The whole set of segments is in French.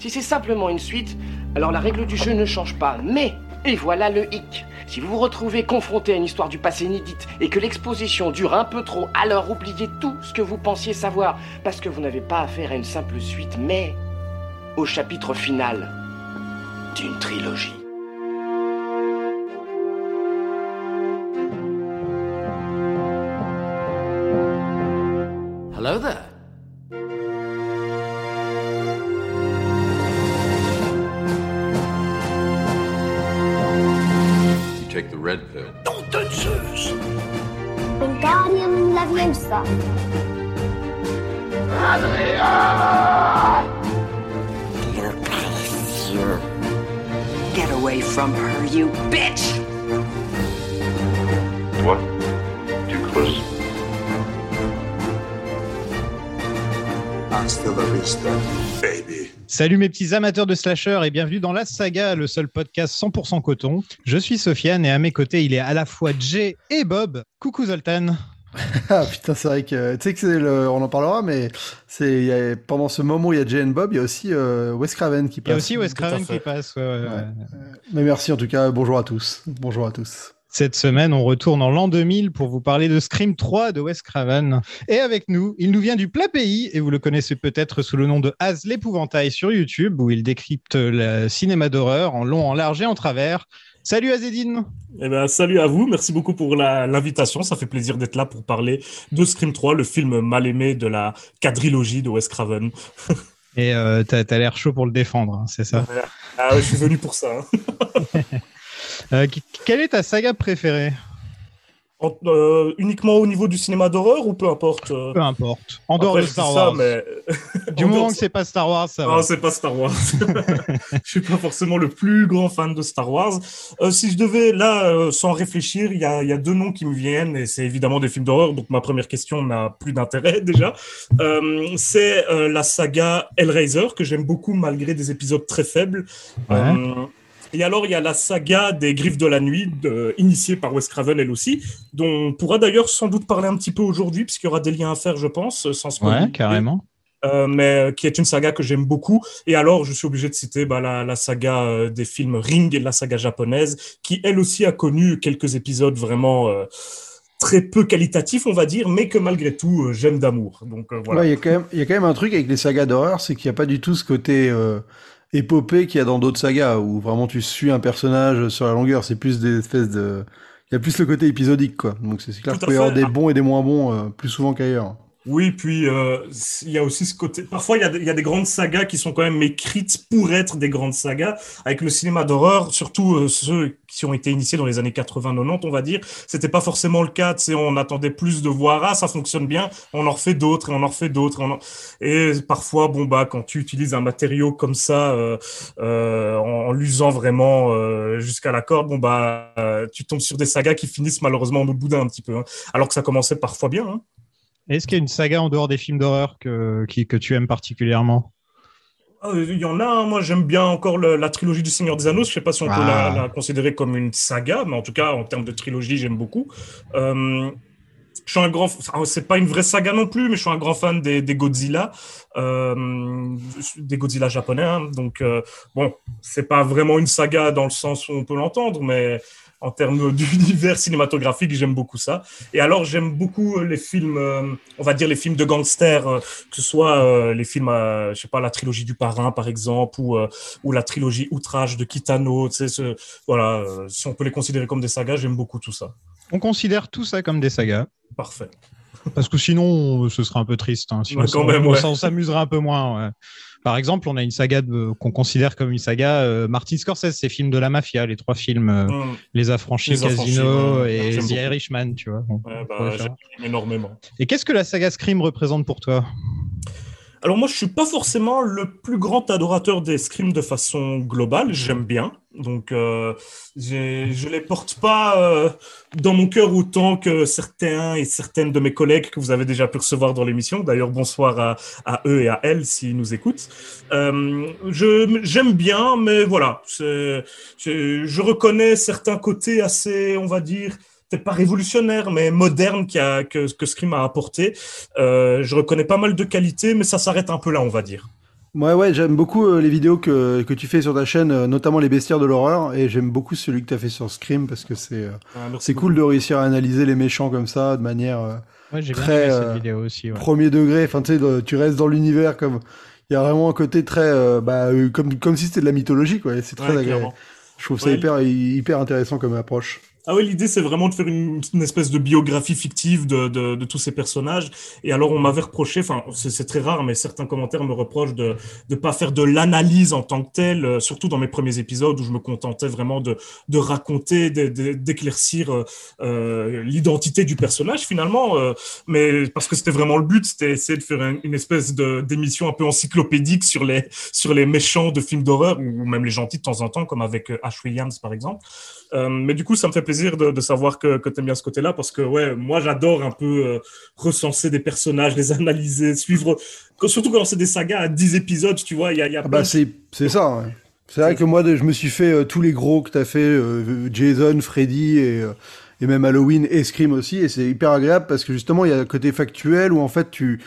Si c'est simplement une suite, alors la règle du jeu ne change pas. Mais, et voilà le hic. Si vous vous retrouvez confronté à une histoire du passé inédite et que l'exposition dure un peu trop, alors oubliez tout ce que vous pensiez savoir, parce que vous n'avez pas affaire à une simple suite, mais au chapitre final d'une trilogie. Hello there. Salut mes petits amateurs de slasher et bienvenue dans La Saga, le seul podcast 100% coton. Je suis Sofiane et à mes côtés, il est à la fois Jay et Bob. Coucou Zoltan. Ah putain, c'est vrai que tu sais que c'est le, on en parlera, mais c'est il y a- pendant ce moment où il y a Jay and Bob, il y a aussi euh, Wes Craven qui Il y a passe. aussi Wes Craven qui passe. ouais, ouais, ouais. Ouais. Mais merci en tout cas, bonjour à tous. Bonjour à tous. Cette semaine, on retourne en l'an 2000 pour vous parler de Scream 3 de Wes Craven. Et avec nous, il nous vient du plat pays et vous le connaissez peut-être sous le nom de Az l'épouvantail sur YouTube où il décrypte le cinéma d'horreur en long, en large et en travers. Salut Azedine Eh ben, salut à vous, merci beaucoup pour l'invitation. Ça fait plaisir d'être là pour parler de Scream 3, le film mal aimé de la quadrilogie de Wes Craven. Et euh, t'as l'air chaud pour le défendre, hein, c'est ça? Ah, je suis venu pour ça. hein. Euh, Quelle est ta saga préférée En- euh, uniquement au niveau du cinéma d'horreur ou peu importe euh, Peu importe. En dehors après, de Star ça, Wars. mais... Du en moment que c'est pas Star Wars, ça Ah, va. c'est pas Star Wars. je suis pas forcément le plus grand fan de Star Wars. Euh, si je devais, là, sans réfléchir, il y a, y a deux noms qui me viennent, et c'est évidemment des films d'horreur, donc ma première question n'a plus d'intérêt déjà. C'est la saga Hellraiser, que j'aime beaucoup malgré des épisodes très faibles. Ouais. Euh, et alors, il y a la saga des Griffes de la Nuit, de- initiée par Wes Craven, elle aussi, dont on pourra d'ailleurs sans doute parler un petit peu aujourd'hui, puisqu'il y aura des liens à faire, je pense, sans spoiler. Ouais, carrément. Euh, mais euh, qui est une saga que j'aime beaucoup. Et alors, je suis obligé de citer bah, la, la saga euh, des films Ring, la saga japonaise, qui elle aussi a connu quelques épisodes vraiment euh, très peu qualitatifs, on va dire, mais que malgré tout, euh, j'aime d'amour. Donc euh, voilà. Ouais, il y a quand même, il y a quand même un truc avec les sagas d'horreur, c'est qu'il n'y a pas du tout ce côté euh, épopée qu'il y a dans d'autres sagas où vraiment tu suis un personnage sur la longueur. C'est plus des espèces de, il y a plus le côté épisodique quoi. Donc c'est clair qu'il peut y avoir des bons et des moins bons euh, plus souvent qu'ailleurs. Oui, puis euh, il y a aussi ce côté. Parfois, il y, a y a des grandes sagas qui sont quand même écrites pour être des grandes sagas. Avec le cinéma d'horreur, surtout euh, ceux qui ont été initiés dans les années 80-90, on va dire, c'était pas forcément le cas. On attendait plus de voir ah ça fonctionne bien, on en refait d'autres et on en refait d'autres. et en- Et parfois, bon bah quand tu utilises un matériau comme ça, euh, euh, en, en l'usant vraiment euh, jusqu'à la corde, bon bah euh, tu tombes sur des sagas qui finissent malheureusement en autre boudin un petit peu. hein. Alors que ça commençait parfois bien. Hein. Est-ce qu'il y a une saga en dehors des films d'horreur que, qui- que tu aimes particulièrement? Ah, Il y en a, un. moi j'aime bien encore le- la trilogie du Seigneur des Anneaux. Je sais pas si on peut Ah. la, la considérer comme une saga, mais en tout cas en termes de trilogie, j'aime beaucoup. Euh, je suis un grand, ah, c'est pas une vraie saga non plus, mais je suis un grand fan des, des Godzilla, euh, des Godzilla japonais. hein. donc euh, bon, c'est pas vraiment une saga dans le sens où on peut l'entendre, mais en termes d'univers cinématographique, j'aime beaucoup ça. Et alors j'aime beaucoup euh, les films, euh, on va dire les films de gangsters. euh, que ce soit euh, les films, je sais pas, la trilogie du Parrain par exemple, ou, ou la trilogie Outrage de Kitano, tu sais, ce, voilà, si on peut les considérer comme des sagas, j'aime beaucoup tout ça. On considère tout ça comme des sagas. Parfait. Parce que sinon, ce serait un peu triste. hein. Ouais, quand on- même, on, ouais. s'en- on s'amuserait un peu moins. ouais. Par exemple, on a une saga qu'on considère comme une saga euh, Martin Scorsese, ces films de la mafia, les trois films, euh, Hum, Les Affranchis, Les Casino et The. Irishman, tu vois. Ouais, bah, énormément. Et qu'est-ce que la saga Scream représente pour toi? Alors moi, je suis pas forcément le plus grand adorateur des scrims de façon globale. J'aime bien, donc euh, je les porte pas euh, dans mon cœur autant que certains et certaines de mes collègues que vous avez déjà pu recevoir dans l'émission. D'ailleurs, bonsoir à, eux et à elles s'ils nous écoutent. Euh, j'aime bien, mais voilà, c'est- je reconnais certains côtés assez, on va dire. Peut-être pas révolutionnaire, mais moderne qui a, que, que Scream a apporté. Euh, je reconnais pas mal de qualités, mais ça s'arrête un peu là, on va dire. Ouais, ouais, j'aime beaucoup euh, les vidéos que, que tu fais sur ta chaîne, euh, notamment les bestiaires de l'horreur, et j'aime beaucoup celui que tu as fait sur Scream parce que c'est euh, Ah, c'est cool de réussir à analyser les méchants comme ça, de manière Ouais, j'ai bien Très, aimé euh, cette vidéo aussi. ouais. premier degré. Enfin, tu sais, tu restes dans l'univers comme. Il y a vraiment un côté très. euh, bah, comme, comme si c'était de la mythologie, quoi. C'est très Ouais, agréable. clairement. Je trouve ça Ouais. hyper, hyper intéressant comme approche. Ah oui, l'idée c'est vraiment de faire une, une espèce de biographie fictive de, de, tous ces personnages. Et alors on m'avait reproché, enfin c'est très rare, mais certains commentaires me reprochent de ne pas faire de l'analyse en tant que telle, euh, surtout dans mes premiers épisodes où je me contentais vraiment de, de raconter, d'éclaircir euh, euh, l'identité du personnage finalement. mais parce que c'était vraiment le but, c'était essayer de faire un- une espèce d'émission un peu encyclopédique sur les sur les méchants de films d'horreur ou même les gentils de temps en temps, comme avec Ash Williams par exemple. Euh, mais du coup, ça me fait plaisir de, de savoir que, que tu aimes bien ce côté-là parce que, ouais, moi, j'adore un peu euh, recenser des personnages, les analyser, suivre. surtout quand c'est des sagas à 10 épisodes, tu vois, il y a, y a Ah bah, c'est ça, ouais. C'est vrai que moi, je me suis fait euh, tous les gros que t'as fait, euh, Jason, Freddy et, et même Halloween et Scream aussi, et c'est hyper agréable parce que justement, il y a le côté factuel où en fait, tu,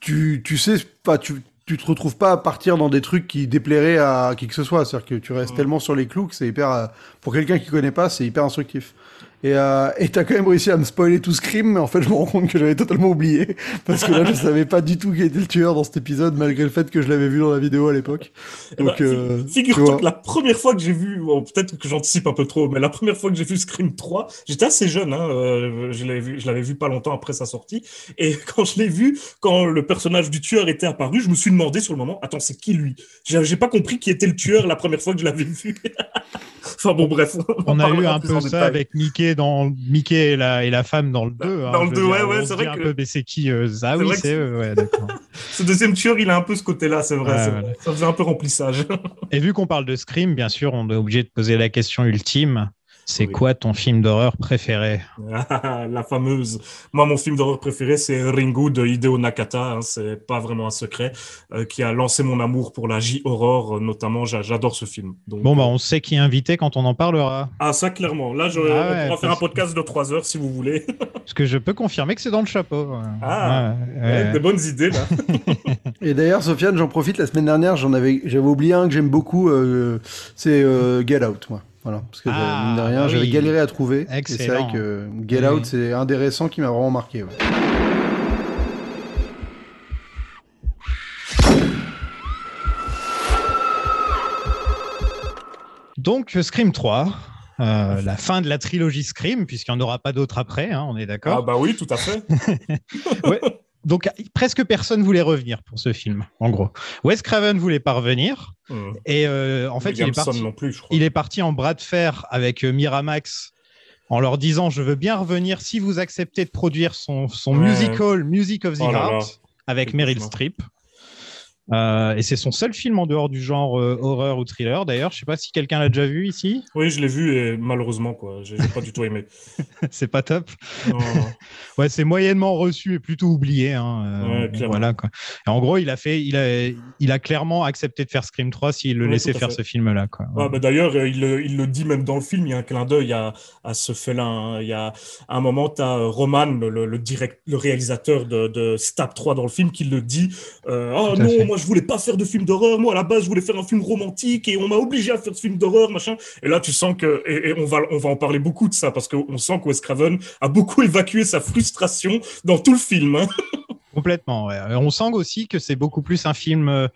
tu, tu sais pas, tu, tu te retrouves pas à partir dans des trucs qui déplairaient à qui que ce soit. C'est-à-dire que tu restes Ouais. tellement sur les clous que c'est hyper, euh, pour quelqu'un qui connaît pas, c'est hyper instructif. Et euh, et t'as quand même réussi à me spoiler tout Scream, mais en fait, je me rends compte que j'avais totalement oublié parce que là, je savais pas du tout qui était le tueur dans cet épisode, malgré le fait que je l'avais vu dans la vidéo à l'époque. Eh ben, Donc, euh, fi- tu Figure-toi que la première fois que j'ai vu, bon, peut-être que j'anticipe un peu trop, mais la première fois que j'ai vu Scream 3, j'étais assez jeune, hein, euh, je l'avais vu, je l'avais vu pas longtemps après sa sortie, et quand je l'ai vu, quand le personnage du tueur était apparu, je me suis demandé sur le moment, attends, c'est qui lui? J'ai pas compris qui était le tueur la première fois que je l'avais vu. enfin bon, bref. On a eu un peu ça détail. avec Mickey dans Mickey et la, et la femme dans le 2. Dans le 2, ouais, ouais, c'est vrai un que- peu, mais c'est qui euh, Ah C'est oui, c'est eux, ouais, d'accord. Ce deuxième tueur, il a un peu ce côté-là, c'est vrai. Ouais, c'est ouais. vrai. Ça faisait un peu remplissage. Et vu qu'on parle de Scream, bien sûr, on est obligé de poser la question ultime. C'est Oui. quoi ton film d'horreur préféré? Ah, la fameuse. Moi, mon film d'horreur préféré, c'est Ringu de Hideo Nakata. hein, c'est pas vraiment un secret. euh, qui a lancé mon amour pour la J-horror, euh, notamment. J'a- J'adore ce film. Donc, Bon, bah, euh, on sait qui est invité quand on en parlera. Ah, ça, clairement. Là, je, Ah on pourra faire un podcast de 3 heures si vous voulez. Parce que je peux confirmer que c'est dans le chapeau. Ah, Ouais, ouais. Des bonnes idées, là. Et d'ailleurs, Sofiane, j'en profite. La semaine dernière, j'en avais, j'avais oublié un que j'aime beaucoup. euh, c'est euh, Get Out, moi. Voilà, parce que Ah, j'avais- mine de rien, bah j'avais galéré à trouver. Et c'est Excellent. vrai que Get Oui. Out, c'est un des récents qui m'a vraiment marqué. ouais. Donc, Scream 3, euh, la fin de la trilogie Scream, puisqu'il n'y en aura pas d'autres après, hein, on est Ah, d'accord. bah oui, tout à fait. Ouais. Donc, presque personne voulait revenir pour ce film, en gros. Wes Craven voulait pas revenir, et euh, en fait, il est, parti, non plus, je crois. il est parti en bras de fer avec euh, Miramax en leur disant Je veux bien revenir si vous acceptez de produire son, son Ouais. musical Music of the Oh là là. Heart avec Meryl. Streep. Euh, et c'est son seul film en dehors du genre euh, horreur ou thriller. D'ailleurs, je sais pas si quelqu'un l'a déjà vu ici. Oui, je l'ai vu et malheureusement, quoi. J'ai pas du tout aimé. c'est pas top. Non, non. Ouais, c'est moyennement reçu et plutôt oublié. hein, euh, Ouais, voilà quoi. Et en gros, il a fait, il a, il a clairement accepté de faire Scream 3 s'il le Ouais, laissait faire fait. ce film-là. Quoi. Ah, bah, D'ailleurs, euh, il, le- il le dit même dans le film, il y a un clin d'œil à, à ce fait-là. hein. Il y a à un moment, tu as Roman, le, direct, le réalisateur de, de Stab 3 dans le film, qui le dit Tout à non, moi je voulais pas faire de film d'horreur, moi à la base je voulais faire un film romantique et on m'a obligé à faire ce film d'horreur, machin. Et là, tu sens que, et, et on, va, on va en parler beaucoup de ça, parce qu'on sent que Wes Craven a beaucoup évacué sa frustration dans tout le film. hein. Complètement. ouais. On sent aussi que c'est beaucoup plus un film euh,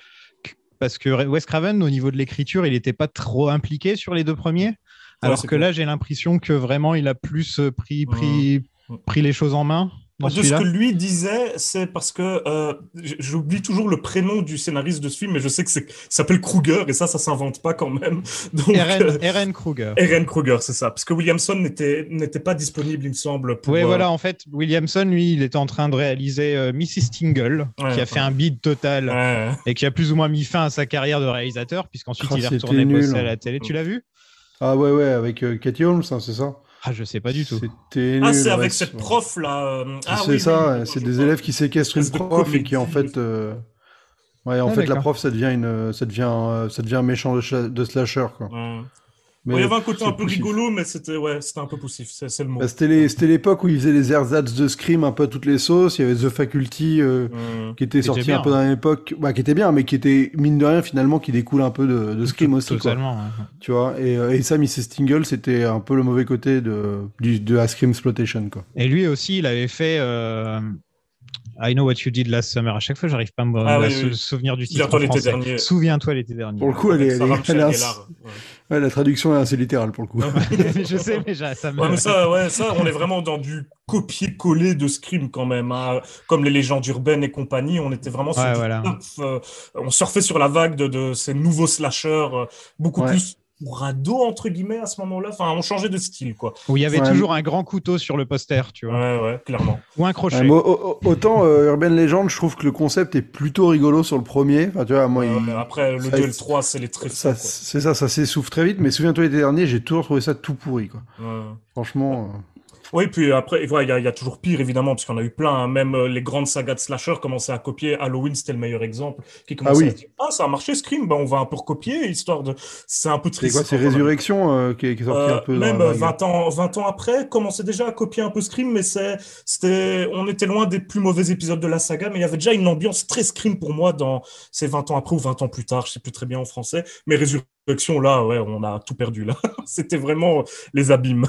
parce que Wes Craven, au niveau de l'écriture, il n'était pas trop impliqué sur les deux premiers. Alors que là, j'ai l'impression que vraiment, il a plus euh, pris, pris, pris les choses en main dans de ce que lui disait, c'est parce que euh, j'oublie toujours le prénom du scénariste de ce film, mais je sais que c'est ça s'appelle Kruger et ça, ça s'invente pas quand même. Donc, euh, Eren, Eren Kruger. Eren Kruger, c'est ça, parce que Williamson n'était n'était pas disponible, il me semble. Pour, Oui, euh, voilà, en fait, Williamson, lui, il était en train de réaliser euh, Mrs. Tingle, Ouais, qui a ouais. fait un bid total ouais. et qui a plus ou moins mis fin à sa carrière de réalisateur, puisqu'ensuite Ah, il est retourné bosser à la télé. Tu l'as vu? Ah ouais, ouais, avec euh, Cathy Holmes, hein, c'est ça? Ah, je sais pas du tout. C'était Ah, c'est avec cette prof là. euh, Ah, c'est oui, ça, oui, c'est des élèves qui séquestrent une prof et qui en fait, euh, ouais, en Ah, fait la prof ça devient une, ça devient, euh, ça devient un méchant de, slasher quoi. Ouais. Mais Ouais, il y avait un côté un peu poussif. rigolo, mais c'était ouais, c'était un peu poussif, c'est le mot. Bah, c'était l'époque où ils faisaient les ersatz de Scream un peu à toutes les sauces. Il y avait The Faculty euh, Mmh. qui était était sorti bien. un peu dans la même époque, bah, qui était bien, mais qui était mine de rien finalement qui découle un peu de, de Scream aussi. Quoi, Totalement. ouais. tu vois. Et, euh, et Mrs. Stingle, c'était un peu le mauvais côté de, du, de la Scream Exploitation. Quoi. Et lui aussi, il avait fait euh, I Know What You Did Last Summer. À chaque fois, j'arrive pas à me Ah oui, oui. souvenir du titre. Souviens-toi en l'été dernier. Souviens-toi l'été dernier. Pour le coup, elle est, elle est- ouais. ouais, la traduction est assez littérale pour le coup. je sais, mais ça me. Ouais, mais ça, ouais, ça, on est vraiment dans du copier-coller de Scream quand même. hein. Comme les légendes urbaines et compagnie, on était vraiment sur voilà. euh, on surfait sur la vague de, de ces nouveaux slashers, euh, beaucoup Ouais. plus pour ados, entre guillemets, à ce moment-là. Enfin, on changeait de style, quoi. Où il y avait Ouais. toujours un grand couteau sur le poster, tu vois. Ouais, ouais, clairement. Ou un crochet. Ouais, autant euh, Urban Legend, je trouve que le concept est plutôt rigolo sur le premier. Enfin, tu vois, moi, il- après, le ça- 2 et le 3, c'est les très c'est ça, ça s'essouffle très vite. Mais souviens-toi l'été dernier, j'ai toujours trouvé ça tout pourri. Quoi. Ouais. Franchement. euh, Oui, puis après, il y, a- il y a toujours pire, évidemment, parce qu'on a eu plein. hein. Même euh, les grandes sagas de slasher commençaient à copier. Halloween, c'était le meilleur exemple. Qui commençait oui. à dire Ah, ça a marché, Scream, ben, on va un peu recopier, histoire de. C'est un peu C'est triste. quoi C'est on a- Résurrection euh, qui, est, qui est sorti Euh, un peu. dans même la euh, vague. 20 ans, 20 ans après, commençait déjà à copier un peu Scream, mais c'est, c'était, on était loin des plus mauvais épisodes de la saga, mais il y avait déjà une ambiance très Scream pour moi dans ces 20 ans après ou 20 ans plus tard, je sais plus très bien en français. Mais Résurrection, là, ouais, on a tout perdu, là. C'était vraiment les abîmes.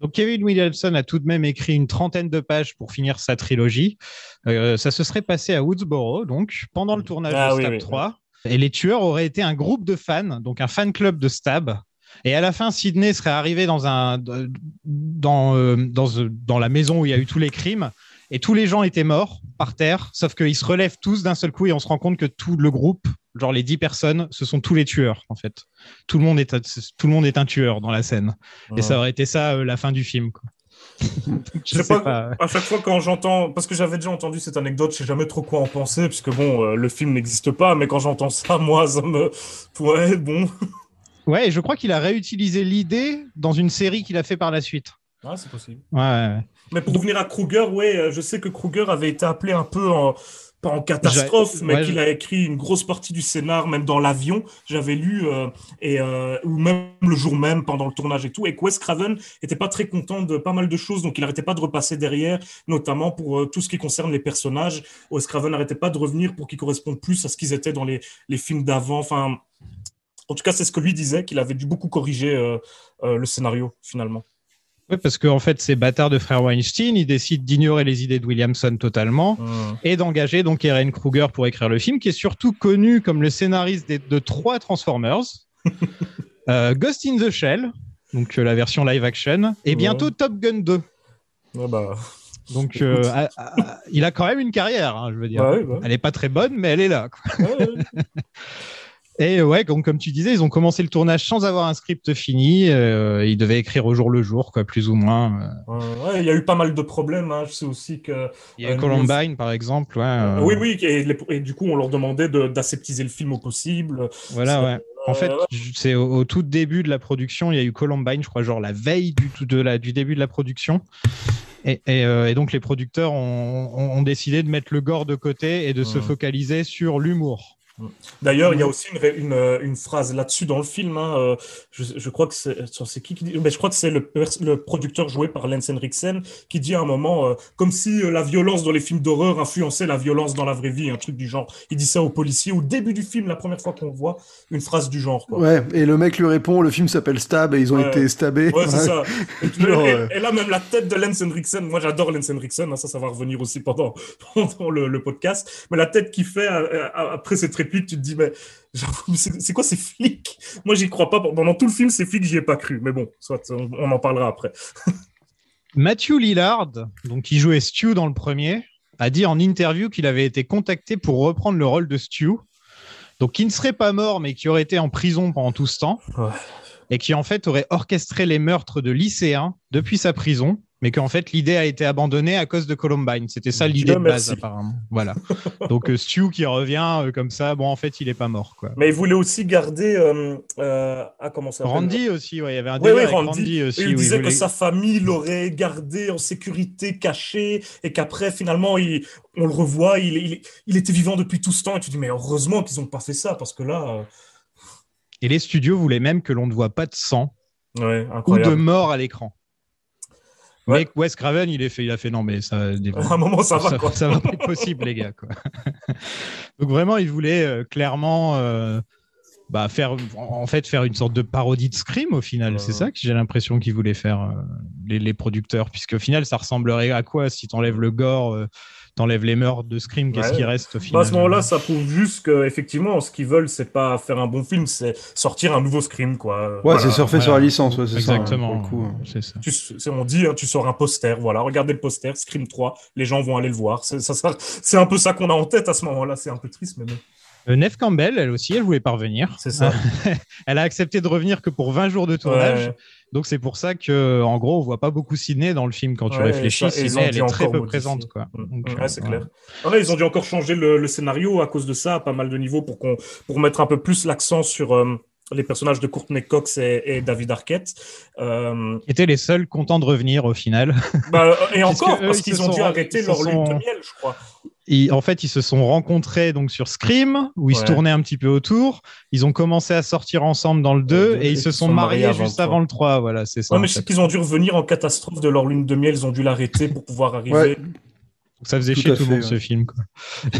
Donc Kevin Williamson a tout de même écrit une trentaine de pages pour finir sa trilogie. Euh, ça se serait passé à Woodsboro, donc pendant le tournage Ah de Stab oui, 3. Et les tueurs auraient été un groupe de fans, donc un fan club de Stab. Et à la fin, Sidney serait arrivé dans un dans euh, dans, dans la maison où il y a eu tous les crimes. Et tous les gens étaient morts par terre, sauf qu'ils se relèvent tous d'un seul coup et on se rend compte que tout le groupe, genre les dix personnes, ce sont tous les tueurs en fait. Tout le monde est un, tout le monde est un tueur dans la scène. Et ça aurait été ça euh, la fin du film. Quoi. Je sais pas, à chaque fois quand j'entends, parce que j'avais déjà entendu cette anecdote, je sais jamais trop quoi en penser, puisque bon, euh, le film n'existe pas, mais quand j'entends ça, moi, ça me, ouais, bon. Ouais, je crois qu'il a réutilisé l'idée dans une série qu'il a fait par la suite. Ah, c'est possible. Ouais, ouais, ouais. Mais pour revenir à Kruger, ouais, euh, je sais que Kruger avait été appelé un peu en, pas en catastrophe, mais ouais, qu'il a écrit une grosse partie du scénar, même dans l'avion, j'avais lu, euh, et, euh, ou même le jour même, pendant le tournage et tout, et que Wes Craven était pas très content de pas mal de choses, donc il arrêtait pas de repasser derrière, notamment pour euh, tout ce qui concerne les personnages. Wes Craven n'arrêtait pas de revenir pour qu'ils correspondent plus à ce qu'ils étaient dans les, les films d'avant, enfin... En tout cas, c'est ce que lui disait, qu'il avait dû beaucoup corriger le scénario, finalement. Ouais, parce qu'en fait, ces bâtards de frère Weinstein, ils décident d'ignorer les idées de Williamson totalement et d'engager donc Eren Kruger pour écrire le film, qui est surtout connu comme le scénariste des- de trois Transformers, euh, Ghost in the Shell, donc euh, la version live action, et Ouais. bientôt Top Gun 2. Ouais, bah... Donc, euh, à- à- il a quand même une carrière, hein, je veux dire. Ouais, ouais. Elle n'est pas très bonne, mais elle est là. quoi. Ouais, ouais. Et ouais, donc, comme tu disais, ils ont commencé le tournage sans avoir un script fini. euh, ils devaient écrire au jour le jour, quoi, plus ou moins. euh. Ouais, il y a eu pas mal de problèmes. hein. Je sais aussi que. Il y a eu Euh, Columbine, par exemple. Ouais, Oui, oui, et, les- et du coup, on leur demandait de- d'aseptiser le film au possible. Voilà, ouais. En fait, c'est au, au tout début de la production, il y a eu Columbine, je crois, genre la veille du, tout de la, du début de la production. Et, et, euh, et donc, les producteurs ont, décidé de mettre le gore de côté et de se Ouais. focaliser sur l'humour. D'ailleurs, il y a aussi une, ré- une, euh, une phrase là-dessus dans le film. hein, euh, je, je crois que c'est qui qui dit Mais je crois que c'est le, producteur joué par Lance Henriksen qui dit à un moment, euh, comme si la violence dans les films d'horreur influençait la violence dans la vraie vie, un truc du genre. Il dit ça aux policiers au début du film, la première fois qu'on voit, une phrase du genre. Quoi. Ouais, et le mec lui répond, le film s'appelle Stab et ils ont Ouais. été stabés. Ouais, c'est ça. Et, tu- Genre, et- ouais. et là, même la tête de Lance Henriksen, moi j'adore Lance Henriksen, hein, ça, ça va revenir aussi pendant, pendant le, le podcast. Mais la tête qu'il fait après cette réplique, tu te dis, mais c'est c'est quoi ces flics? Moi j'y crois pas. Pendant tout le film, ces flics, j'y ai pas cru. Mais bon, soit, on, on en parlera après. Matthew Lillard, donc qui jouait Stu dans le premier, a dit en interview qu'il avait été contacté pour reprendre le rôle de Stu. Donc, qui ne serait pas mort, mais qui aurait été en prison pendant tout ce temps. Ouais. Et qui, en fait, aurait orchestré les meurtres de lycéens depuis sa prison. Mais qu'en fait, l'idée a été abandonnée à cause de Columbine. C'était ça l'idée de base, apparemment. Voilà. Donc, euh, Stu qui revient euh, comme ça, bon, en fait, il est pas mort, quoi. Mais il voulait aussi garder. Euh, ah, comment ça Randy aussi, ouais, il y avait un oui, avec Randy. Randy aussi. Il disait voulait- que sa famille l'aurait gardé en sécurité, caché, et qu'après, finalement, il, on le revoit, il, il, il était vivant depuis tout ce temps. Et tu dis, mais heureusement qu'ils n'ont pas fait ça, parce que là. Et les studios voulaient même que l'on ne voit pas de sang Ouais, ou de mort à l'écran. Ouais. Mais Wes Craven, il, est fait, il a fait non, mais ça. À un moment, ça va, quoi. ça va pas être possible, les gars. Quoi. Donc vraiment, il voulait euh, clairement euh, bah, faire, en fait, faire une sorte de parodie de Scream au final. Ouais. C'est ça que j'ai l'impression qu'ils voulaient faire euh, les, les producteurs, puisque au final, ça ressemblerait à quoi si t'enlèves le gore, t'enlèves les meurtres de Scream, qu'est-ce Ouais. qui reste au Bah, final à ce moment-là, ça prouve juste que effectivement, ce qu'ils veulent, c'est pas faire un bon film, c'est sortir un nouveau Scream, quoi. Ouais, Voilà. c'est surfer sur la licence, ouais, c'est ça. hein, Exactement, le coup. c'est ça. Tu, on dit, hein, tu sors un poster, voilà, regardez le poster, Scream 3, les gens vont aller le voir. C'est, ça, ça- c'est un peu ça qu'on a en tête à ce moment-là, c'est un peu triste, mais bon. Euh, Neve Campbell, elle aussi, elle voulait pas revenir. C'est ça. elle a accepté de revenir que pour 20 jours de tournage. Ouais. Donc c'est pour ça que, en gros, on voit pas beaucoup Sydney dans le film quand tu Ouais, réfléchis. ça, Sydney, elle est très peu présente, quoi. Mm. Donc, Ouais, euh, c'est voilà. clair. Ah ils ont dû encore changer le, le scénario à cause de ça, à pas mal de niveaux, pour, qu'on, pour mettre un peu plus l'accent sur euh, les personnages de Courtney Cox et, et David Arquette. Euh, Qui étaient les seuls contents de revenir au final. bah, et Puisque encore, eux, parce ils qu'ils ont dû arrêter leur lune de miel, je crois. En fait, ils se sont rencontrés donc sur Scream, où ils se tournaient un petit peu autour. Ils ont commencé à sortir ensemble dans le 2 deux, et ils se sont mariés juste avant le 3. Voilà, c'est ça. Ouais, mais je fait. sais qu'ils ont dû revenir en catastrophe de leur lune de miel, ils ont dû l'arrêter pour pouvoir arriver. Ça faisait Tout chier tout le monde ouais. ce film. Quoi.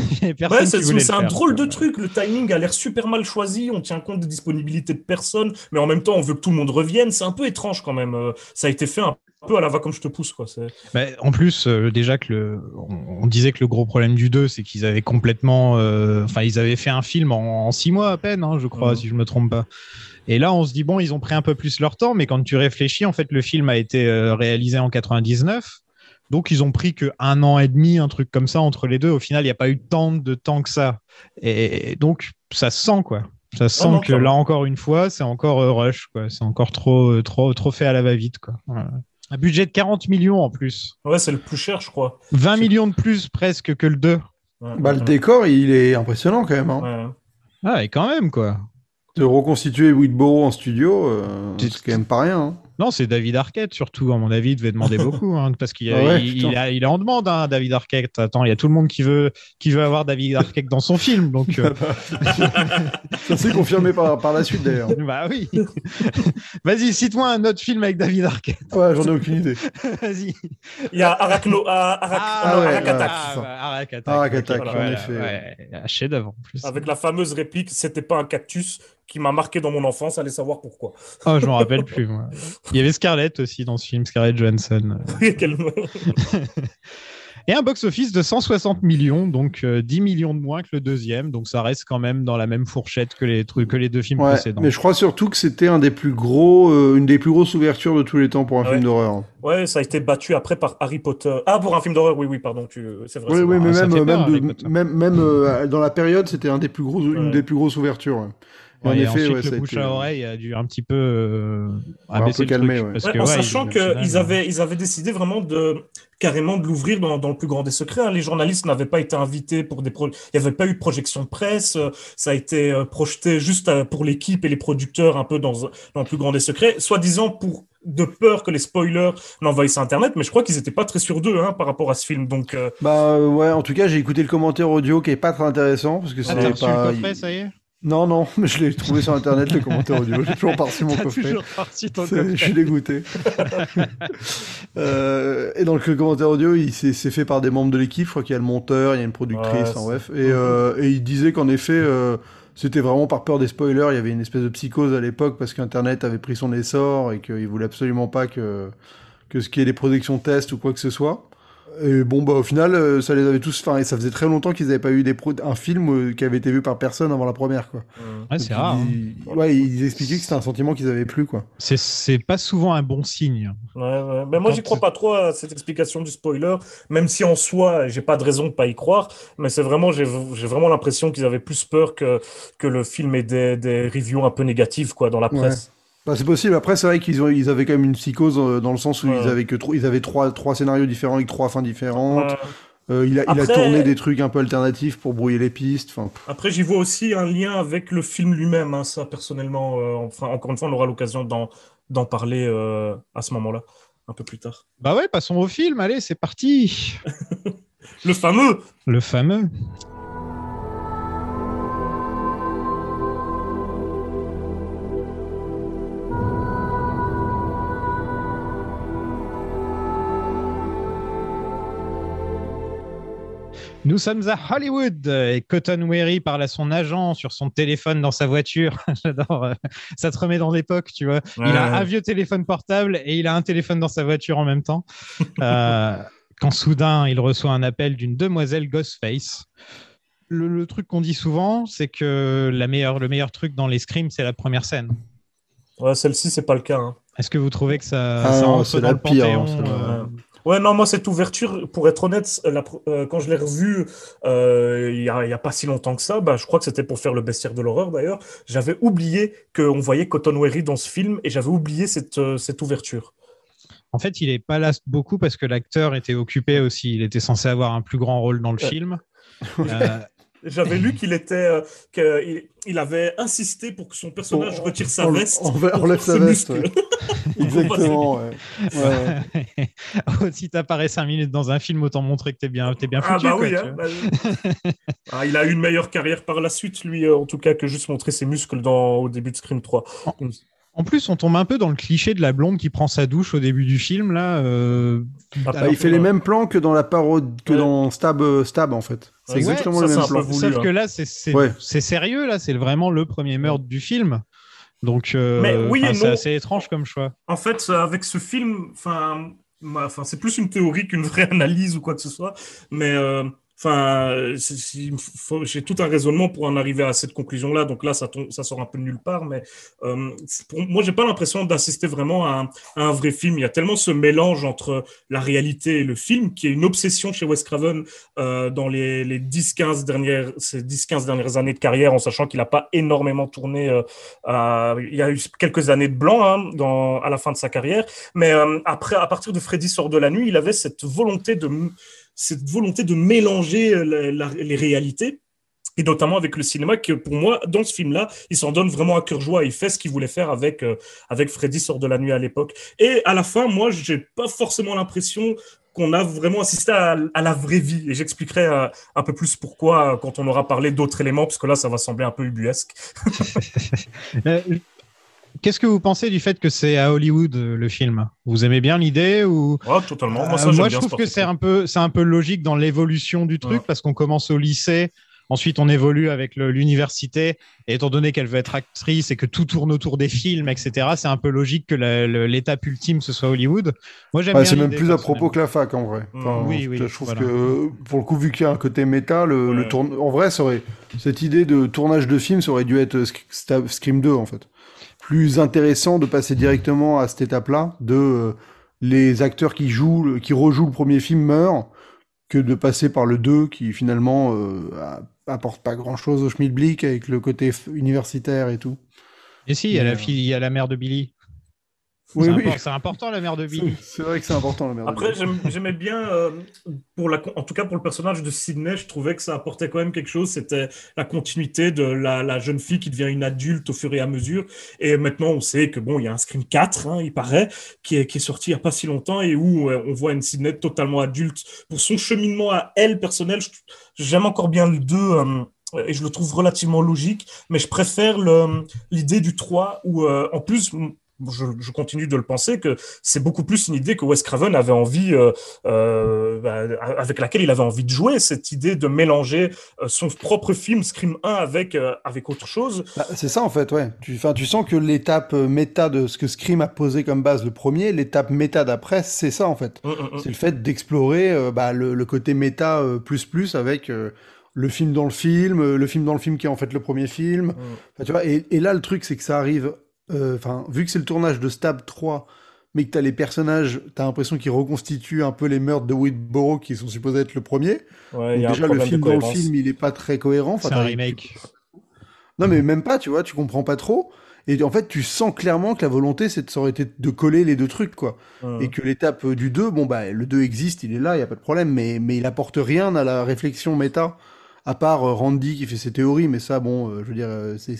Ouais, c'est un faire, drôle de truc. Le timing a l'air super mal choisi. On tient compte des disponibilités de personnes, mais en même temps, on veut que tout le monde revienne. C'est un peu étrange quand même. Euh, Ça a été fait un peu à la va comme je te pousse, quoi. C'est- Bah, en plus, euh, déjà que le, on, on disait que le gros problème du 2, c'est qu'ils avaient complètement, euh, enfin, ils avaient fait un film en, en six mois à peine, hein, je crois, Mhm. si je me trompe pas. Et là, on se dit bon, ils ont pris un peu plus leur temps, mais quand tu réfléchis, en fait, le film a été réalisé en 99. Donc, ils ont pris que un an et demi, un truc comme ça entre les deux. Au final, il n'y a pas eu tant de temps que ça. Et donc, ça se sent, quoi. Ça se sent non, que là, encore une fois, c'est encore euh, rush, quoi. C'est encore trop, euh, trop, trop fait à la va-vite, quoi. Voilà. Un budget de 40 millions en plus. Ouais, c'est le plus cher, je crois. 20 millions de plus presque que le 2. Ouais, Bah, le décor, il est impressionnant quand même. Hein. ouais. Ah, et quand même, quoi. De reconstituer Whitborough en studio, euh, c'est quand même pas rien. hein. Non, c'est David Arquette, surtout, à mon avis, il devait demander beaucoup, hein, parce qu'il Ah ouais, il, putain. il a- il est en demande, hein, David Arquette. Attends, il y a tout le monde qui veut, qui veut avoir David Arquette dans son film, donc. euh, Ça s'est confirmé par, par la suite d'ailleurs. bah oui. Vas-y, cite-moi un autre film avec David Arquette. Ouais, j'en ai aucune idée. Vas-y. Il y a Arachno, ah, Arach- Ah, non, ouais, Arach ouais. Attack. Ah, bah, ok, Attack, voilà, en effet, ouais. Un chef-d'œuvre en plus. Avec la fameuse réplique, c'était pas un cactus qui m'a marqué dans mon enfance, allez savoir pourquoi. Oh, je m'en rappelle plus, moi. Il y avait Scarlett aussi dans ce film, Scarlett Johansson. Et un box-office de 160 millions, donc euh, 10 millions de moins que le deuxième. Donc ça reste quand même dans la même fourchette que les, trucs, que les deux films Ouais, précédents. mais je crois surtout que c'était un des plus gros, euh, une des plus grosses ouvertures de tous les temps pour un Ouais. film d'horreur. Ouais, ça a été battu après par Harry Potter. Ah, pour un film d'horreur, oui, oui, pardon, tu... c'est vrai. Oui, oui, vrai. mais ça même, euh, peur, même, de- Harry Potter. même, même euh, dans la période, c'était un des plus gros, une Ouais. des plus grosses ouvertures. En et effet, ensuite, ouais, le bouche été- à oreille a dû un petit peu euh, un peu le calmer, truc. ouais. Parce Ouais, que, en ouais, sachant qu'ils avaient, ils avaient décidé vraiment de carrément de l'ouvrir dans, dans le plus grand des secrets. hein. Les journalistes n'avaient pas été invités pour des pro... il n'y avait pas eu de projection de presse. euh, Ça a été euh, projeté juste euh, pour l'équipe et les producteurs un peu dans, dans le plus grand des secrets, soi-disant pour de peur que les spoilers n'envahissent Internet. Mais je crois qu'ils n'étaient pas très sûrs d'eux hein, par rapport à ce film. Donc euh, Bah euh, ouais, en tout cas, j'ai écouté le commentaire audio qui est pas très intéressant parce que Ah, c'est reçu pas. le coffret, ça y est? Non, non, mais je l'ai trouvé sur internet le commentaire audio. J'ai toujours reçu mon coffret. toujours reçu ton coffret. Je suis dégoûté. Euh, et donc le commentaire audio, il c'est c'est fait par des membres de l'équipe. Je crois qu'il y a le monteur, il y a une productrice, Ouais, c'est- bref. Et, euh, et il disait qu'en effet, euh, c'était vraiment par peur des spoilers. Il y avait une espèce de psychose à l'époque parce qu'Internet avait pris son essor et qu'il voulait absolument pas que que ce qui est des projections test ou quoi que ce soit. Et bon, bah, au final, euh, ça les avait tous. Enfin, et ça faisait très longtemps qu'ils n'avaient pas eu des pro- un film euh, qui avait été vu par personne avant la première, quoi. Ouais, c'est rare. hein. ils- Ouais, ils expliquaient que c'était un sentiment qu'ils avaient plus, quoi. C'est- C'est pas souvent un bon signe. Ouais, ouais. Ben moi, j'y crois pas trop à cette explication du spoiler, même si en soi, j'ai pas de raison de pas y croire. Mais c'est vraiment, j'ai j'ai vraiment l'impression qu'ils avaient plus peur que, que le film ait des, des reviews un peu négatives, quoi, dans la Ouais. presse. Bah, c'est possible. Après, c'est vrai qu'ils ont, ils avaient quand même une psychose euh, dans le sens où Ouais. ils avaient que tro- ils avaient trois, trois scénarios différents avec trois fins différentes. Euh, Euh, il, a, il a Après- tourné des trucs un peu alternatifs pour brouiller les pistes. Après, j'y vois aussi un lien avec le film lui-même, hein, ça, personnellement. euh, enfin, encore une fois, on aura l'occasion d'en d'en parler euh, à ce moment-là, un peu plus tard. Bah ouais, passons au film. Allez, c'est parti. Le fameux Le fameux. Nous sommes à Hollywood et Cotton Weary parle à son agent sur son téléphone dans sa voiture. J'adore. euh, Ça te remet dans l'époque, tu vois. Ouais, il a ouais. un vieux téléphone portable et il a un téléphone dans sa voiture en même temps. Euh, quand soudain, il reçoit un appel d'une demoiselle Ghostface. Le, le truc qu'on dit souvent, c'est que la meilleure, le meilleur truc dans les scrims, c'est la première scène. Ouais, celle-ci, c'est pas le cas. hein. Est-ce que vous trouvez que ça, Ah ça non, rentre c'est dans la le pire, panthéon hein, euh, Ouais. Non, moi, cette ouverture, pour être honnête, la pr- euh, quand je l'ai revue euh, il y a, pas si longtemps que ça, bah, je crois que c'était pour faire le bestiaire de l'horreur d'ailleurs, j'avais oublié qu'on voyait Cotton Weary dans ce film et j'avais oublié cette, euh, cette ouverture. En fait, il est pas là beaucoup parce que l'acteur était occupé aussi. Il était censé avoir un plus grand rôle dans le Ouais. film. J'avais lu qu'il était, euh, qu'il il avait insisté pour que son personnage On- retire sa on- veste. on- on enlève sa veste, muscles. Exactement, ouais. Ouais, ouais. si t'apparais 5 minutes dans un film, autant montrer que t'es bien, t'es bien Ah foutu. bah quoi, oui, hein, bah, ah, il a eu une meilleure carrière par la suite, lui, euh, en tout cas, que juste montrer ses muscles dans, au début de Scream 3. En plus, on tombe un peu dans le cliché de la blonde qui prend sa douche au début du film. Là, euh, Ah, Bah, alors il fait les mêmes plans que dans la parode, que Ouais. dans Stab, euh, Stab en fait. C'est Ouais, exactement ça, les mêmes plans. voulu, Sauf hein. que là, c'est Ouais. sérieux. Là, c'est vraiment le premier meurtre du film. Donc, euh, Mais oui c'est assez étrange comme choix. En fait, euh, avec ce film, enfin, c'est plus une théorie qu'une vraie analyse ou quoi que ce soit, mais euh, enfin, j'ai tout un raisonnement pour en arriver à cette conclusion-là. Donc là, ça, sort un peu de nulle part, mais euh, pour, moi, j'ai pas l'impression d'assister vraiment à un, vrai film. Il y a tellement ce mélange entre la réalité et le film qui est une obsession chez Wes Craven euh, dans les, les 10-15 dernières, ces 10-15 dernières années de carrière, en sachant qu'il n'a pas énormément tourné. euh, il y a eu quelques années de blanc hein, à la fin de sa carrière, mais euh, après, à partir de Freddy sort de la nuit, il avait cette volonté de, cette volonté de mélanger euh, la- la- les réalités. Et notamment avec le cinéma, que pour moi, dans ce film-là, il s'en donne vraiment à cœur joie. Il fait ce qu'il voulait faire avec, euh, avec Freddy sort de la nuit à l'époque. Et à la fin, moi, j'ai pas forcément l'impression qu'on a vraiment assisté à, à la vraie vie. Et j'expliquerai euh, un peu plus pourquoi quand on aura parlé d'autres éléments, parce que là, ça va sembler un peu ubuesque. Qu'est-ce que vous pensez du fait que c'est à Hollywood euh, le film? Vous aimez bien l'idée ou Ouais, totalement. Moi, Euh, ça, j'aime moi, bien je ce trouve que c'est un peu, c'est un peu logique dans l'évolution du truc Ouais. parce qu'on commence au lycée, ensuite on évolue avec l'université. Et étant donné qu'elle veut être actrice et que tout tourne autour des films, etc., c'est un peu logique que l'étape ultime ce soit Hollywood. Moi, j'aime Ouais, bien. c'est même plus à propos que la fac en vrai. Enfin, Oui, oui, Je trouve voilà. que pour le coup, vu qu'il y a un côté méta, le, Ouais. le tourne... en vrai, ça aurait... cette idée de tournage de film, ça aurait dû être Scream 2 en fait. Plus intéressant de passer directement à cette étape-là, de euh, les acteurs qui jouent, qui rejouent le premier film meurent, que de passer par le 2 qui finalement euh, apporte pas grand-chose au schmilblick avec le côté universitaire et tout. Et si, il y a la euh, fille, il y a la mère de Billy. Oui, c'est, oui. c'est important la mère de Billy. C'est vrai que c'est important la merde. Après, j'aime- j'aimais bien, euh, pour la, en tout cas pour le personnage de Sydney, je trouvais que ça apportait quand même quelque chose. C'était la continuité de la, la jeune fille qui devient une adulte au fur et à mesure. Et maintenant, on sait que bon, il y a un Scream 4, hein, il paraît, qui est, qui est sorti il n'y a pas si longtemps et où euh, on voit une Sydney totalement adulte. Pour son cheminement à elle, personnel, j'aime encore bien le 2. euh, et je le trouve relativement logique, mais je préfère l'idée du 3 où, euh, en plus, je, je continue de le penser, que c'est beaucoup plus une idée que Wes Craven avait envie, euh, euh, bah, avec laquelle il avait envie de jouer, cette idée de mélanger euh, son propre film Scream 1 avec, euh, avec autre chose. Bah, c'est ça en fait, ouais. Tu, tu sens que l'étape méta de ce que Scream a posé comme base le premier, l'étape méta d'après, c'est ça en fait. Mm, mm, mm. C'est le fait d'explorer bah, le, le côté méta plus plus avec le film dans le film, le film dans le film qui est en fait le premier film. Enfin, tu vois, et, et là le truc c'est que ça arrive, euh, enfin vu que c'est le tournage de Stab 3, mais que t'as les personnages, t'as l'impression qu'ils reconstituent un peu les meurtres de Whitborough qui sont supposés être le premier. Ouais, il Donc y a un déjà le film dans le film il est pas très cohérent. Enfin, C'est un remake. non, mais même pas, tu vois, tu comprends pas trop. Et en fait, tu sens clairement que la volonté, c'est de, ça aurait été de coller les deux trucs, quoi. Et que l'étape euh, du 2, bon, bah, le 2 existe, il est là, il y a pas de problème, mais, mais il apporte rien à la réflexion méta, à part euh, Randy qui fait ses théories, mais ça, bon, euh, je veux dire, euh, c'est,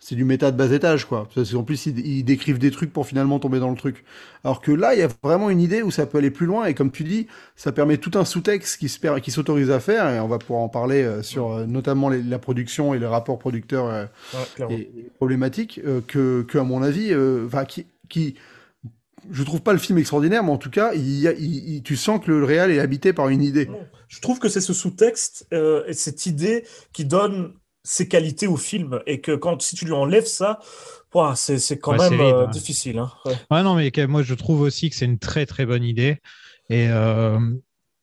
c'est, du méta de bas étage, quoi. Parce que, en plus, ils, ils décrivent des trucs pour finalement tomber dans le truc. Alors que là, il y a vraiment une idée où ça peut aller plus loin, et comme tu dis, ça permet tout un sous-texte qui, se qui s'autorise à faire, et on va pouvoir en parler euh, sur euh, notamment les- la production et les rapports producteurs euh, et, et problématique euh, que, que, à mon avis, enfin, qui, qui, je trouve pas le film extraordinaire, mais en tout cas, il y a- il- il- tu sens que le réal est habité par une idée. Je trouve que c'est ce sous-texte euh, et cette idée qui donne ses qualités au film et que quand si tu lui enlèves ça, c'est c'est quand Ouais, même c'est vide, euh, ouais. difficile. hein. Ouais. Non, mais moi, je trouve aussi que c'est une très, très bonne idée. Et, euh,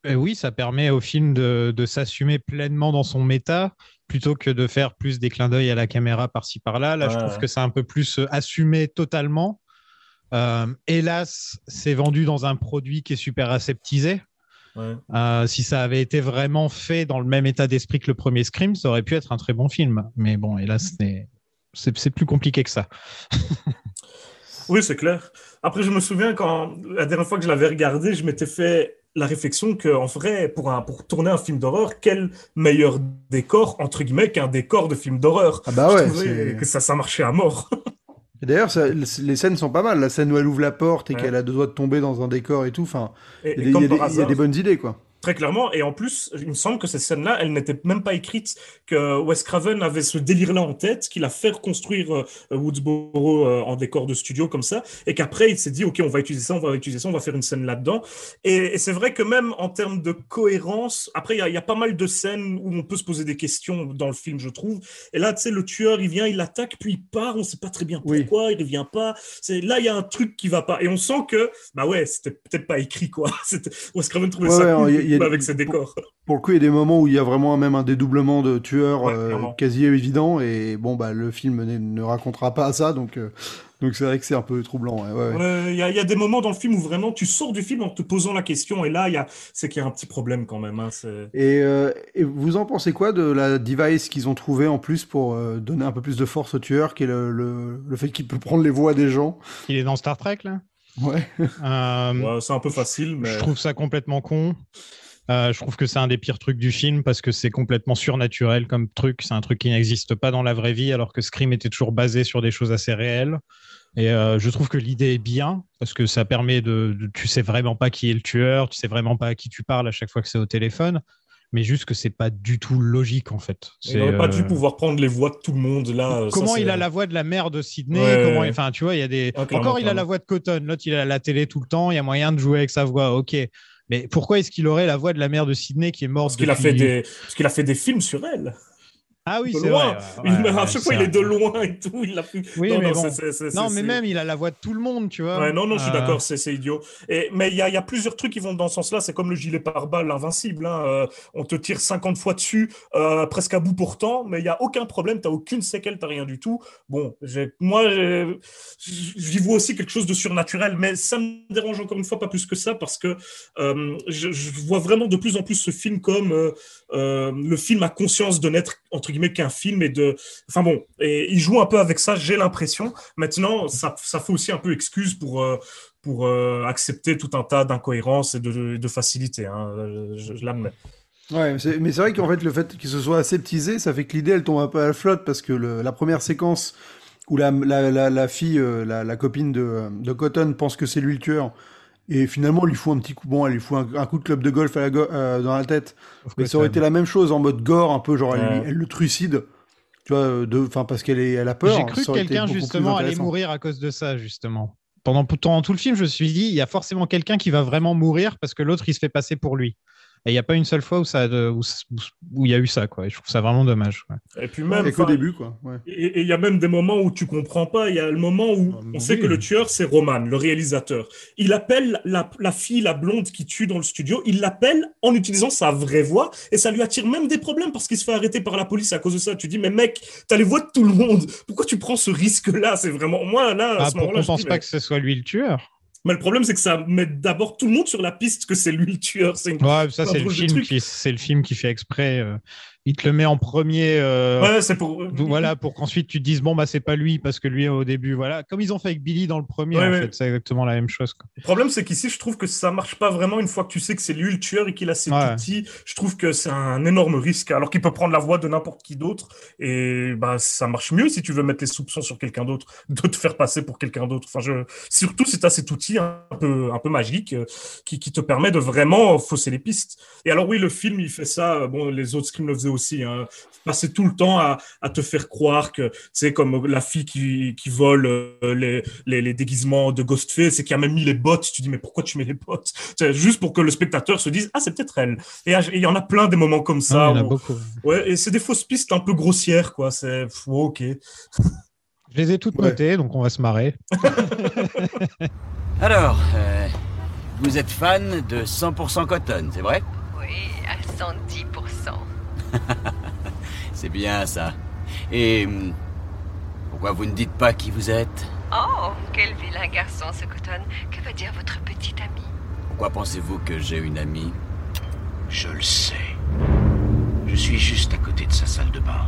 et oui, ça permet au film de, de s'assumer pleinement dans son méta, plutôt que de faire plus des clins d'œil à la caméra par-ci, par-là. Là, je trouve que c'est un peu plus euh, assumé totalement. Euh, hélas, c'est vendu dans un produit qui est super aseptisé. Ouais. Euh, si ça avait été vraiment fait dans le même état d'esprit que le premier Scream, ça aurait pu être un très bon film. Mais bon, hélas, c'est- plus compliqué que ça. Oui, c'est clair. Après, je me souviens quand la dernière fois que je l'avais regardé, je m'étais fait la réflexion que en vrai, pour, un, pour tourner un film d'horreur, quel meilleur décor, entre guillemets, qu'un décor de film d'horreur? Ah bah Je ouais. que ça, ça marchait à mort. Et D'ailleurs, ça- les scènes sont pas mal. La scène où elle ouvre la porte et Ouais. qu'elle a deux doigts de tomber dans un décor et tout. Enfin, il y a y y des bonnes idées, quoi. Très clairement, et en plus, il me semble que ces scènes-là, elles n'étaient même pas écrites, que Wes Craven avait ce délire-là en tête, qu'il a fait reconstruire euh, Woodsboro euh, en décor de studio comme ça, et qu'après il s'est dit, ok, on va utiliser ça, on va utiliser ça, on va faire une scène là-dedans. Et, et c'est vrai que même en termes de cohérence, après il y, a- il y a pas mal de scènes où on peut se poser des questions dans le film, je trouve. Et là, tu sais, le tueur, il vient, il attaque, puis il part, on sait pas très bien Oui. pourquoi, il revient pas. C'est là, il y a un truc qui va pas, et on sent que, bah ouais, c'était peut-être pas écrit quoi. C'était- Wes Craven trouvait Ouais, ça ouais, cool y y a- avec ses décors. Pour le coup, il y a des moments où il y a vraiment même un dédoublement de tueurs Ouais, euh, quasi évident. Et bon, bah, le film ne, ne racontera pas ça. Donc, euh, donc c'est vrai que c'est un peu troublant. ouais, ouais, ouais. Ouais, Il y, a- il y a des moments dans le film où vraiment tu sors du film en te posant la question et là il y a c'est qu'il y a un petit problème quand même. hein, Et, euh, et vous en pensez quoi de la device qu'ils ont trouvé en plus pour euh, donner un peu plus de force au tueur, qui est le, le, le fait qu'il peut prendre les voix des gens? Il est dans Star Trek, là? Ouais. Euh, Ouais, c'est un peu facile, mais Je trouve ça complètement con. Euh, je trouve que c'est un des pires trucs du film parce que c'est complètement surnaturel comme truc. C'est un truc qui n'existe pas dans la vraie vie, alors que Scream était toujours basé sur des choses assez réelles. Et euh, je trouve que l'idée est bien parce que ça permet de, de- Tu sais vraiment pas qui est le tueur, tu sais vraiment pas à qui tu parles à chaque fois que c'est au téléphone, mais juste que c'est pas du tout logique en fait. il n'aurait pas euh, dû pouvoir prendre les voix de tout le monde là. ça, Comment il a la voix de la mère de Sydney Ouais, comment ouais. Enfin, tu vois, il y a des. Ah, Encore, il a la voix de Cotton. L'autre, il a la télé tout le temps. Il y a moyen de jouer avec sa voix. Ok. Mais pourquoi est-ce qu'il aurait la voix de la mère de Sydney qui est morte Parce qu'il a depuis- fait des parce qu'il a fait des films sur elle. Ah oui, c'est vrai. Il- Ouais, ouais, à chaque fois il est de loin et tout. Il a pu. Oui, non, mais non, bon. Non, mais même, il a la voix de tout le monde, tu vois. Ouais, non, non, je suis Euh, d'accord, c'est idiot. Et, mais il y y a plusieurs trucs qui vont dans ce sens-là. C'est comme le gilet pare-balles invincible. hein. Euh, on te tire 50 fois dessus, euh, presque à bout pourtant, mais il n'y a aucun problème. Tu n'as aucune séquelle, tu rien du tout. Bon, moi, j'y vois aussi quelque chose de surnaturel, mais ça me dérange encore une fois pas plus que ça parce que je, je vois vraiment de plus en plus ce film comme euh, le film a conscience de n'être, entre guillemets, qu'un film et de. Enfin bon, et il joue un peu avec ça, j'ai l'impression. Maintenant, ça, ça fait aussi un peu excuse pour, euh, pour euh, accepter tout un tas d'incohérences et de, de facilité. Hein. Je, l'admets. Ouais, mais c'est vrai qu'en fait, le fait qu'il se soit aseptisé, ça fait que l'idée, elle tombe un peu à la flotte parce que la première séquence où la, la, fille, la, la copine de, de Cotton pense que c'est lui le tueur. Et finalement, elle lui fout un petit coup, bon, elle lui fout un, un coup de club de golf à la go- euh, dans la tête. Mais ça aurait été la même chose en mode gore, un peu genre, elle, Ouais. lui- elle le trucide. Tu vois, euh, de, enfin, parce qu'elle est, elle a peur. J'ai cru que quelqu'un, justement, allait mourir à cause de ça, justement. Pendant, pendant tout le film, je me suis dit, il y a forcément quelqu'un qui va vraiment mourir parce que l'autre, il se fait passer pour lui. Et il n'y a pas une seule fois où ça, où, où il y a eu ça, quoi. Et je trouve ça vraiment dommage. Et puis même. Et qu'au début, quoi. Ouais. Et il y a même des moments où tu comprends pas. Il y a le moment où Ah, on sait que le tueur, c'est Roman, le réalisateur. Il appelle la, la fille, la blonde qui tue dans le studio, il l'appelle en utilisant sa vraie voix et ça lui attire même des problèmes parce qu'il se fait arrêter par la police à cause de ça. Tu dis, mais mec, t'as les voix de tout le monde. Pourquoi tu prends ce risque-là? C'est vraiment. Moi, là, à Ah, ce moment-là, qu'on je pense pas mais... que ce soit lui le tueur? Mais le problème, c'est que ça met d'abord tout le monde sur la piste que c'est lui le tueur. Une... Ouais, ça, un c'est le drôle de film truc. qui, c'est le film qui fait exprès. euh, il te le met en premier. euh, Ouais, c'est pour. Voilà, pour qu'ensuite tu te dises, bon, bah, c'est pas lui, parce que lui, au début, voilà. Comme ils ont fait avec Billy dans le premier, Ouais, en ouais. fait, c'est exactement la même chose. Quoi. Le problème, c'est qu'ici, je trouve que ça marche pas vraiment une fois que tu sais que c'est lui le tueur et qu'il a ses outils. Je trouve que c'est un énorme risque, alors qu'il peut prendre la voix de n'importe qui d'autre. Et bah, ça marche mieux si tu veux mettre les soupçons sur quelqu'un d'autre, de te faire passer pour quelqu'un d'autre. Enfin, je... Surtout si tu as cet outil un peu, un peu magique euh, qui, qui te permet de vraiment fausser les pistes. Et alors, oui, le film, il fait ça. euh, Bon, les autres Scream of the aussi. Hein. Passer tout le temps à, à te faire croire que c'est comme la fille qui, qui vole euh, les, les, les déguisements de Ghostface et qui a même mis les bottes. Tu dis mais pourquoi tu mets les bottes? C'est juste pour que le spectateur se dise ah c'est peut-être elle. Et il y en a plein des moments comme ça. Ah, il y en a où- beaucoup. Ouais, et c'est des fausses pistes un peu grossières quoi. C'est pff, ok. Je les ai toutes Ouais. notées, donc on va se marrer. Alors, euh, vous êtes fan de 100% Cotton, c'est vrai? Oui, à 110%. C'est bien ça. Et hum, pourquoi vous ne dites pas qui vous êtes? Oh, quel vilain garçon ce Cotton. Que va dire votre petit ami? Pourquoi pensez-vous que j'ai une amie? Je le sais. Je suis juste à côté de sa salle de bain.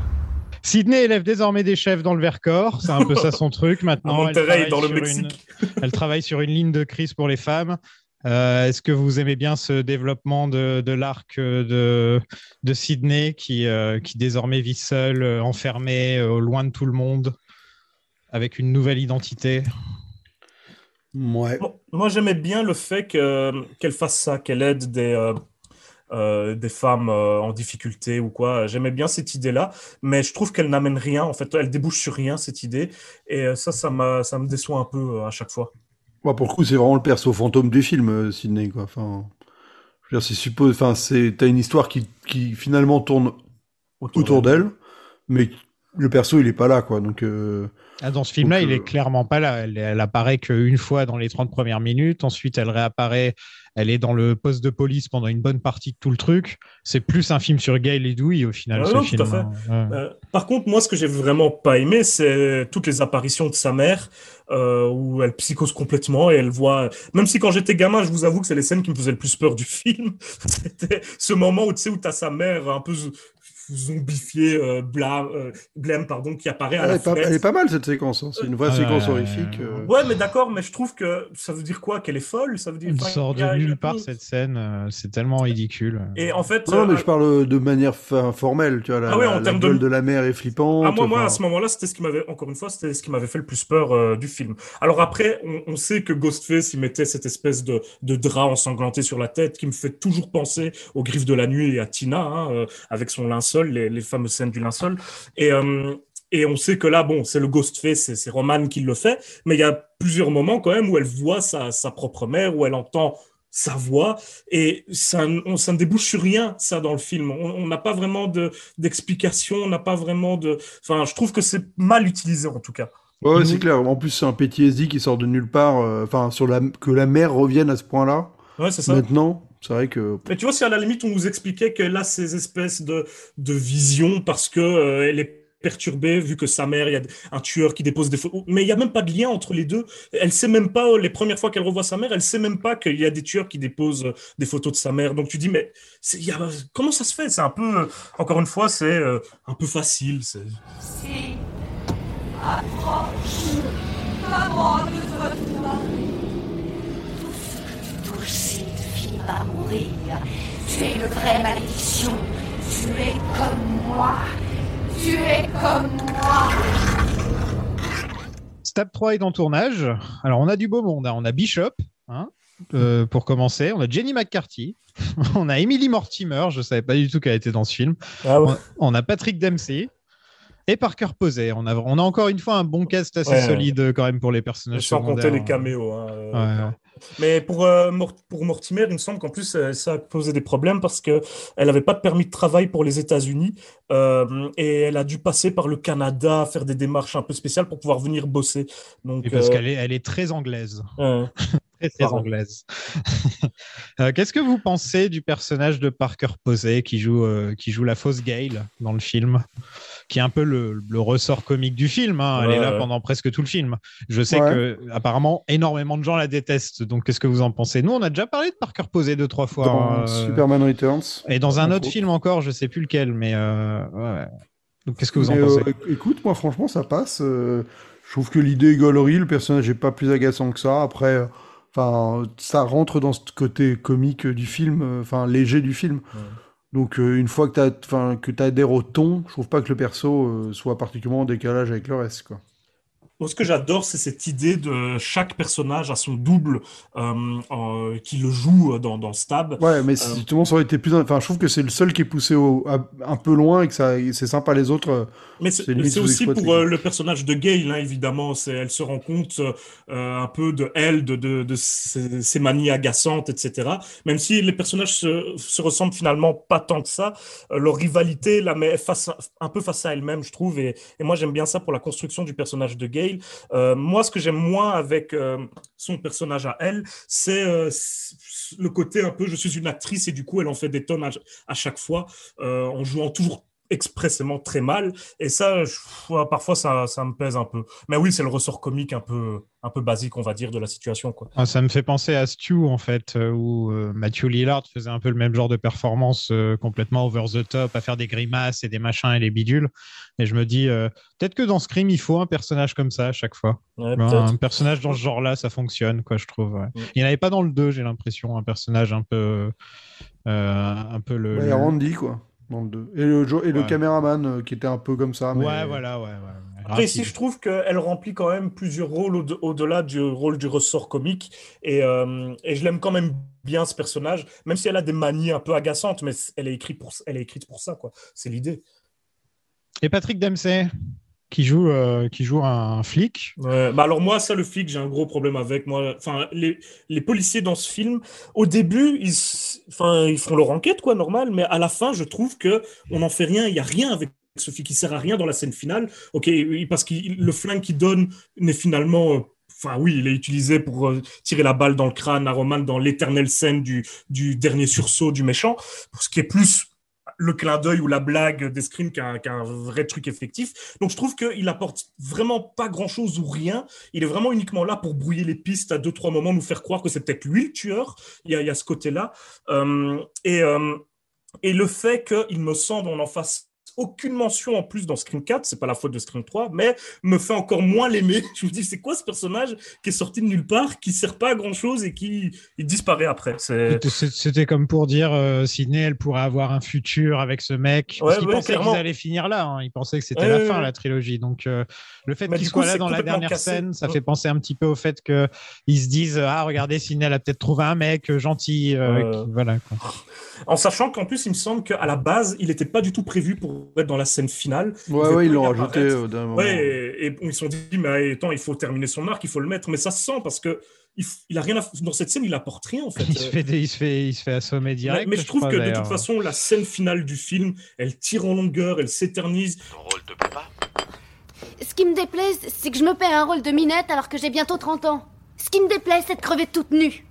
Sydney élève désormais des chefs dans le Vercors. C'est un peu ça son truc À maintenant. elle Monterrey, travaille dans le une- Mexique. Elle travaille sur une ligne de crise pour les femmes. Euh, Est-ce que vous aimez bien ce développement de, de l'arc euh, de, de Sydney qui, euh, qui désormais vit seule, enfermée, euh, loin de tout le monde, avec une nouvelle identité? Ouais. Bon, moi, j'aimais bien le fait que- qu'elle fasse ça, qu'elle aide des, euh, euh, des femmes euh, en difficulté ou quoi. J'aimais bien cette idée-là, mais je trouve qu'elle n'amène rien. En fait, elle débouche sur rien, cette idée. Et euh, ça, ça, me déçoit un peu euh, à chaque fois. Ouais, pour le coup, c'est vraiment le perso fantôme du film, euh, Sydney, quoi. Enfin, je veux dire, c'est suppose, enfin, c'est, t'as une histoire qui, qui finalement tourne autour d'elle, mais le perso, il est pas là, quoi. Donc, euh, Ah, Dans ce film-là, Donc, il euh, est clairement pas là. Elle, elle apparaît qu'une fois dans les 30 premières minutes. Ensuite, elle réapparaît. Elle est dans le poste de police pendant une bonne partie de tout le truc. C'est plus un film sur Gail et Dewey au final. Ah ce non, tout film, à fait. hein. Ouais. Euh, par contre, moi, ce que j'ai vraiment pas aimé, c'est toutes les apparitions de sa mère, euh, où elle psychose complètement et elle voit. Même si quand j'étais gamin, je vous avoue que c'est les scènes qui me faisaient le plus peur du film. C'était ce moment où tu sais où t'as sa mère un peu z- zombifiée, euh, blâme, euh, blême, pardon, qui apparaît à elle, la est pas, elle est pas mal, cette séquence. hein. C'est une vraie Ah, séquence horrifique. ouais, euh. Ouais, mais d'accord, mais je trouve que ça veut dire quoi? Qu'elle est folle? Ça veut dire. Elle sort de nulle part cette scène. euh, C'est tellement ridicule. Et en fait. Non, mais euh, je parle de manière formelle, tu vois. La, Ah ouais, en la- la termes de- gueule de... la mère est flippante. Ah, moi, moi, enfin, à ce moment-là, c'était ce qui m'avait, encore une fois, c'était ce qui m'avait fait le plus peur euh, du film. Alors après, on, on sait que Ghostface, il mettait cette espèce de, de drap ensanglanté sur la tête qui me fait toujours penser aux griffes de la nuit et à Tina, hein, euh, avec son linceul, les, les fameuses scènes du linceul. Et, euh, et on sait que là, bon, c'est le Ghostface, c'est, c'est Roman qui le fait, mais il y a plusieurs moments quand même où elle voit sa, sa propre mère, où elle entend sa voix et ça, on, ça ne débouche sur rien ça dans le film on n'a pas vraiment de d'explication on n'a pas vraiment de enfin je trouve que c'est mal utilisé en tout cas Ouais, c'est clair. En plus, c'est un PTSD qui sort de nulle part. euh, Enfin, sur la que la mère revienne à ce point-là. ouais c'est ça Maintenant, c'est vrai que. mais tu vois si à la limite on nous expliquait qu'elle a ces espèces de de visions parce que euh, elle est perturbée vu que sa mère il y a un tueur qui dépose des photos mais il y a même pas de lien entre les deux elle sait même pas les premières fois qu'elle revoit sa mère elle sait même pas qu'il y a des tueurs qui déposent euh, des photos de sa mère donc tu dis mais c'est il y a comment ça se fait? C'est un peu euh, encore une fois c'est euh, un peu facile c'est Si. Approche. Maman de toi. Tout cette fille mourir. Tu es une vraie malédiction. Tu es comme moi. Tu es comme moi. Stab 3 est en tournage. Alors, on a du beau monde. hein. On a Bishop, hein, euh, pour commencer. On a Jenny McCarthy. on a Emily Mortimer. Je savais pas du tout qu'elle était dans ce film. ah On, on a Patrick Dempsey. Et Parker Posey. On a, on a encore une fois un bon cast assez Ouais. solide quand même pour les personnages sans compter les caméos hein, euh, Ouais, ouais. Mais pour, euh, pour Mortimer, il me semble qu'en plus, euh, ça a posé des problèmes parce qu'elle n'avait pas de permis de travail pour les États-Unis euh, et elle a dû passer par le Canada, faire des démarches un peu spéciales pour pouvoir venir bosser. Donc, Et parce euh, qu'elle est, elle est très anglaise. Très, très anglaise. Qu'est-ce que vous pensez du personnage de Parker Posey qui joue, qui joue la fausse Gale dans le film? Qui est un peu le, le ressort comique du film. hein. Elle Ouais, est là pendant presque tout le film. Je sais Ouais. que apparemment énormément de gens la détestent. Donc qu'est-ce que vous en pensez? Nous, on a déjà parlé de Parker Posey deux trois fois. Dans hein, euh, Superman Returns. Et dans un autre autres. film encore, je sais plus lequel, mais euh, ouais. Donc qu'est-ce que vous en pensez? euh, Écoute, moi, franchement, ça passe. euh, je trouve que l'idée est gaulerie, le personnage n'est pas plus agaçant que ça. Après, enfin, ça rentre dans ce côté comique du film, euh, enfin, léger du film. Donc, euh, une fois que tu enfin, que adhères au ton, je trouve pas que le perso euh, soit particulièrement en décalage avec le reste, quoi. Ce que j'adore, c'est cette idée de chaque personnage a son double euh, euh, qui le joue dans, dans Stab. Ouais, mais Euh, justement, ça aurait été plus. Enfin, je trouve que c'est le seul qui est poussé au- à- un peu loin et que ça, c'est sympa les autres. euh, Mais c'est aussi pour le personnage de Gail, hein, évidemment. C'est, elle se rend compte un peu de elle, de, de, de ses, ses manies agaçantes, etc. Même si les personnages se, se ressemblent finalement pas tant que ça, leur rivalité la met face à- un peu face à elle-même, je trouve. Et, et moi, j'aime bien ça pour la construction du personnage de Gail. Euh, moi, ce que j'aime moins avec euh, son personnage à elle, c'est euh, le côté un peu je suis une actrice et du coup, elle en fait des tonnes à, chaque fois en jouant toujours expressément très mal. Et ça, je- parfois, ça, ça me pèse un peu. Mais oui, c'est le ressort comique un peu, un peu basique, on va dire, de la situation. Quoi. Ah, ça me fait penser à Stu, en fait, euh, où euh, Matthew Lillard faisait un peu le même genre de performance euh, complètement over the top, à faire des grimaces et des machins et les bidules. Et je me dis, euh, peut-être que dans Scream, il faut un personnage comme ça à chaque fois. Ouais, Ben, un personnage dans ce genre-là, ça fonctionne, quoi, je trouve. ouais. Mm. Il n'y en avait pas dans le 2, j'ai l'impression, un personnage un peu. euh, un peu le. il y le- a Randy, quoi. Dans le deux. Et le, jo- et le Ouais. caméraman euh, qui était un peu comme ça. Mais... Ouais, voilà, ouais. ouais. Après, ici, je trouve qu'elle remplit quand même plusieurs rôles au- au-delà du rôle du ressort comique. Et, euh, et je l'aime quand même bien, ce personnage, même si elle a des manies un peu agaçantes, mais elle est écrite pour, elle est écrite pour ça, quoi. C'est l'idée. Et Patrick Dempsey, qui joue, euh, qui joue un flic. Bah alors moi, ça, le flic, j'ai un gros problème avec. Moi, enfin, les, policiers dans ce film, au début, ils, enfin, ils font leur enquête, quoi, normal, mais à la fin, je trouve que on n'en fait rien. Il y a rien avec ce flic qui sert à rien dans la scène finale. Ok, parce que le flingue qu'il donne n'est finalement. euh, Enfin, oui, il est utilisé pour euh, tirer la balle dans le crâne à Roman dans l'éternelle scène du, du dernier sursaut du méchant, ce qui est plus le clin d'œil ou la blague d'escrime qu'un qu'un vrai truc effectif. Donc je trouve qu'il apporte vraiment pas grand-chose ou rien. Il est vraiment uniquement là pour brouiller les pistes à deux, trois moments, nous faire croire que c'est peut-être lui le tueur. Il y a, il y a ce côté-là. Euh, et, euh, et le fait qu'il me semble on en fasse aucune mention en plus dans Scream 4, c'est pas la faute de Scream 3, mais me fait encore moins l'aimer. Je me dis, c'est quoi ce personnage qui est sorti de nulle part, qui sert pas à grand chose et qui il disparaît après. C'était- comme pour dire euh, Sydney, elle pourrait avoir un futur avec ce mec. Ouais, parce qu'ils ouais, pensaient qu'ils allaient finir là. hein. Ils pensaient que c'était Ouais, la fin, la trilogie. Donc, euh, le fait Mais qu'il du soit coup, là dans la dernière cassé. scène, ça fait penser un petit peu au fait que ils se disent Ah, regardez, Sydney, elle a peut-être trouvé un mec euh, gentil. euh, qui- Voilà. quoi. En sachant qu'en plus, il me semble qu'à la base, il n'était pas du tout prévu pour être dans la scène finale. Ouais, ouais, ils l'ont rajouté moment. Ouais, et, et ils se sont dit, mais attends, il faut terminer son arc, il faut le mettre. Mais ça se sent parce que il, a rien à dans cette scène, il apporte rien en fait. Il se fait, des- il se fait, il se fait assommer mais, direct. mais je trouve crois, que de toute façon, la scène finale du film, elle tire en longueur, elle s'éternise. Ton rôle te plaît pas Ce qui me déplaît, c'est que je me paie un rôle de minette alors que j'ai bientôt 30 ans. Ce qui me déplaît, c'est de crever toute nue.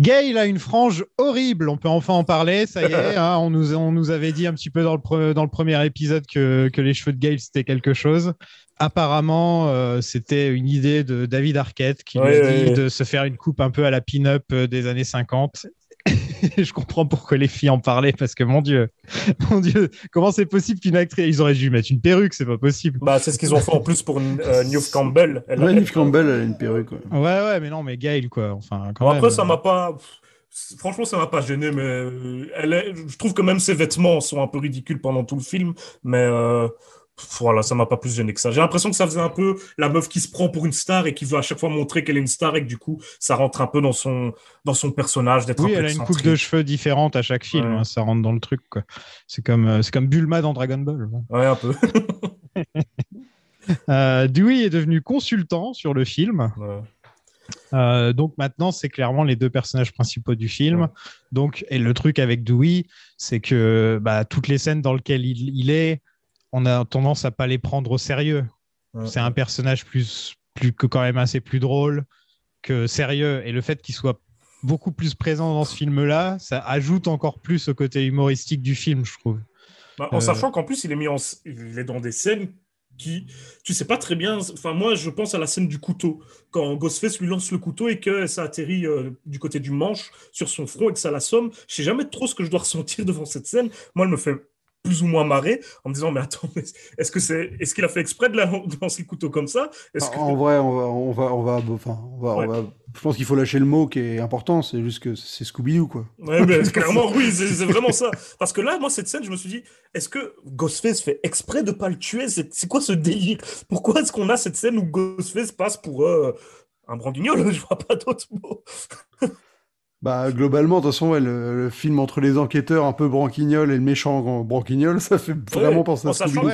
Gail a une frange horrible. On peut enfin en parler. Ça y est, hein, on, nous, on nous avait dit un petit peu dans le, pre- dans le premier épisode que, que les cheveux de Gail c'était quelque chose. Apparemment, euh, c'était une idée de David Arquette qui Ouais, lui ouais, dit ouais. de se faire une coupe un peu à la pin-up euh, des années 50. Je comprends pourquoi les filles en parlaient parce que mon Dieu, mon Dieu, comment c'est possible qu'une actrice, ils auraient dû lui mettre une perruque, c'est pas possible. Bah, c'est ce qu'ils ont fait en plus pour euh, Newt Campbell. Elle a- Ouais, Neve Campbell, elle a une perruque. ouais. Ouais, ouais, mais non, mais Gail quoi. Enfin, quand Bon, même. après, ça m'a pas. Franchement, ça m'a pas gêné, mais euh, elle est... je trouve que même ses vêtements sont un peu ridicules pendant tout le film, mais euh, voilà, ça m'a pas plus gêné que ça. J'ai l'impression que ça faisait un peu la meuf qui se prend pour une star et qui veut à chaque fois montrer qu'elle est une star et que du coup, ça rentre un peu dans son, dans son personnage d'être Oui, un elle a une coupe de cheveux différente à chaque film, Ouais. hein, ça rentre dans le truc. quoi. C'est comme, euh, c'est comme Bulma dans Dragon Ball. bon. Ouais, un peu. Euh, Dewey est devenu consultant sur le film. Ouais. Euh, donc maintenant, c'est clairement les deux personnages principaux du film. Ouais. Donc, et le truc avec Dewey, c'est que bah, toutes les scènes dans lesquelles il, il est, on a tendance à pas les prendre au sérieux. Ouais. C'est un personnage plus, plus que quand même assez plus drôle que sérieux. Et le fait qu'il soit beaucoup plus présent dans ce film-là, ça ajoute encore plus au côté humoristique du film, je trouve. Bah, en Euh, sachant qu'en plus, il est mis en... il est dans des scènes qui, tu sais pas très bien. Enfin, moi, je pense à la scène du couteau. Quand Ghostface lui lance le couteau et que ça atterrit euh, du côté du manche sur son front et que ça l'assomme. Je sais jamais trop ce que je dois ressentir devant cette scène. Moi, elle me fait plus ou moins marré en me disant mais attends est-ce que c'est est-ce qu'il a fait exprès de la lancer le couteau comme ça? Est-ce En- que En vrai, on va, on va, on va, enfin, on va, Ouais. on va- je pense qu'il faut lâcher le mot qui est important. C'est juste que c'est Scooby-Doo, quoi. Ouais, mais clairement, oui, c'est vraiment ça. Parce que là, moi, cette scène, je me suis dit, est-ce que Ghostface fait exprès de pas le tuer? C'est c'est quoi ce délire? Pourquoi est-ce qu'on a cette scène où Ghostface passe pour euh, un branquignol Je vois pas d'autre mot. Bah, globalement, de toute façon, ouais, le, le film entre les enquêteurs un peu branquignol et le méchant branquignol, ça fait vraiment Ouais, penser à Scooby-Doo. qu'on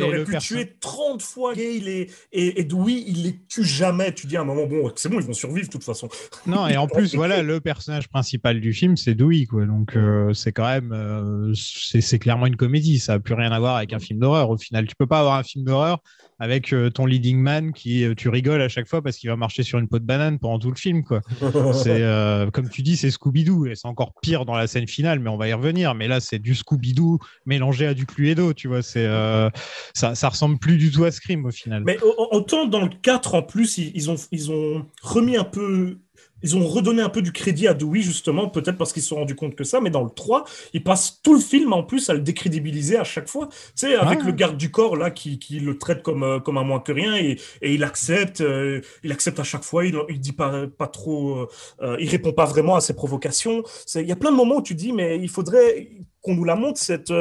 par aurait- pu tuer 30 fois Gale et, et, et Dewey, il les tue jamais. Tu dis à un moment, bon, c'est bon, ils vont survivre de toute façon. Non, et en plus, voilà, le personnage principal du film, c'est Dewey, quoi. Donc, euh, c'est quand même, euh, c'est c'est clairement une comédie. Ça n'a plus rien à voir avec un film d'horreur. Au final, tu peux pas avoir un film d'horreur avec euh, ton leading man qui, euh, tu rigoles à chaque fois parce qu'il va marcher sur une peau de banane pendant tout le film, quoi. C'est, euh, comme tu dis, c'est Scooby-Doo et c'est encore pire dans la scène finale, mais on va y revenir. Mais là, c'est du Scooby-Doo mélangé à du Cluedo, tu vois. C'est, euh, ça, ça ressemble plus du tout à Scream au final. Mais au- au- autant dans le 4, en plus, ils ont, ils ont remis un peu. Ils ont redonné un peu du crédit à Dewey, justement, peut-être parce qu'ils se sont rendus compte que ça, mais dans le 3, ils passent tout le film en plus à le décrédibiliser à chaque fois. Tu sais, avec Ouais. le garde du corps, là, qui, qui le traite comme, euh, comme un moins que rien, et, et il accepte, euh, il accepte à chaque fois, il, il dit pas, pas trop, euh, il répond pas vraiment à ses provocations. Il y a plein de moments où tu dis, mais il faudrait qu'on nous la montre, cette,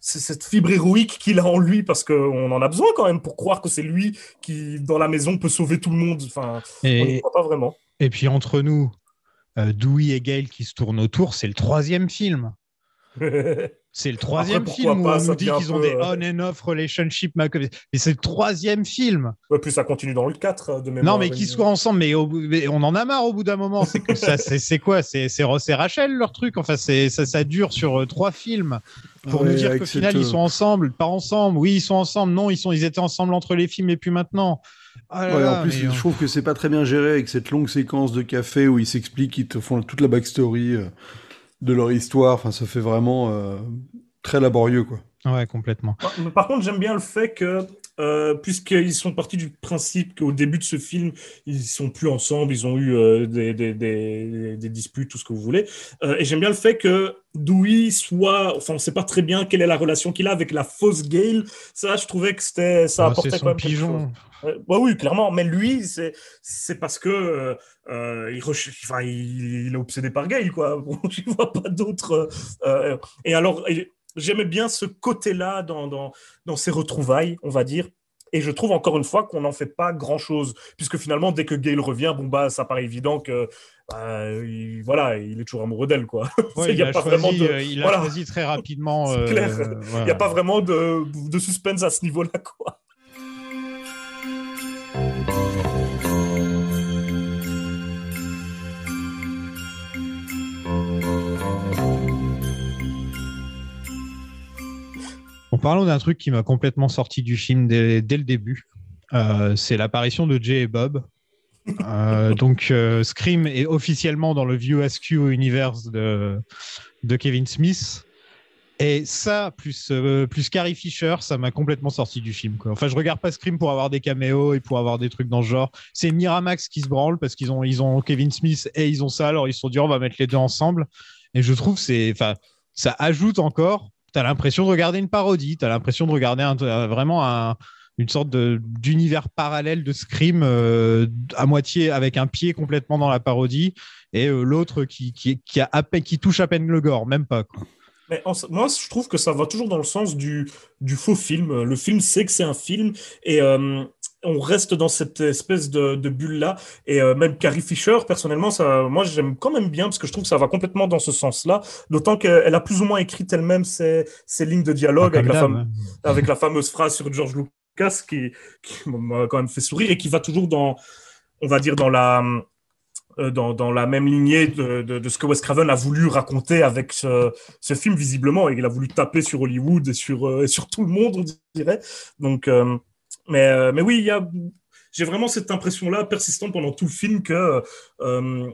cette fibre héroïque qu'il a en lui, parce qu'on en a besoin quand même pour croire que c'est lui qui, dans la maison, peut sauver tout le monde. Enfin, on n'y Et, croit pas vraiment. Et puis entre nous, euh, Dewey et Gale qui se tournent autour, c'est le troisième film. C'est le troisième Après, film où pas, on nous dit qu'ils ont peu, des euh, on and off relationship. Mais c'est le troisième film. Ouais, puis ça continue dans le 4 euh, de mémoire. Non, mais qu'ils soient ensemble, mais, au bout- mais on en a marre au bout d'un moment. C'est que ça, c'est c'est quoi? C'est c'est Ross et Rachel leur truc. Enfin, c'est ça, ça dure sur euh, trois films pour Ouais, nous dire qu'au final cette, ils sont ensemble, pas ensemble. Oui, ils sont ensemble. Non, ils sont, ils étaient ensemble entre les films et puis maintenant. Ah là Ouais, là, en plus, je euh, trouve que c'est pas très bien géré avec cette longue séquence de café où ils s'expliquent, ils te font toute la backstory euh, de leur histoire. Enfin, ça fait vraiment euh, très laborieux, quoi. Ouais, complètement. Mais Par contre, j'aime bien le fait que, euh, puisqu'ils sont partis du principe qu'au début de ce film, ils sont plus ensemble, ils ont eu euh, des, des, des, des disputes, tout ce que vous voulez. Euh, et j'aime bien le fait que Dewey soit, enfin, on sait pas très bien quelle est la relation qu'il a avec la fausse Gale. Ça, je trouvais que c'était, ça Ah, apportait c'est quand même pigeon. chose. Bah oui, clairement. Mais lui, c'est c'est parce que euh, il, enfin, il, il est obsédé par Gale, quoi. Bon, je vois pas d'autres. euh, et alors, et j'aimais bien ce côté-là dans, dans, dans ces retrouvailles, on va dire. Et je trouve encore une fois qu'on n'en fait pas grand-chose, puisque finalement, dès que Gale revient, bon bah, ça paraît évident que, bah, il, voilà, il est toujours amoureux d'elle, quoi. Ouais, Il y a a pas choisi, vraiment de- euh, il a voilà. choisi très rapidement. Euh, clair. Il voilà. n'y a pas vraiment de, de suspense à ce niveau-là, quoi. En parlant d'un truc qui m'a complètement sorti du film dès, dès le début, euh, c'est l'apparition de Jay et Bob. Euh, donc, euh, Scream est officiellement dans le View Askew Universe de, de Kevin Smith. Et ça, plus, plus Carrie Fisher, ça m'a complètement sorti du film. Quoi. Enfin, je regarde pas Scream pour avoir des caméos et pour avoir des trucs dans ce genre. C'est Miramax qui se branle parce qu'ils ont, ils ont Kevin Smith et ils ont ça. Alors, ils se sont dit, on va mettre les deux ensemble. Et je trouve c'est, enfin, ça ajoute encore. Tu as l'impression de regarder une parodie. Tu as l'impression de regarder euh, vraiment un- une sorte d'univers parallèle de Scream euh, à moitié avec un pied complètement dans la parodie et euh, l'autre qui, qui, qui, touche à peine le gore, même pas. Quoi. Moi, je trouve que ça va toujours dans le sens du, faux film. Le film sait que c'est un film et on reste dans cette espèce de, de bulle-là. Et euh, même Carrie Fisher, personnellement, ça, moi, j'aime quand même bien parce que je trouve que ça va complètement dans ce sens-là. D'autant qu'elle a plus ou moins écrit elle-même ses, ses lignes de dialogue Ah, avec la, fame- avec la fameuse phrase sur George Lucas qui, qui m'a quand même fait sourire et qui va toujours dans, on va dire, dans la euh, dans, dans la même lignée de, de, de ce que Wes Craven a voulu raconter avec ce, ce film, visiblement. Et il a voulu taper sur Hollywood et sur, euh, et sur tout le monde, on dirait. Donc, euh, mais, euh, mais oui, j'ai vraiment cette impression-là persistante pendant tout le film que euh,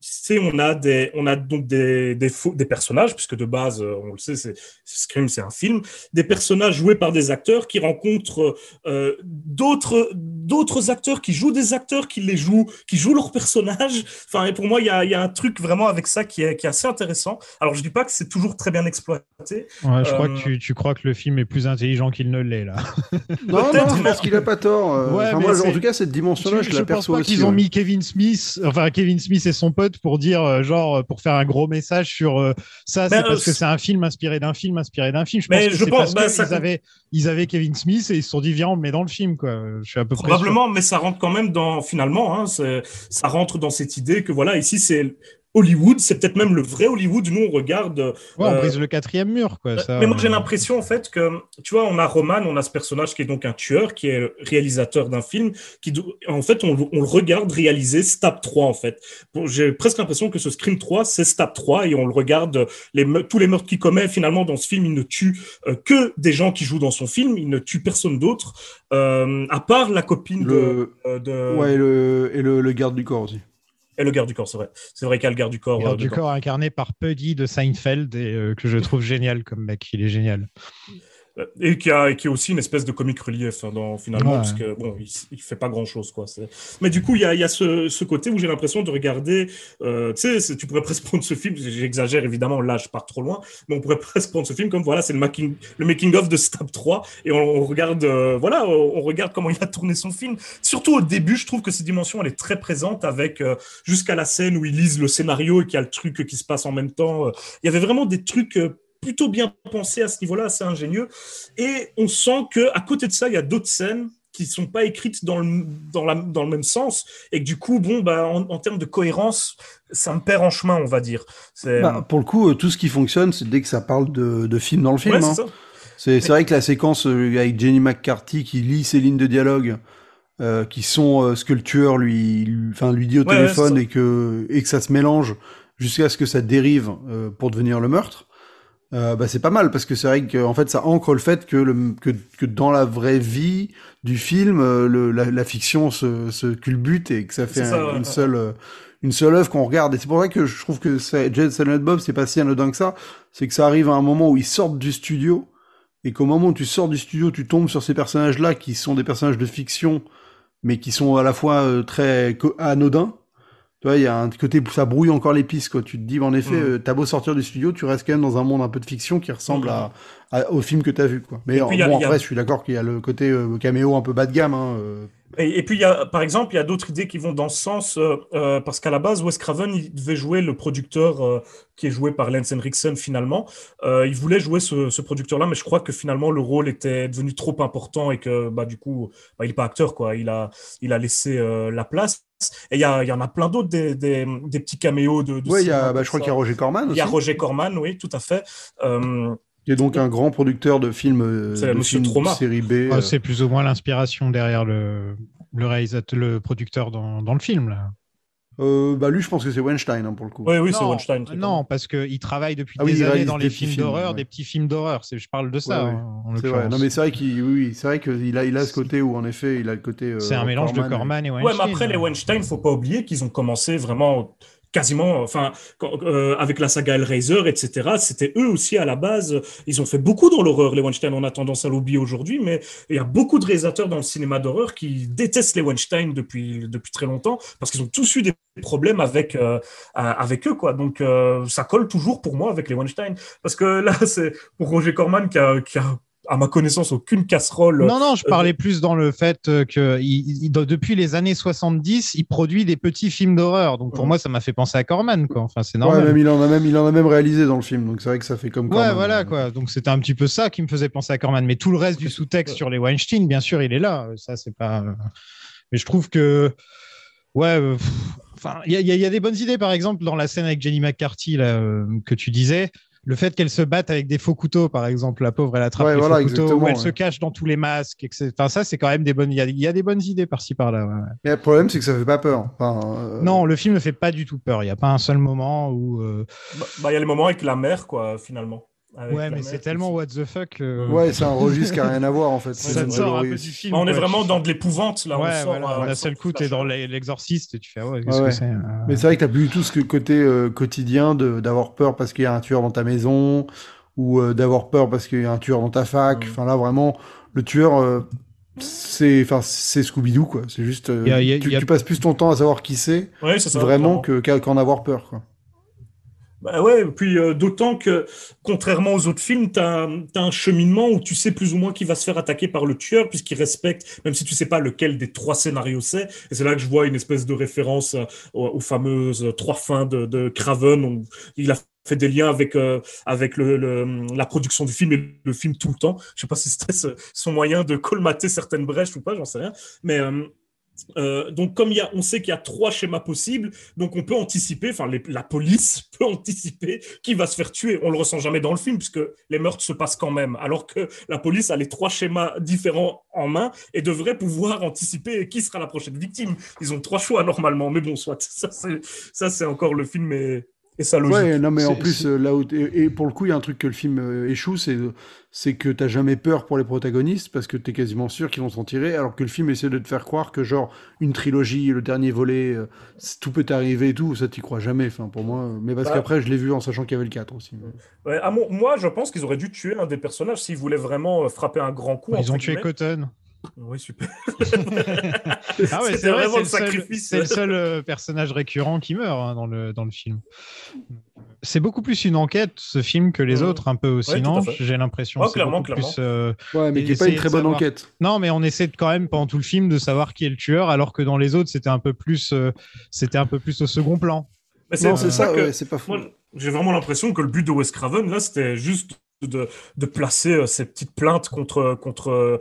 c'est on a des on a donc des des, faux, des personnages puisque de base euh, on le sait c'est Scream c'est un film des personnages joués par des acteurs qui rencontrent euh, d'autres d'autres acteurs qui jouent des acteurs qui les jouent qui jouent leurs personnages enfin et pour moi il y a, il y a un truc vraiment avec ça qui est qui est assez intéressant alors je dis pas que c'est toujours très bien exploité Ouais, je crois Euh, que tu, tu crois que le film est plus intelligent qu'il ne l'est là. Non, non, Peut-être, je pense qu'il a pas tort. Ouais, enfin, mais moi, c'est- en tout cas, cette dimension-là, je, je la pense perçois pas aussi. qu'ils ont mis Kevin Smith, enfin Kevin Smith et son pote pour dire euh, genre euh, pour faire un gros message sur euh, ça, c'est Mais, parce que c'est un film inspiré d'un film inspiré d'un film. Je Mais pense que je pense- parce bah, que ça ils avaient ils avaient Kevin Smith et ils se sont dit viens on le met dans le film quoi. Je suis à peu près. Probablement, mais ça rentre quand même dans, finalement, hein, ça rentre dans cette idée que voilà, ici c'est Hollywood, c'est peut-être même le vrai Hollywood. Nous, on regarde. Ouais, on euh, brise le quatrième mur quoi. Ça, mais moi, j'ai euh, l'impression, en fait, que, tu vois, on a Roman, on a ce personnage qui est donc un tueur, qui est réalisateur d'un film, qui, en fait, on, on le regarde réaliser Stab 3, en fait. Bon, J'ai presque l'impression que ce Scream 3, c'est Stab 3, et on le regarde, les, me- tous les meurtres qu'il commet, finalement, dans ce film, il ne tue euh, que des gens qui jouent dans son film, il ne tue personne d'autre, euh, à part la copine Le- de, euh, de- Ouais, et le, et le, le garde du corps aussi. Et le garde du corps, c'est vrai. C'est vrai qu'il y a le garde du corps. Garde euh, du corps incarné par Puddy de Seinfeld et euh, que je trouve génial comme mec, il est génial. Euh, Et qui, a, qui est aussi une espèce de comic relief hein, dans, finalement, Ouais. parce que bon, il, il fait pas grand chose quoi. Mais du coup, il y a, il y a ce, ce côté où j'ai l'impression de regarder. Euh, tu sais, tu pourrais presque prendre ce film. J'exagère évidemment, là, je pars trop loin, mais on pourrait presque prendre ce film comme voilà, c'est le making, le making of de Stab 3 et on, on regarde, euh, voilà, on, regarde comment il a tourné son film. Surtout au début, je trouve que cette dimension elle est très présente avec euh, jusqu'à la scène où ils lisent le scénario et qu'il y a le truc qui se passe en même temps. Il y avait vraiment des trucs. Plutôt bien pensés à ce niveau-là, assez ingénieux. Et on sent que à côté de ça, il y a d'autres scènes qui sont pas écrites dans le, dans, la, dans le même sens et que du coup, bon, bah, en, en termes de cohérence, ça me perd en chemin, on va dire. Bah, pour le coup, euh, tout ce qui fonctionne, c'est dès que ça parle de, de film dans le film. Ouais, hein. C'est vrai que la séquence euh, avec Jenny McCarthy qui lit ses lignes de dialogue, euh, qui sont euh, ce que le tueur lui, enfin, lui dit au Ouais, téléphone et que et que ça se mélange jusqu'à ce que ça dérive euh, pour devenir le meurtre. Euh, bah c'est pas mal parce que c'est vrai que en fait ça ancre le fait que, le, que, que dans la vraie vie du film euh, le, la, la fiction se, se culbute et que ça fait ça, ouais, une seule euh, une seule œuvre qu'on regarde et c'est pour ça que je trouve que c'est- Jed Silent Bob c'est pas si anodin que ça c'est que ça arrive à un moment où ils sortent du studio et qu'au moment où tu sors du studio, tu tombes sur ces personnages-là qui sont des personnages de fiction, mais qui sont à la fois euh, très anodins. Tu vois, il y a un côté où ça brouille encore les pistes, quoi. Tu te dis, en effet, Mhm. euh, t'as beau sortir du studio, tu restes quand même dans un monde un peu de fiction qui ressemble à, à- au film que t'as vu, quoi. Mais en- a- bon, a- après, je suis d'accord qu'il y a le côté euh, caméo un peu bas de gamme, hein, euh. Et, et puis, y a, par exemple, il y a d'autres idées qui vont dans ce sens, euh, euh, parce qu'à la base, Wes Craven, il devait jouer le producteur euh, qui est joué par Lance Henriksen finalement. Euh, il voulait jouer ce, ce producteur-là, mais je crois que finalement, le rôle était devenu trop important et que, bah, du coup, bah, il n'est pas acteur, quoi. Il a, il a laissé la place. Et il y, a, y en a plein d'autres, des, des, des petits caméos de. de cinéma bah, je crois qu'il y a Roger Corman Il y a Roger Corman, oui, tout à fait. Qui est donc un grand producteur de films, euh, C'est de Monsieur films Trauma. série B. Ah, euh. c'est plus ou moins l'inspiration derrière le, le réalisateur, le producteur dans, dans le film là. Euh, bah lui, je pense que c'est Weinstein hein, pour le coup. Oui, oui, c'est Weinstein. Non, parce qu'il travaille depuis Ah oui, des il années dans des les films films, d'horreur, ouais. des petits films d'horreur. C'est- Je parle de ça. Ouais, ouais. hein, en vrai. Non, mais c'est vrai qu'il, oui, vrai qu'il a, il a ce côté où, en effet, il a le côté. euh, C'est un mélange de Corman et- et Ouais, Weinstein. mais après, les Weinstein, faut pas oublier qu'ils ont commencé vraiment quasiment, enfin, euh, avec la saga Hellraiser, etc. C'était eux aussi à la base. Ils ont fait beaucoup dans l'horreur, les Weinstein. On a tendance à l'oublier aujourd'hui, mais il y a beaucoup de réalisateurs dans le cinéma d'horreur qui détestent les Weinstein depuis depuis très longtemps parce qu'ils ont tous eu des problèmes avec euh, à- avec eux, quoi. Donc euh, ça colle toujours pour moi avec les Weinstein parce que là, c'est pour Roger Corman qui a, qui a à ma connaissance aucune casserole. Non, non, je Euh, parlais plus dans le fait euh, que il- il- depuis les années 70, il produit des petits films d'horreur. Donc pour moi, ça m'a fait penser à Corman, quoi. Enfin, c'est Ouais, normal. même, il en a même, il en a même réalisé dans le film, donc c'est vrai que ça fait comme Ouais, Corman. voilà quoi. Donc c'était un petit peu ça qui me faisait penser à Corman. Mais tout le reste du sous-texte sur les Weinstein, bien sûr, il est là. Ça, c'est pas. euh, Mais je trouve que, ouais, euh, pff, enfin, il y a, y y des bonnes idées. Par exemple, dans la scène avec Jenny McCarthy là, euh, que tu disais. Le fait qu'elle se batte avec des faux couteaux, par exemple, la pauvre, elle attrape Ouais, les voilà, faux couteaux, ou elle ouais. se cache dans tous les masques, etc. Enfin, ça, c'est quand même des bonnes. Il y a, il y a des bonnes idées par-ci par-là. ouais. Mais le problème, c'est que ça fait pas peur. Enfin, euh, Non, le film ne fait pas du tout peur. Il n'y a pas un seul moment où. euh, Bah, bah, il y a les moments avec la mère, quoi, finalement. Avec Ouais, mais c'est tellement what the fuck. Ouais, c'est un registre qui a rien à voir en fait. Ça te sort un peu du film. On est vraiment dans de l'épouvante là. Ouais, on sort, voilà. euh, D'un on seul coup, t'es dans l'exorciste et tu fais, ouais, qu'est-ce que c'est euh, Mais c'est vrai que t'as plus du tout ce que- côté euh, quotidien de d'avoir peur parce qu'il y a un tueur dans ta maison ou euh, d'avoir peur parce qu'il y a un tueur dans ta fac. Enfin là vraiment, le tueur, euh, c'est enfin c'est Scooby Doo quoi. C'est juste, euh, Il y a- il y a- tu, il y a- tu passes plus ton temps à savoir qui c'est Ouais, c'est ça. vraiment clairement. que qu'à- qu'en avoir peur quoi. Bah ouais, puis euh, d'autant que, contrairement aux autres films, tu as, un cheminement où tu sais plus ou moins qui va se faire attaquer par le tueur, puisqu'il respecte, même si tu sais pas lequel des trois scénarios c'est. Et c'est là que je vois une espèce de référence euh, aux, fameuses euh, trois fins de, de Craven. où il a fait des liens avec, avec la production du film et le film tout le temps. Je sais pas si c'était son moyen de colmater certaines brèches ou pas, j'en sais rien. Mais... euh, donc, comme y a, on sait qu'il y a trois schémas possibles, donc on peut anticiper, enfin, la police peut anticiper qui va se faire tuer. On le ressent jamais dans le film, puisque les meurtres se passent quand même, alors que la police a les trois schémas différents en main et devrait pouvoir anticiper qui sera la prochaine victime. Ils ont trois choix normalement, mais bon, soit. Ça, c'est, encore le film et, et sa logique. Ouais, non mais en plus là où et, et pour le coup, il y a un truc que le film euh, échoue, c'est c'est que t'as jamais peur pour les protagonistes parce que t'es quasiment sûr qu'ils vont s'en tirer, alors que le film essaie de te faire croire que genre une trilogie, le dernier volet, euh, tout peut arriver et tout, ça t'y crois jamais. Enfin pour moi, mais parce Bah. qu'après je l'ai vu en sachant qu'il y avait le 4 aussi. mais- Ouais, à mon- moi, je pense qu'ils auraient dû tuer un des personnages s'ils voulaient vraiment euh, frapper un grand coup. Ils entre ont tué. Cotton. Oui, super. Ah ouais, c'est vrai, vraiment le sacrifice. c'est le seul, euh, personnage récurrent qui meurt hein, dans, le, dans le film. C'est beaucoup plus une enquête, ce film, que les Mhm. autres, un peu aussi, Ouais, non? J'ai l'impression. Ouais, c'est clairement, clairement. plus, euh, Ouais, mais qui est pas une très bonne savoir- enquête. Non, mais on essaie de, quand même pendant tout le film de savoir qui est le tueur, alors que dans les autres, c'était un peu plus, euh, c'était un peu plus au second plan. C'est ça, que ouais, c'est pas fou. j'ai vraiment l'impression que le but de Wes Craven, là, c'était juste de, de placer euh, ces petites plaintes contre, contre, euh,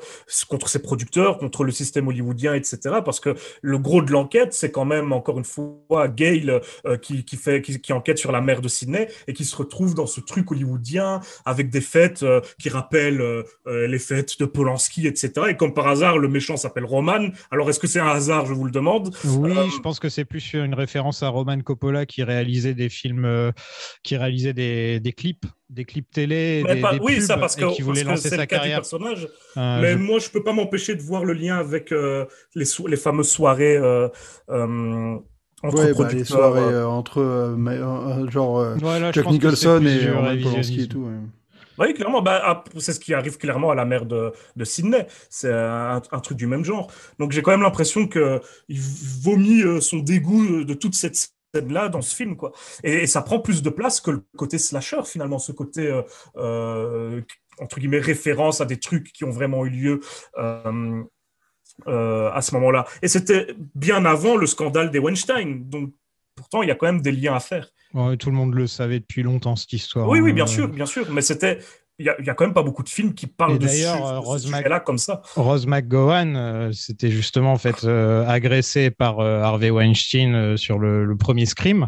contre ses producteurs, contre le système hollywoodien, etc. Parce que le gros de l'enquête, c'est quand même, encore une fois, Gail euh, qui, qui, fait, qui, qui enquête sur la mer de Sydney et qui se retrouve dans ce truc hollywoodien avec des fêtes euh, qui rappellent les fêtes de Polanski, etc. Et comme par hasard, le méchant s'appelle Roman. Alors, est-ce que c'est un hasard, je vous le demande Oui, je pense que c'est plus une référence à Roman Coppola qui réalisait des films, qui réalisait des, des clips, des clips télé, Mais des, pas- des oui, pubs, ça parce et que qui voulait parce que lancer sa carrière. personnage. Euh, mais je- moi, je peux pas m'empêcher de voir le lien avec euh, les, so- les fameuses soirées euh, euh, entre Ouais, bah, les producteurs. soirées euh. euh, entre euh, mais, genre euh, Jack Nicholson et Roman. Polanski et tout. ouais. Oui, clairement, bah, ah, c'est ce qui arrive clairement à la mère de, de Sydney. C'est un, un truc du même genre. Donc j'ai quand même l'impression que il vomit euh, son dégoût de toute cette scène-là dans ce film, quoi. Et, et ça prend plus de place que le côté slasher, finalement, ce côté, euh, euh, entre guillemets, référence à des trucs qui ont vraiment eu lieu. euh, à ce moment-là. Et c'était bien avant le scandale des Weinstein. Donc, pourtant, il y a quand même des liens à faire. Ouais, tout le monde le savait depuis longtemps, cette histoire. Oui, oui, hein. bien sûr, bien sûr. Mais c'était. Il y, a, il y a quand même pas beaucoup de films qui parlent Et de, euh, de ce Rose comme ça. Rose McGowan, euh, c'était justement en fait euh, par euh, Harvey Weinstein euh, sur le, le premier Scream.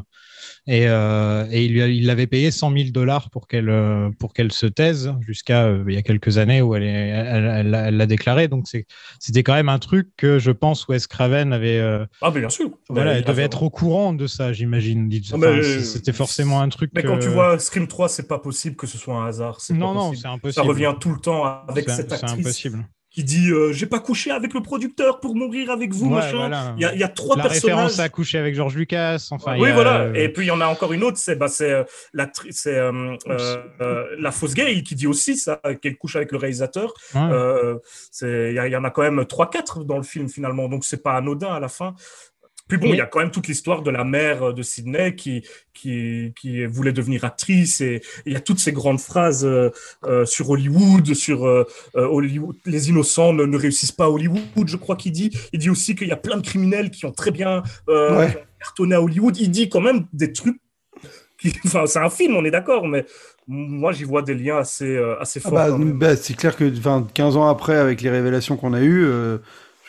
Et, euh, et il a- il l'avait payé 100 000 dollars pour qu'elle euh, pour qu'elle se taise jusqu'à euh, il y a quelques années où elle est, elle, elle l'a- déclaré. Donc c'est c'était quand même un truc que je pense Wes Craven avait. euh, Ah, mais bien sûr. voilà, elle devait être au courant de ça, j'imagine. Ah, Enfin, C'était forcément un truc. Mais quand tu vois Scream 3, c'est pas possible que ce soit un hasard. c'est Non, pas non, c'est impossible. Ça revient tout le temps avec C'est- cette c'est actrice impossible. Qui dit euh, J'ai pas couché avec le producteur pour mourir avec vous, Ouais, machin. voilà. Il y, a, il y a trois La personnages. référence à coucher avec George Lucas. Enfin, oui, a- voilà. Et puis il y en a encore une autre, c'est bah, c'est euh, la, c'est, euh, euh, euh, la fausse gay qui dit aussi ça, qu'elle couche avec le réalisateur. Ouais. Euh, c'est- Il y, y en a quand même 3-4 dans le film finalement, donc c'est pas anodin à la fin. Puis bon, il y a quand même toute l'histoire de la mère de Sydney qui, qui, qui voulait devenir actrice et il y a toutes ces grandes phrases euh, euh, sur Hollywood, sur euh, euh, Hollywood, les innocents ne, ne réussissent pas à Hollywood, je crois qu'il dit. Il dit aussi qu'il y a plein de criminels qui ont très bien euh, Ouais. cartonné à Hollywood. Il dit quand même des trucs. Qui, enfin, c'est un film, on est d'accord, mais moi j'y vois des liens assez, euh, assez Ah forts. bah, bah, c'est clair que enfin, 15 ans après, avec les révélations qu'on a eues, euh,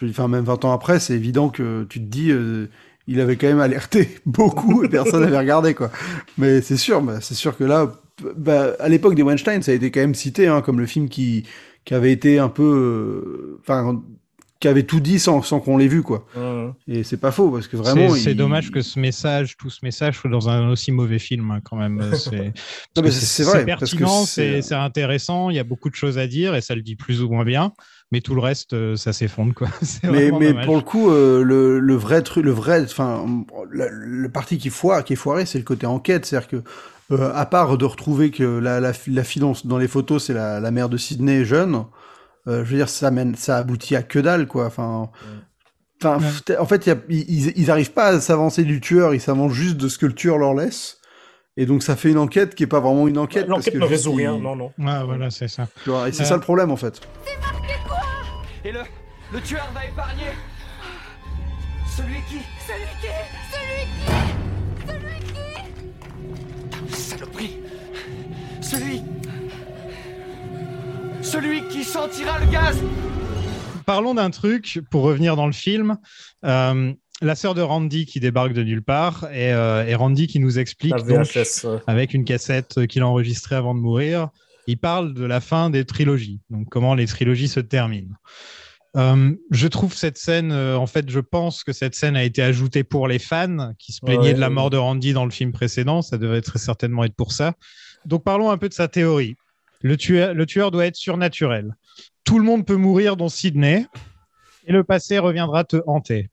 je dire, enfin, même 20 ans après, c'est évident que tu te dis, euh, il avait quand même alerté beaucoup et personne n'avait regardé, quoi. Mais c'est sûr, bah, c'est sûr que là, bah, à l'époque des Weinstein, ça a été quand même cité hein, comme le film qui, avait été un peu, euh, enfin, qui avait tout dit sans, sans qu'on l'ait vu, quoi. Et c'est pas faux, parce que vraiment. C'est c'est il- dommage que ce message, tout ce message, soit dans un aussi mauvais film, hein, quand même. C'est c'est- c'est pertinent, c'est- c'est c'est intéressant, il y a beaucoup de choses à dire et ça le dit plus ou moins bien, mais tout le reste, euh, ça s'effondre, quoi. C'est Mais, mais dommage. pour le coup, euh, le, le vrai truc, le vrai, enfin, le, parti qui foire, qui est foiré, c'est le côté enquête, c'est-à-dire que euh, à part de retrouver que la, la, la fille dans, dans les photos, c'est la, la mère de Sydney jeune, euh, je veux dire, ça mène, ça aboutit à que dalle, quoi. Enfin, enfin, en fait, y a- ils, ils arrivent pas à s'avancer du tueur, ils s'avancent juste de ce que le tueur leur laisse. Et donc ça fait une enquête qui est pas vraiment une enquête. parce L'enquête que ne résout rien, non, non. Ah, voilà, c'est ça. tu vois, et c'est Euh, ça le problème en fait. Et le, le tueur va épargner celui qui... Celui qui Celui qui Celui qui Saloperie Celui... Celui qui sentira le gaz Parlons d'un truc pour revenir dans le film. Euh, la sœur de Randy qui débarque de nulle part et, euh, et Randy qui nous explique donc, avec une cassette qu'il a enregistrée avant de mourir. Il parle de la fin des trilogies, donc comment les trilogies se terminent. Euh, je trouve cette scène, euh, en fait, je pense que cette scène a été ajoutée pour les fans qui se plaignaient Ouais, de la mort de Randy dans le film précédent. Ça devait très certainement être pour ça. Donc parlons un peu de sa théorie. Le tueur, le tueur doit être surnaturel. Tout le monde peut mourir, dont Sydney, et le passé reviendra te hanter.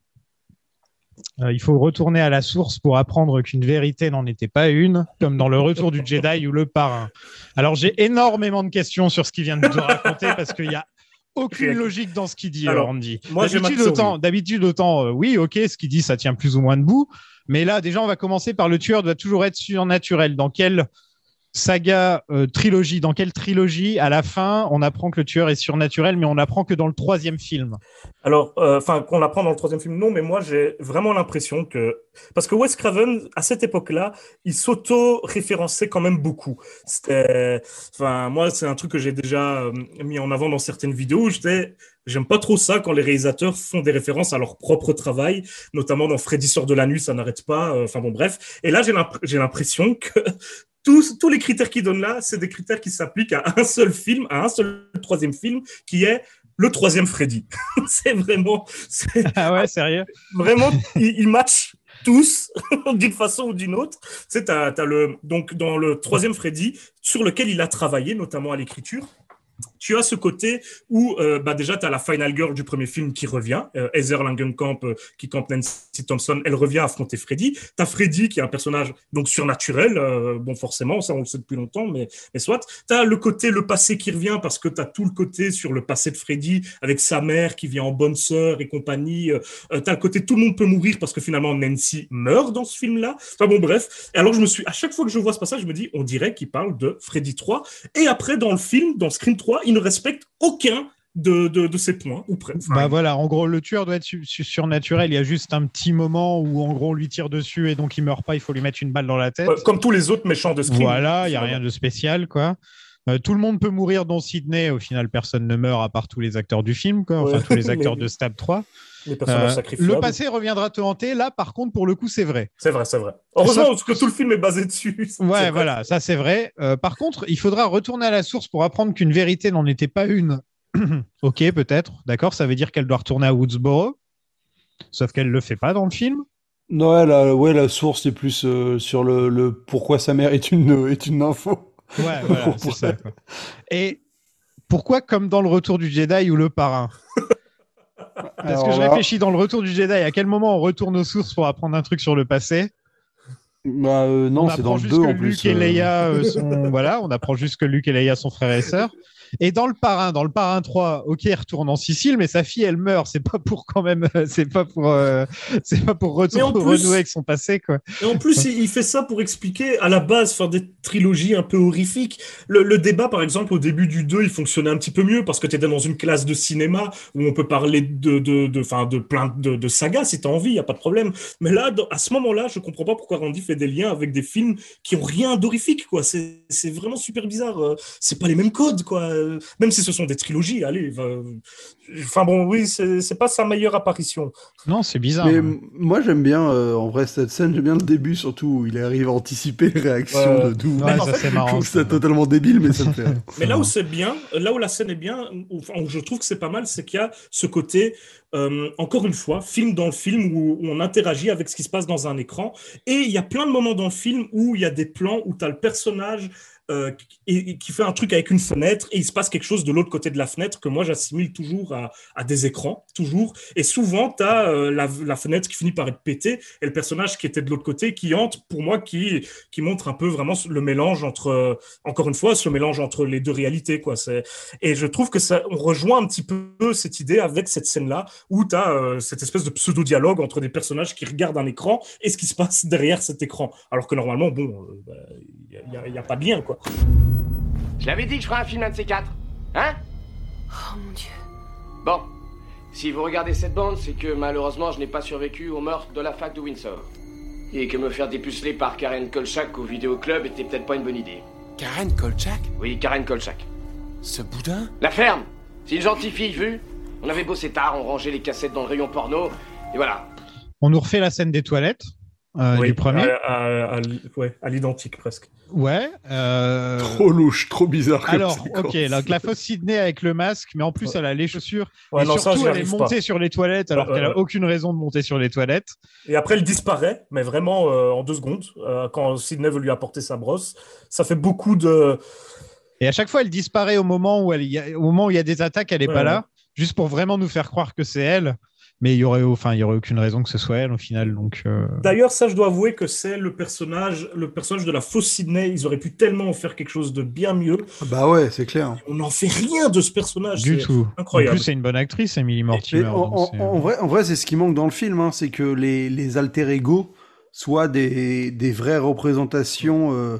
Euh, il faut retourner à la source pour apprendre qu'une vérité n'en était pas une, comme dans le Retour du Jedi ou le Parrain. Alors j'ai énormément de questions sur ce qu'il vient de te raconter parce qu'il y a aucune logique dans ce qu'il dit, Alors, Randy. moi, D'habitude, autant, d'habitude, autant, euh, oui, ok, ce qu'il dit, ça tient plus ou moins debout. Mais là, déjà, on va commencer par le tueur doit toujours être surnaturel. Dans quelle saga, euh, trilogie, dans quelle trilogie, à la fin, on apprend que le tueur est surnaturel, mais on apprend que dans le troisième film? Alors, euh, enfin, qu'on apprend dans le troisième film, non, mais moi j'ai vraiment l'impression que. Parce que Wes Craven, à cette époque-là, il s'auto-référençait quand même beaucoup. Enfin, moi, c'est un truc que j'ai déjà euh, mis en avant dans certaines vidéos. J'étais. J'aime pas trop ça quand les réalisateurs font des références à leur propre travail, notamment dans Freddy sort de la nuit, ça n'arrête pas. Enfin bon, bref. Et là, j'ai l'impression que tous, tous les critères qu'il donne là, c'est des critères qui s'appliquent à un seul film, à un seul troisième film, qui est le troisième Freddy. c'est vraiment, c'est Ah ouais, sérieux? vraiment, ils, ils matchent tous d'une façon ou d'une autre. Tu t'as le, donc dans le troisième Freddy, sur lequel il a travaillé, notamment à l'écriture. Tu as ce côté où euh, bah déjà tu as la final girl du premier film qui revient, euh, Heather Langenkamp euh, qui campe Nancy Thompson, elle revient affronter Freddy. Tu as Freddy qui est un personnage donc surnaturel, euh, bon forcément ça on le sait depuis longtemps, mais, mais soit. Tu as le côté le passé qui revient parce que tu as tout le côté sur le passé de Freddy avec sa mère qui vient en bonne sœur et compagnie. Tu as le côté tout le monde peut mourir parce que finalement Nancy meurt dans ce film-là. Enfin bon bref. Et alors je me suis à chaque fois que je vois ce passage, je me dis on dirait qu'il parle de Freddy 3 et après dans le film, dans Scream 3, il ne respecte aucun de, de, de ces points ou presque. Bah voilà, en gros, le tueur doit être su- su- surnaturel. Il y a juste un petit moment où, en gros, on lui tire dessus et donc il meurt pas. Il faut lui mettre une balle dans la tête. Ouais, comme tous les autres méchants de Scream. Voilà, il y a rien de spécial, quoi. Euh, tout le monde peut mourir dans Sydney. Au final, personne ne meurt à part tous les acteurs du film, quoi. Enfin, Ouais, tous les acteurs mais- de Stab 3. Les personnages Euh, sacrifiables. le passé reviendra te hanter. Là, par contre, pour le coup, c'est vrai. C'est vrai, c'est vrai. Heureusement Sauf- parce que tout le film est basé dessus. Ouais, voilà, ça c'est vrai. Euh, par contre, il faudra retourner à la source pour apprendre qu'une vérité n'en était pas une. ok, peut-être. D'accord, ça veut dire qu'elle doit retourner à Woodsboro. Sauf qu'elle le fait pas dans le film. Non, la, ouais, la source est plus euh, sur le, le pourquoi sa mère est une, est une info. Ouais, voilà, c'est ça. quoi. Et pourquoi, comme dans le Retour du Jedi ou le Parrain? Parce Alors que je là- réfléchis dans le Retour du Jedi, à quel moment on retourne aux sources pour apprendre un truc sur le passé? Bah, euh, non, On c'est dans le juste 2 que en plus. Luke et euh. Leia euh, sont. voilà, on apprend juste que Luke et Leia sont frères et sœurs. Et dans le parrain, dans le parrain 3, ok, il retourne en Sicile, mais sa fille, elle meurt. C'est pas pour quand même, euh, c'est pas pour, euh, c'est pas pour retourner plus- renouer avec son passé, quoi. Et en plus, il fait ça pour expliquer à la base faire des trilogies un peu horrifiques. Le, le débat, par exemple, au début du 2, il fonctionnait un petit peu mieux parce que tu étais dans une classe de cinéma où on peut parler de, de, de, de plein de, de sagas si tu as envie, il n'y a pas de problème. Mais là, à ce moment-là, je comprends pas pourquoi Randy fait des liens avec des films qui ont rien d'horrifique, quoi. C'est c'est vraiment super bizarre. euh, C'est pas les mêmes codes, quoi. Euh, même si ce sont des trilogies, allez. va- Enfin bon, oui, c'est pas sa meilleure apparition. Non, c'est bizarre. Mais ouais. m- moi j'aime bien, euh, en vrai, cette scène, j'aime bien le début surtout, où il arrive à anticiper les réactions Ouais. de. Ouais, ça fait, c'est Je marrant. trouve ça. totalement débile, mais ça me fait. Mais là où c'est bien, là où la scène est bien, où, enfin, où je trouve que c'est pas mal, c'est qu'il y a ce côté, euh, encore une fois, film dans le film où, où on interagit avec ce qui se passe dans un écran. Et il y a plein de moments dans le film où il y a des plans où tu as le personnage euh, et- qui fait un truc avec une fenêtre et il se passe quelque chose de l'autre côté de la fenêtre que moi j'assimile toujours à, des écrans, toujours. Et souvent, tu as la, la fenêtre qui finit par être pétée et le personnage qui était de l'autre côté qui entre, pour moi, qui, qui montre un peu vraiment le mélange entre, euh, encore une fois, ce mélange entre les deux réalités. Quoi. Et je trouve que ça, on rejoint un petit peu cette idée avec cette scène-là où tu as cette espèce de pseudo-dialogue entre des personnages qui regardent un écran et ce qui se passe derrière cet écran. Alors que normalement, bon, euh, bah, il n'y a, a pas de lien. Quoi. Je l'avais dit que je ferais un film un de ces quatre. Hein? Oh mon dieu. Bon. Si vous regardez cette bande, c'est que malheureusement, je n'ai pas survécu au meurtre de la fac de Windsor. Et que me faire dépuceler par Karen Kolchak au vidéoclub était peut-être pas une bonne idée. Karen Kolchak? Oui, Karen Kolchak. Ce boudin? La ferme C'est une gentille fille, vu On avait bossé tard, on rangeait les cassettes dans le rayon porno, et voilà. On nous refait la scène des toilettes euh, Oui, du premier. À, à- à l- ouais, à l'identique presque. Ouais. euh, Trop louche, trop bizarre comme Alors, ok, donc la fausse Sydney avec le masque, mais en plus elle a les chaussures. Ouais, et non, surtout, elle est montée pas. sur les toilettes alors qu'elle a aucune raison de monter sur les toilettes. Et après, elle disparaît, mais vraiment euh, en deux secondes, euh, quand Sidney veut lui apporter sa brosse. Ça fait beaucoup de. Et à chaque fois, elle disparaît au moment où, elle y a, au moment où il y a des attaques, elle est Ouais, pas ouais. là, juste pour vraiment nous faire croire que c'est elle. Mais il y aurait, enfin, il y aurait aucune raison que ce soit elle au final. Donc, euh, D'ailleurs, ça, je dois avouer que c'est le personnage, le personnage de la fausse Sidney. Ils auraient pu tellement en faire quelque chose de bien mieux. Bah ouais, c'est clair. On n'en fait rien de ce personnage. du c'est tout. Incroyable. En plus, c'est une bonne actrice, Emily Et Mortimer. en, en vrai, en vrai, c'est ce qui manque dans le film, hein, c'est que les, les alter ego soient des, des vraies représentations, euh,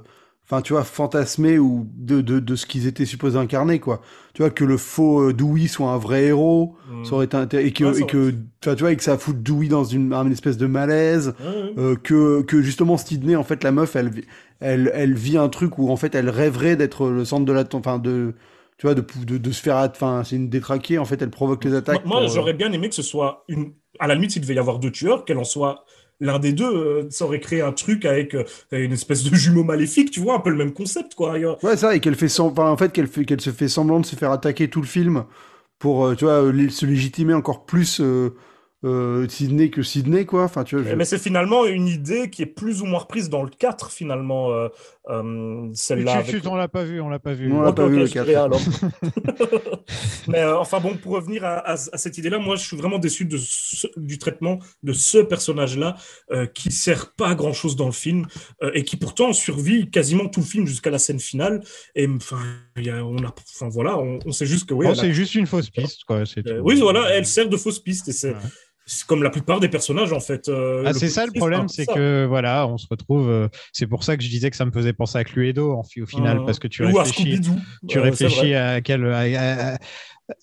enfin, tu vois, fantasmées ou de, de, de ce qu'ils étaient supposés incarner, quoi. Tu vois, que le faux euh, Dewey soit un vrai héros, Mm. ça aurait été et que, Ouais, et que, tu vois, et que ça fout Dewey dans une, une espèce de malaise, euh, que, que justement Sydney, en fait, la meuf, elle, vit- elle, elle vit un truc où, en fait, elle rêverait d'être le centre de la, enfin, de, tu vois, de, de, de se faire, enfin, c'est une détraquée, en fait, elle provoque les attaques. Moi, pour, euh, j'aurais bien aimé que ce soit une. À la limite, il devait y avoir deux tueurs, qu'elle en soit l'un des deux. euh, ça aurait créé un truc avec euh, une espèce de jumeau maléfique, tu vois, un peu le même concept, quoi. Ouais, ça, et qu'elle fait sem- enfin, en fait, qu'elle fait, qu'elle se fait semblant de se faire attaquer tout le film pour, euh, tu vois, se légitimer encore plus euh, euh, Sydney que Sydney, quoi. Enfin, tu vois, je- Mais c'est finalement une idée qui est plus ou moins reprise dans le 4, finalement, euh, euh, celle-là. Chut, avec- chut, on l'a pas vu, on l'a pas vu. On l'a pas vu, le je 4. dirais alors. Mais euh, enfin bon, pour revenir à, à- à cette idée-là, moi je suis vraiment déçu de ce- du traitement de ce personnage-là euh, qui sert pas à grand-chose dans le film euh, et qui pourtant survit quasiment tout le film jusqu'à la scène finale. Et enfin, on a, enfin voilà, on, on sait juste que oui. A- c'est juste une fausse piste, quoi. euh, tout. oui, voilà, elle sert de fausse piste et c'est Ouais. C'est comme la plupart des personnages en fait. euh, Ah, c'est ça le problème, c'est que voilà, on se retrouve. euh, c'est pour ça que je disais que ça me faisait penser à Cluedo en au final, Euh, parce que tu réfléchis, tu réfléchis à à-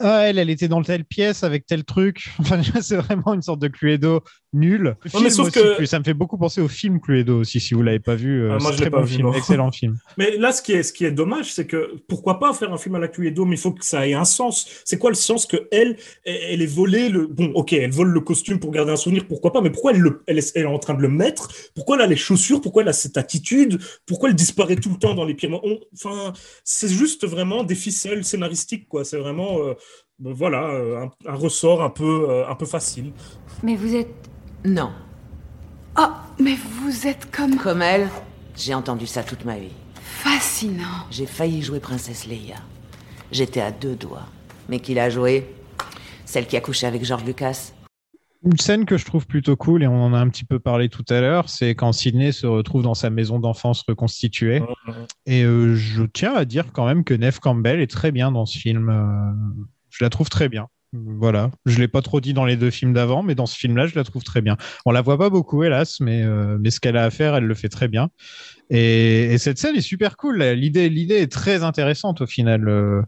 ah, elle, elle était dans telle pièce avec tel truc. Enfin, c'est vraiment une sorte de Cluedo nul. Mais sauf aussi, que- ça me fait beaucoup penser au film Cluedo aussi, si vous l'avez pas vu. euh, Ah, moi, c'est je très pas bon vu, film, non. excellent film. Mais là, ce qui est, ce qui est dommage, c'est que pourquoi pas faire un film à la Cluedo, mais il faut que ça ait un sens. C'est quoi le sens que elle, elle est volée le. Bon, ok, elle vole le costume pour garder un souvenir, pourquoi pas, mais pourquoi elle, le, elle, est, elle est en train de le mettre? Pourquoi elle a les chaussures? Pourquoi elle a cette attitude? Pourquoi elle disparaît tout le temps dans les pires On- Enfin, c'est juste vraiment des ficelles scénaristiques, quoi. C'est vraiment. euh, ben voilà, euh, un, un ressort un peu, euh, un peu facile. Mais vous êtes. Non. Oh, mais vous êtes comme. Comme elle, j'ai entendu ça toute ma vie. fascinant. J'ai failli jouer Princesse Leia. J'étais à deux doigts. Mais qui l'a joué Celle qui a couché avec George Lucas Une scène que je trouve plutôt cool, et on en a un petit peu parlé tout à l'heure, c'est quand Sydney se retrouve dans sa maison d'enfance reconstituée. Et euh, je tiens à dire quand même que Neve Campbell est très bien dans ce film. euh, je la trouve très bien. Voilà. Je l'ai pas trop dit dans les deux films d'avant, mais dans ce film-là, je la trouve très bien. On la voit pas beaucoup, hélas, mais, euh, mais ce qu'elle a à faire, elle le fait très bien. Et, et cette scène est super cool. L'idée, l'idée est très intéressante au final. euh,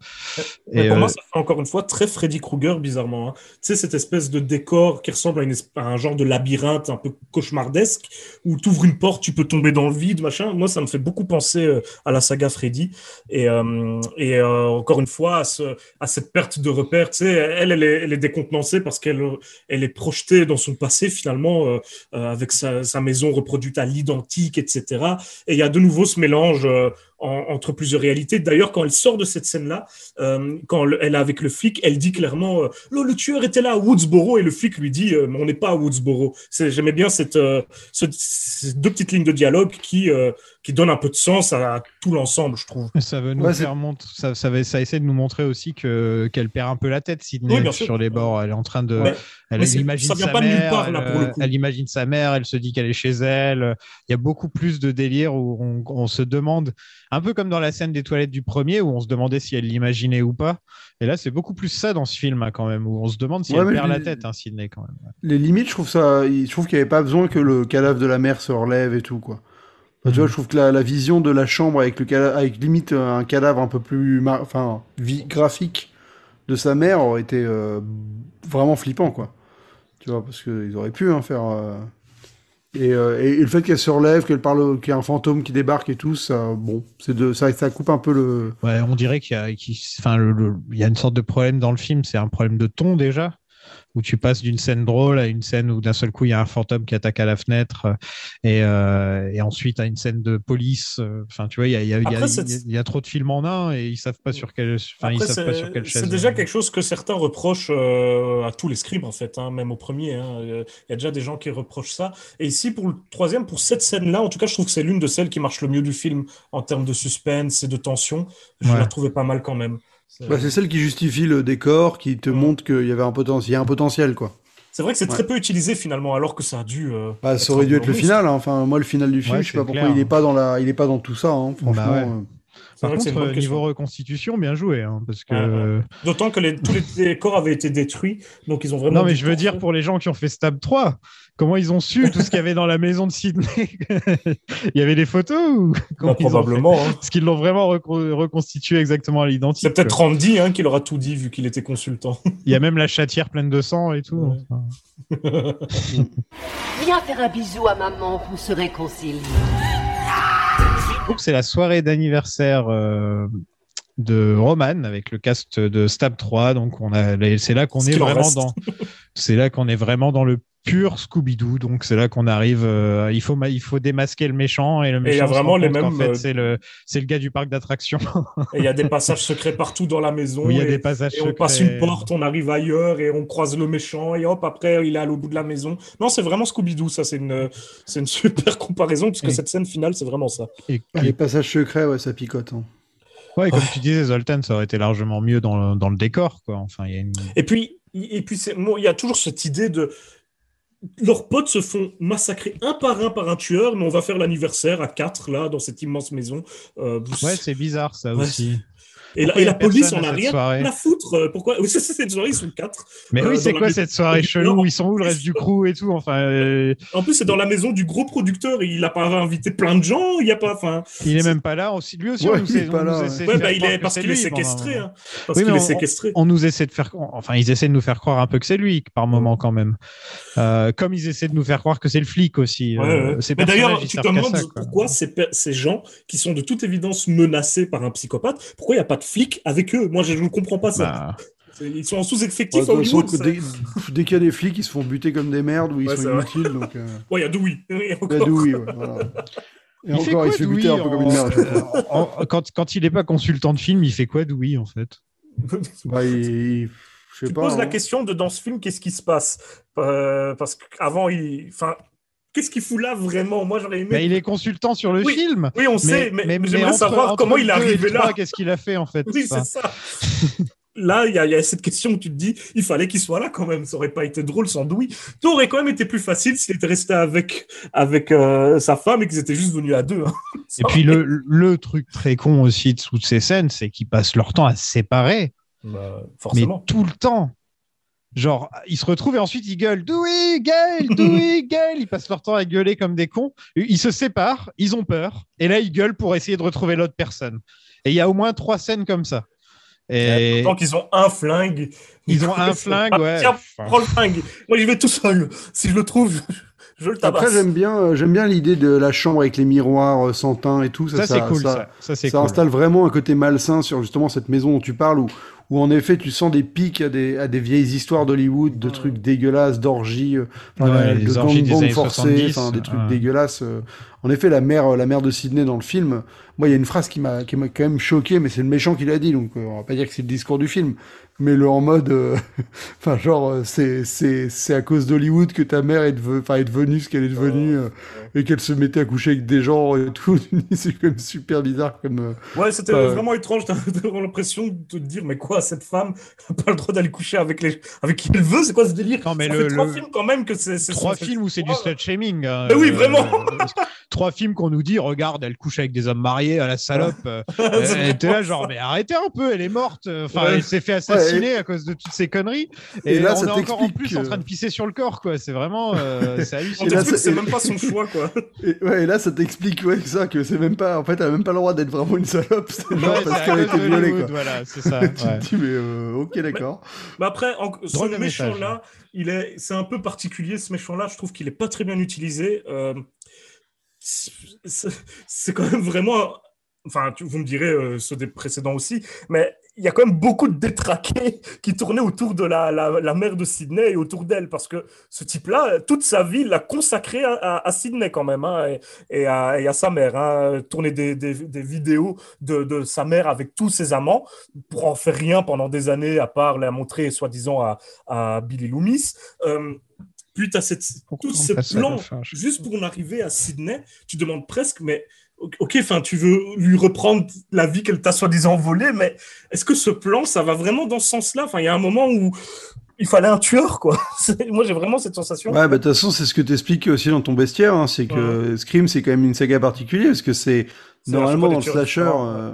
et, pour euh, moi, ça fait encore une fois très Freddy Krueger, bizarrement. hein. Tu sais, cette espèce de décor qui ressemble à, une esp- à un genre de labyrinthe un peu cauchemardesque, où tu ouvres une porte, tu peux tomber dans le vide, machin. Moi, ça me fait beaucoup penser euh, à la saga Freddy. Et, euh, et euh, encore une fois, à, ce- à cette perte de repère. Tu sais, elle, elle est, elle est décontenancée parce qu'elle elle est projetée dans son passé, finalement, euh, euh, avec sa, sa maison reproduite à l'identique, etc. Et il y a de nouveau ce mélange euh, en- entre plusieurs réalités. D'ailleurs, quand elle sort de cette scène-là, euh, quand le- elle est avec le flic, elle dit clairement euh, le, tueur était là à Woodsboro et le flic lui dit euh, Mais on n'est pas à Woodsboro. J'aimais bien cette, euh, ce- ces deux petites lignes de dialogue qui, euh, qui donnent un peu de sens à, tout l'ensemble, je trouve. Ça veut nous Ouais, faire ça, ça, va- ça essaie de nous montrer aussi que qu'elle perd un peu la tête, Sydney, Oui, sur les bords. Elle est en train de, elle, imagine ça vient sa pas de nulle mère, part, là, elle, pour le coup. elle imagine sa mère, elle se dit qu'elle est chez elle. Il y a beaucoup plus de délire où on, on se demande, un peu comme dans la scène des toilettes du premier, où on se demandait si elle l'imaginait ou pas. Et là, c'est beaucoup plus ça dans ce film, hein, quand même, où on se demande si Ouais, elle perd la tête, hein, Sydney, quand même. Les limites, je trouve ça, je trouve qu'il n'y avait pas besoin que le cadavre de la mère se relève et tout, quoi. Enfin. Tu vois, je trouve que la, la vision de la chambre avec le cada- avec limite un cadavre un peu plus, mar- enfin, vi- graphique de sa mère aurait été euh, vraiment flippant, quoi. Tu vois, parce qu'ils auraient pu hein, faire. euh, Et, euh, et- le fait qu'elle se relève, qu'elle parle, qu'il y a un fantôme qui débarque et tout, ça, bon, c'est de, ça, coupe un peu le. Ouais, on dirait qu'il y a, enfin, il y a une sorte de problème dans le film. C'est un problème de ton déjà, où tu passes d'une scène drôle à une scène où d'un seul coup il y a un fantôme qui attaque à la fenêtre, euh, et, euh, et ensuite à une scène de police. euh, Enfin, tu vois, il y a, y Après, y y trop de films en un et ils savent pas sur quel, enfin, ils Après, savent pas sur quelle chaise. C'est déjà quelque chose que certains reprochent euh, à tous les scribes, en fait, hein, même au premier. hein. Il y a déjà des gens qui reprochent ça. Et ici, pour le troisième, pour cette scène-là, en tout cas, je trouve que c'est l'une de celles qui marche le mieux du film en termes de suspense et de tension. Je Ouais. la trouvais pas mal quand même. C'est- Bah, c'est celle qui justifie le décor, qui te montre qu'il y avait un potentiel, y a un potentiel, quoi. C'est vrai que c'est Ouais. très peu utilisé finalement, alors que ça a dû. euh, Bah, ça aurait dû être le final. hein. Enfin, moi, le final du film, Ouais, je sais pas pourquoi clair. il est pas dans la, il est pas dans tout ça. hein, franchement. Bah ouais. euh. Par contre, euh, question. niveau reconstitution, bien joué, hein, parce que. Ouais, ouais. D'autant que les- tous les décors avaient été détruits, donc ils ont vraiment. Non, mais je veux dire pour les gens qui ont fait Stab 3, comment ils ont su tout ce qu'il y avait dans la maison de Sydney Il y avait des photos ou fait probablement, hein. Parce qu'ils l'ont vraiment reco- reconstitué exactement à l'identique. C'est peut-être. Randy hein, qui leur a tout dit vu qu'il était consultant. Il y a même la chatière pleine de sang et tout. enfin. Viens faire un bisou à maman, on se réconcilie. C'est la soirée d'anniversaire euh, de Roman avec le cast de Stab 3. Donc on a, c'est là qu'on est vraiment reste. dans, c'est là qu'on est vraiment dans le pur Scooby-Doo. Donc c'est là qu'on arrive. euh, il faut, il faut démasquer le méchant et le Et il y méchant. a vraiment les mêmes, fait, euh, c'est le, c'est le gars du parc d'attractions. Et il y a des passages secrets partout dans la maison. Oui, il y a et, des passages et on secrets. passe une porte, on arrive ailleurs et on croise le méchant et hop, après il est à l'autre bout de la maison. Non, c'est vraiment Scooby-Doo, ça c'est une, c'est une super comparaison puisque Et- cette scène finale c'est vraiment ça. Et, Ah, les passages secrets, ouais, ça picote. hein. Ouais, comme tu disais, Zoltan, ça aurait été largement mieux dans le, dans le décor, quoi. Enfin, il y a une... Et puis, et puis c'est, moi, il y a toujours cette idée de leurs potes se font massacrer un par un par un tueur, mais on va faire l'anniversaire à quatre là dans cette immense maison. Euh, Ouais, c'est bizarre ça Ouais. aussi. Et la, et la police en à a cette rien soirée à foutre. euh, Pourquoi? Oui, c'est cette soirée, ils sont quatre. Mais Euh, oui, c'est la quoi cette soirée chelou? Ils sont où le reste du crew et tout? Enfin, euh, En plus, c'est dans la maison du gros producteur. Il a pas invité plein de gens. Il y a pas, enfin. il est même pas là. aussi- Lui aussi, Ouais, on nous, il est pas là, ouais. bah, il est parce qu'il est séquestré. moment. hein. Parce Oui, qu'il est séquestré. On, nous essaie de faire, enfin, ils essaient de nous faire croire un peu que c'est lui par moment quand même. Euh, comme ils essaient de nous faire croire que c'est le flic aussi. Mais d'ailleurs, tu te demandes pourquoi ces gens qui sont de toute évidence menacés par un psychopathe, pourquoi il n'y a pas de flic avec eux Moi, je ne comprends pas ça. Bah, Ils sont en Ouais, sous-effectif de à Hollywood. ça. dès, dès qu'il y a des flics, ils se font buter comme des merdes ou ils Ouais, sont inutiles. Donc, euh, Ouais, il y a Dewey. Il y a. Dewey, ouais, voilà. Et il fait encore, quoi, il se fait buter Dewey, un peu comme une merde. en- en- quand, quand il n'est pas consultant de film, il fait quoi, Dewey, en fait? Bah, il- il- je sais Tu pas. poses la hein. question de dans ce film, qu'est-ce qui se passe? Euh, Parce qu'avant, il. Enfin. Qu'est-ce qu'il fout là vraiment? Moi, j'aurais aimé. Bah, Il est consultant sur le Oui, film. oui, on sait, mais- mais j'aimerais entre- savoir entre comment il est arrivé là. Qu'est-ce qu'il a fait, en fait Oui, c'est ça. Là, il y, a- il y a cette question où tu te dis, il fallait qu'il soit là quand même. Ça aurait pas été drôle sans Dewey. Ça aurait quand même été plus facile s'il était resté avec, avec euh, sa femme et qu'ils étaient juste venus à deux. hein. Et puis le, le truc très con aussi de toutes ces scènes, c'est qu'ils passent leur temps à se séparer, Bah, mais forcément. tout le temps. Genre, ils se retrouvent et ensuite ils gueulent Dewey, Gale, Dewey, Gale. Ils passent leur temps à gueuler comme des cons. Ils se séparent, ils ont peur. Et là, ils gueulent pour essayer de retrouver l'autre personne. Et il y a au moins trois scènes comme ça. Et Tant qu'ils ont un flingue. ils ont un flingue, ouais. Tiens, prends le flingue. Moi, j'y vais tout seul. Si je le trouve, je, je le tabasse. Après, j'aime bien, euh, j'aime bien l'idée de la chambre avec les miroirs euh, sans teint et tout. Ça, c'est cool, ça. Ça, cool. installe vraiment un côté malsain sur justement cette maison dont tu parles où, où en effet tu sens des pics à des, à des vieilles histoires d'Hollywood, de trucs dégueulasses, d'orgies, euh, Ouais, de années forcés, 70, enfin, des trucs ouais. dégueulasses. En effet, la mère, la mère de Sydney dans le film, moi, il y a une phrase qui m'a, qui m'a quand même choqué, mais c'est le méchant qui l'a dit, donc euh, on va pas dire que c'est le discours du film, mais le en mode, euh, enfin genre, euh, c'est, c'est, c'est à cause d'Hollywood que ta mère est, deve- enfin, est devenue ce qu'elle est devenue euh, et qu'elle se mettait à coucher avec des gens et tout. c'est quand même super bizarre comme. euh, Ouais, c'était vraiment étrange. T'as l'impression de te dire, mais quoi, cette femme n'a pas le droit d'aller coucher avec, les... avec qui elle veut C'est quoi ce délire? Non, mais Ça le- fait trois le- films quand même que c'est. Trois films où c'est du slut shaming. hein. Mais oui, vraiment. Trois films qu'on nous dit, regarde, elle couche avec des hommes mariés à la salope. Euh, T'es là, genre, mais arrêtez un peu, elle est morte. Enfin, Ouais. elle s'est fait assassiner à cause de toutes ces conneries. Et, Et là, on ça est encore en plus en train de pisser sur le corps, quoi. C'est vraiment, euh, c'est hallucinant. Même pas son choix, quoi. Et, ouais, et là, ça t'explique, ouais, ça, que c'est même pas, en fait, elle a même pas le droit d'être vraiment une salope, c'est Ouais, parce qu'elle a été violée, quoi. Voilà, c'est ça. tu ouais. te dis, mais euh, ok, d'accord. Mais après, en- ce méchant-là, il est, c'est un peu particulier. Ce méchant-là, je trouve qu'il est pas très bien utilisé. Euh, c'est quand même vraiment. Enfin, vous me direz euh, ceux des précédents aussi, mais il y a quand même beaucoup de détraqués qui tournaient autour de la, mère de Sydney et autour d'elle, parce que ce type-là, toute sa vie, l'a consacré à, Sydney quand même, hein, et, à, sa mère. Hein, tourner des, vidéos de, sa mère avec tous ses amants pour en faire rien pendant des années, à part la montrer soi-disant à, à Billy Loomis. Euh, puis tu as cette, tout ce plan, fin, je- juste pour en arriver à Sydney, tu demandes presque, mais ok, enfin, tu veux lui reprendre la vie qu'elle t'a soi-disant volée, mais est-ce que ce plan, ça va vraiment dans ce sens-là? Enfin, il y a un moment où il fallait un tueur, quoi. Moi, j'ai vraiment cette sensation. Ouais, bah, de toute façon, c'est ce que t'expliques aussi dans ton bestiaire, hein, c'est que Scream, c'est quand même une saga particulière, parce que c'est, normalement, dans le slasher, euh,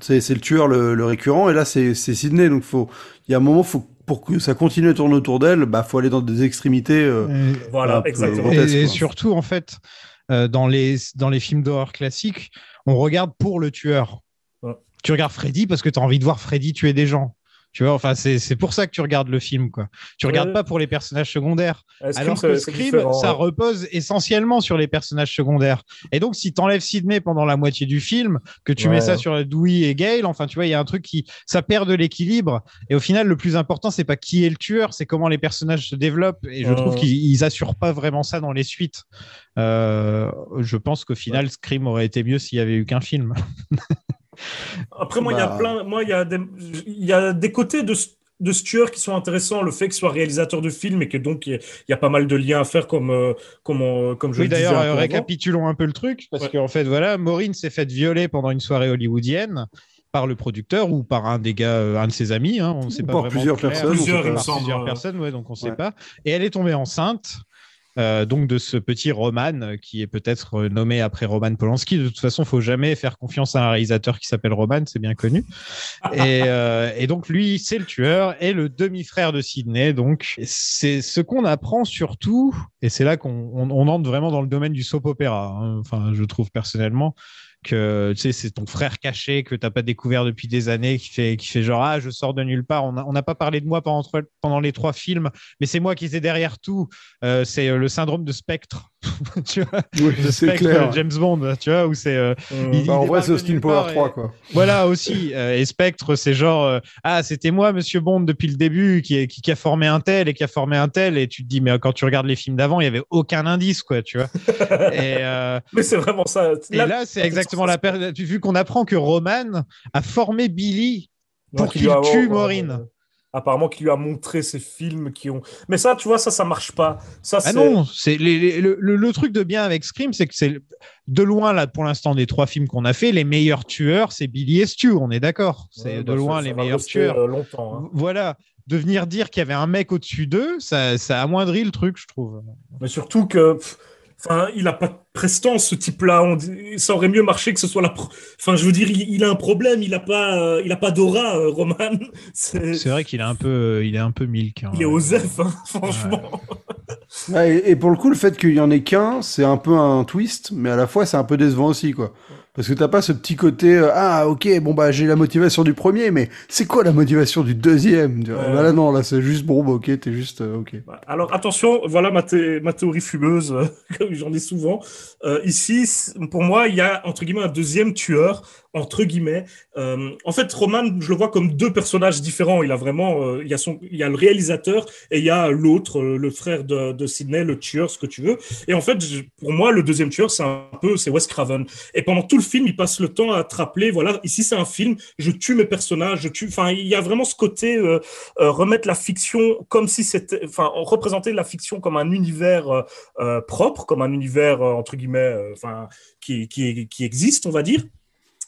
c'est, le tueur le, le récurrent, et là, c'est, c'est Sydney, donc faut, il y a un moment, faut, pour que ça continue à tourner autour d'elle, bah, faut aller dans des extrémités, euh, Et- Voilà, exactement. Et, surtout, en fait, euh, dans, les, dans les films d'horreur classiques, on regarde pour le tueur. Ouais. Tu regardes Freddy parce que tu as envie de voir Freddy tuer des gens. Tu vois, enfin, c'est pour ça que tu regardes le film, quoi. Tu Ouais. regardes pas pour les personnages secondaires. Euh, Scream, Alors que Scream, ça repose essentiellement sur les personnages secondaires. Et donc, si t'enlèves Sydney pendant la moitié du film, que tu Ouais. mets ça sur Dewey et Gale, enfin, tu vois, il y a un truc qui, ça perd de l'équilibre. Et au final, le plus important, c'est pas qui est le tueur, c'est comment les personnages se développent. Et je trouve qu'ils ils assurent pas vraiment ça dans les suites. Euh, je pense qu'au final, Scream aurait été mieux s'il y avait eu qu'un film. Après, moi, il y a Bah. plein, moi, il y a des, il y a des côtés de, ce- de tueur qui sont intéressants. Le fait qu'il soit réalisateur de film et que donc il y a- il y a pas mal de liens à faire comme, euh, comme, on- comme je Oui, le disais. d'ailleurs, euh, avant. récapitulons un peu le truc, parce Ouais. qu'en fait, voilà, Maureen s'est faite violer pendant une soirée hollywoodienne par le producteur ou par un des gars, euh, un de ses amis, hein, on ne sait pas par vraiment plusieurs clair. personnes, on Plusieurs, par plusieurs euh, personnes, ouais, donc on ne sait Ouais. pas. Et elle est tombée enceinte. Euh, donc de ce petit Roman euh, qui est peut-être euh, nommé après Roman Polanski. De toute façon, faut jamais faire confiance à un réalisateur qui s'appelle Roman, c'est bien connu. et, euh, et donc lui, c'est le tueur et le demi-frère de Sydney. Donc c'est ce qu'on apprend surtout, et c'est là qu'on on, on entre vraiment dans le domaine du soap opéra. hein. Enfin, je trouve personnellement que tu sais c'est ton frère caché que t'as pas découvert depuis des années qui fait qui fait genre ah je sors de nulle part. On n'a pas parlé de moi pendant pendant les trois films mais c'est moi qui étais derrière tout. Euh, c'est euh, le syndrome de Spectre tu vois Oui, de c'est Spectre clair. James Bond tu vois où c'est euh, euh, Bah, en vrai, c'est Austin Power part 3, et- quoi. voilà aussi. Euh, et Spectre, c'est genre euh, ah c'était moi Monsieur Bond depuis le début qui, est- qui, qui a formé un tel et qui a formé un tel et tu te dis mais quand tu regardes les films d'avant il y avait aucun indice quoi tu vois. et, euh, Mais c'est vraiment ça. et là c'est exactement la période vu qu'on apprend que Roman a formé Billy pour qui qu'il tue Maureen. Apparemment, qui lui a montré ces films qui ont. Mais ça, tu vois, ça, ça marche pas. Ça, Ah c'est. non, c'est les- les- le, le- le truc de bien avec Scream, c'est que c'est de loin là pour l'instant des trois films qu'on a fait, les meilleurs tueurs, c'est Billy et Stu, on est d'accord. C'est Ouais, de bah, loin ça- les ça meilleurs tueurs. euh, longtemps. hein. Voilà, de venir dire qu'il y avait un mec au-dessus d'eux, ça, ça amoindrit le truc, je trouve. Mais surtout que. pff, Enfin, il a pas. prestance, ce type-là. On Ça aurait mieux marché que ce soit la. pro- Enfin, je veux dire, il, il a un problème. Il a pas, euh, il a pas d'aura, euh, Roman. C'est C'est vrai qu'il est un peu, euh, il est un peu milk. hein. il est Osef, hein, franchement. Ouais, et pour le coup, le fait qu'il y en ait qu'un, c'est un peu un twist, mais à la fois, c'est un peu décevant aussi, quoi. Parce que t'as pas ce petit côté, euh, ah, ok, bon, bah, j'ai la motivation du premier, mais c'est quoi la motivation du deuxième tu vois. Bah là, non, là, c'est juste, bon, bah, ok, t'es juste, euh, ok. Alors attention, voilà ma, thé- ma théorie fumeuse, comme j'en ai souvent. Euh, ici, pour moi, il y a entre guillemets un deuxième tueur, entre guillemets. Euh, en fait, Roman, je le vois comme deux personnages différents. Il a vraiment, euh, il y a son, il y a le réalisateur et il y a l'autre, euh, le frère de, de Sidney, le tueur, ce que tu veux. Et en fait, pour moi, le deuxième tueur, c'est un peu, c'est Wes Craven. Et pendant tout le film, il passe le temps à te rappeler, voilà, ici c'est un film, je tue mes personnages, je tue. Enfin, il y a vraiment ce côté euh, euh, remettre la fiction comme si c'était, enfin, représenter la fiction comme un univers euh, propre, comme un univers entre guillemets, enfin, qui, qui, qui existe, on va dire.